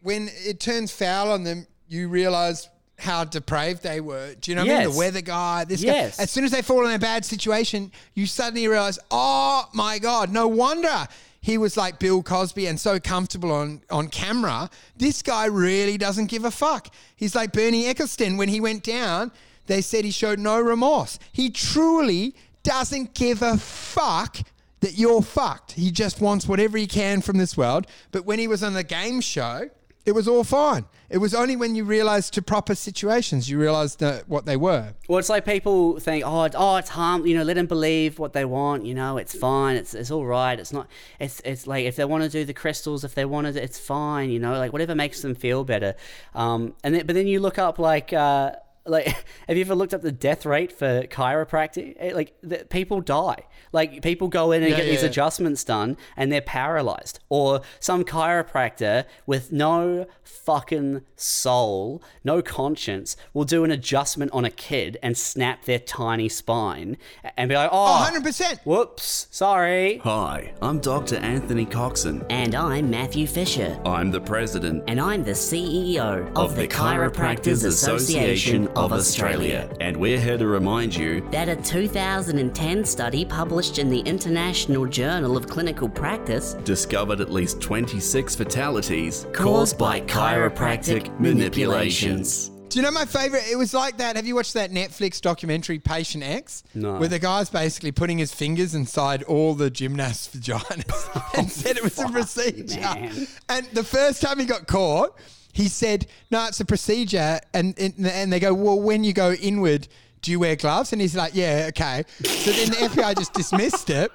when it turns foul on them, you realize how depraved they were. Do you know what I mean? Yes. The weather guy, this Yes. guy. As soon as they fall in a bad situation, you suddenly realize, oh my God, no wonder he was like Bill Cosby and so comfortable on, on camera. This guy really doesn't give a fuck. He's like Bernie Ecclestone when he went down. They said he showed no remorse. He truly doesn't give a fuck that you're fucked. He just wants whatever he can from this world. But when he was on the game show, it was all fine. It was only when you realized to proper situations you realized that what they were. well, it's like people think, oh, it's, oh, it's harm. You know, let them believe what they want. You know, it's fine. It's it's all right. It's not. It's it's like if they want to do the crystals, if they want to, it's fine. You know, like whatever makes them feel better. Um, and then, but then you look up like. Uh, like (laughs) have you ever looked up the death rate for chiropractic Eh, like the, people die like people go in and Yeah, get these yeah. adjustments done and they're paralyzed or some chiropractor with no fucking soul no conscience will do an adjustment on a kid and snap their tiny spine and be like oh, 100%. whoops sorry Hi, I'm Dr. Anthony Coxon. And I'm Matthew Fisher. I'm the president And I'm the CEO of, the Chiropractors Association of Australia. And we're here to remind you That a 2010 study published in the International Journal of Clinical Practice discovered at least 26 fatalities Caused by chiropractic manipulations. Do you know my favorite? It was like that. Have you watched that Netflix documentary Patient X? No. Where the guy's basically putting his fingers inside all the gymnasts' vaginas (laughs) and said it was a oh, procedure. man. And the first time he got caught, he said, "No, it's a procedure." And and, and they go, "Well, when you go inward." Do you wear gloves? And he's like, yeah, okay. So then the FBI just dismissed it.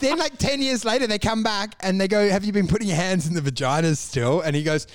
Then, like 10 years later, they come back and they go, Have you been putting your hands in the vaginas still? And he goes,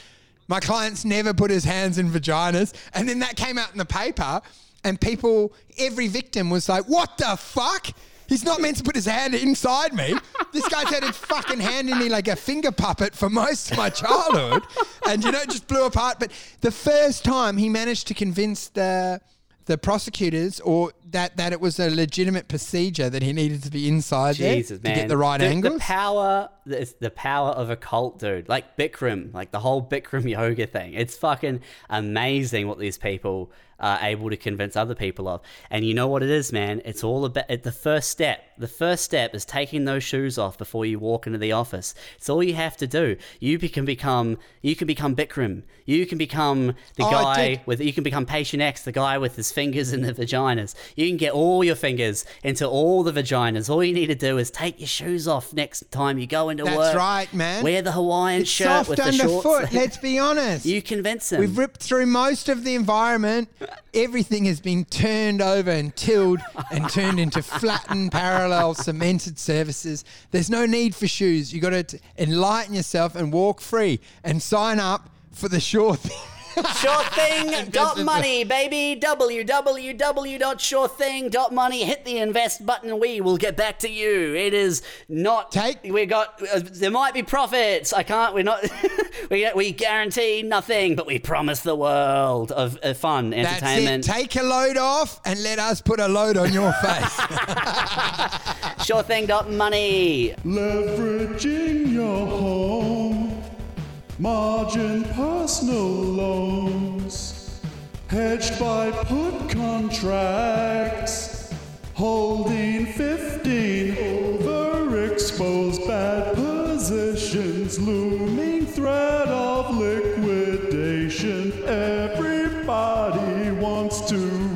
My client's never put his hands in vaginas. And then that came out in the paper, and people, every victim was like, What the fuck? He's not meant to put his hand inside me. This guy's had his fucking hand in me like a finger puppet for most of my childhood. And, you know, it just blew apart. But the first time he managed to convince the the prosecutors or that that it was a legitimate procedure that he needed to be inside Jesus, there man. to get the right the, angles. The power, the, the power of a cult, dude. Like Bikram, like the whole Bikram yoga thing. It's fucking amazing what these people are able to convince other people of. And you know what it is, man? It's all about the first step. The first step is taking those shoes off before you walk into the office. It's all you have to do. You be- can become, you can become Bikram. You can become the Oh, guy with, you can become Patient X, the guy with his fingers in the vaginas. You can get all your fingers into all the vaginas. All you need to do is take your shoes off next time you go into That's work. That's right, man. Wear the Hawaiian it's shirt soft with the underfoot. shorts. Let's be honest. (laughs) you convince them. We've ripped through most of the environment. Everything has been turned over and tilled and turned into flattened, parallel, cemented surfaces. There's no need for shoes. You've got to enlighten yourself and walk free and sign up for the sure thing. Sure thing (laughs) dot money, baby. www.surething.money. Hit the invest button. We will get back to you. It is not. Take- We got. Uh, there might be profits. I can't. We're not. (laughs) we we guarantee nothing, but we promise the world of uh, fun, That's entertainment. it. Take a load off and let us put a load on your face. (laughs) Sure thing dot money. Leveraging your home, margin personal loans, hedged by put contracts, holding 15 overexposed bad positions, looming threat of liquidation. Everybody wants to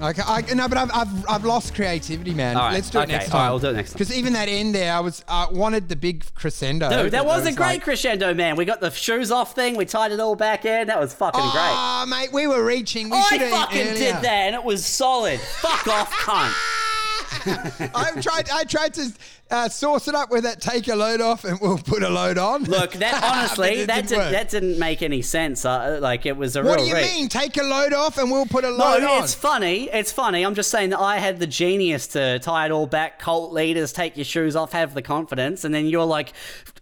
Okay, I, no, but I've, I've, I've lost creativity, man. All right, Let's do it okay, next time. right, we'll do it next time. Because even that end there, I was uh, wanted the big crescendo. Dude, that was a great like, crescendo, man. We got the shoes off thing. We tied it all back in. That was fucking great. Oh, mate, we were reaching. We I fucking did that, and it was solid. Fuck off, cunt. (laughs) (laughs) I tried. I tried to uh, source it up with that. Take a load off, and we'll put a load on. Look, that (laughs) honestly, that didn't did, that didn't make any sense. Uh, like it was a What do you reach. mean? Take a load off, and we'll put a No, load on. it's funny. It's funny. I'm just saying that I had the genius to tie it all back. Cult leaders, take your shoes off, have the confidence, and then you're like,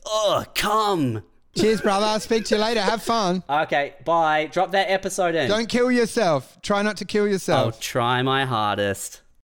"Oh, come." Cheers, brother. I'll speak to you later. Have fun. Okay, bye. Drop that episode in. Don't kill yourself. Try not to kill yourself. I'll try my hardest.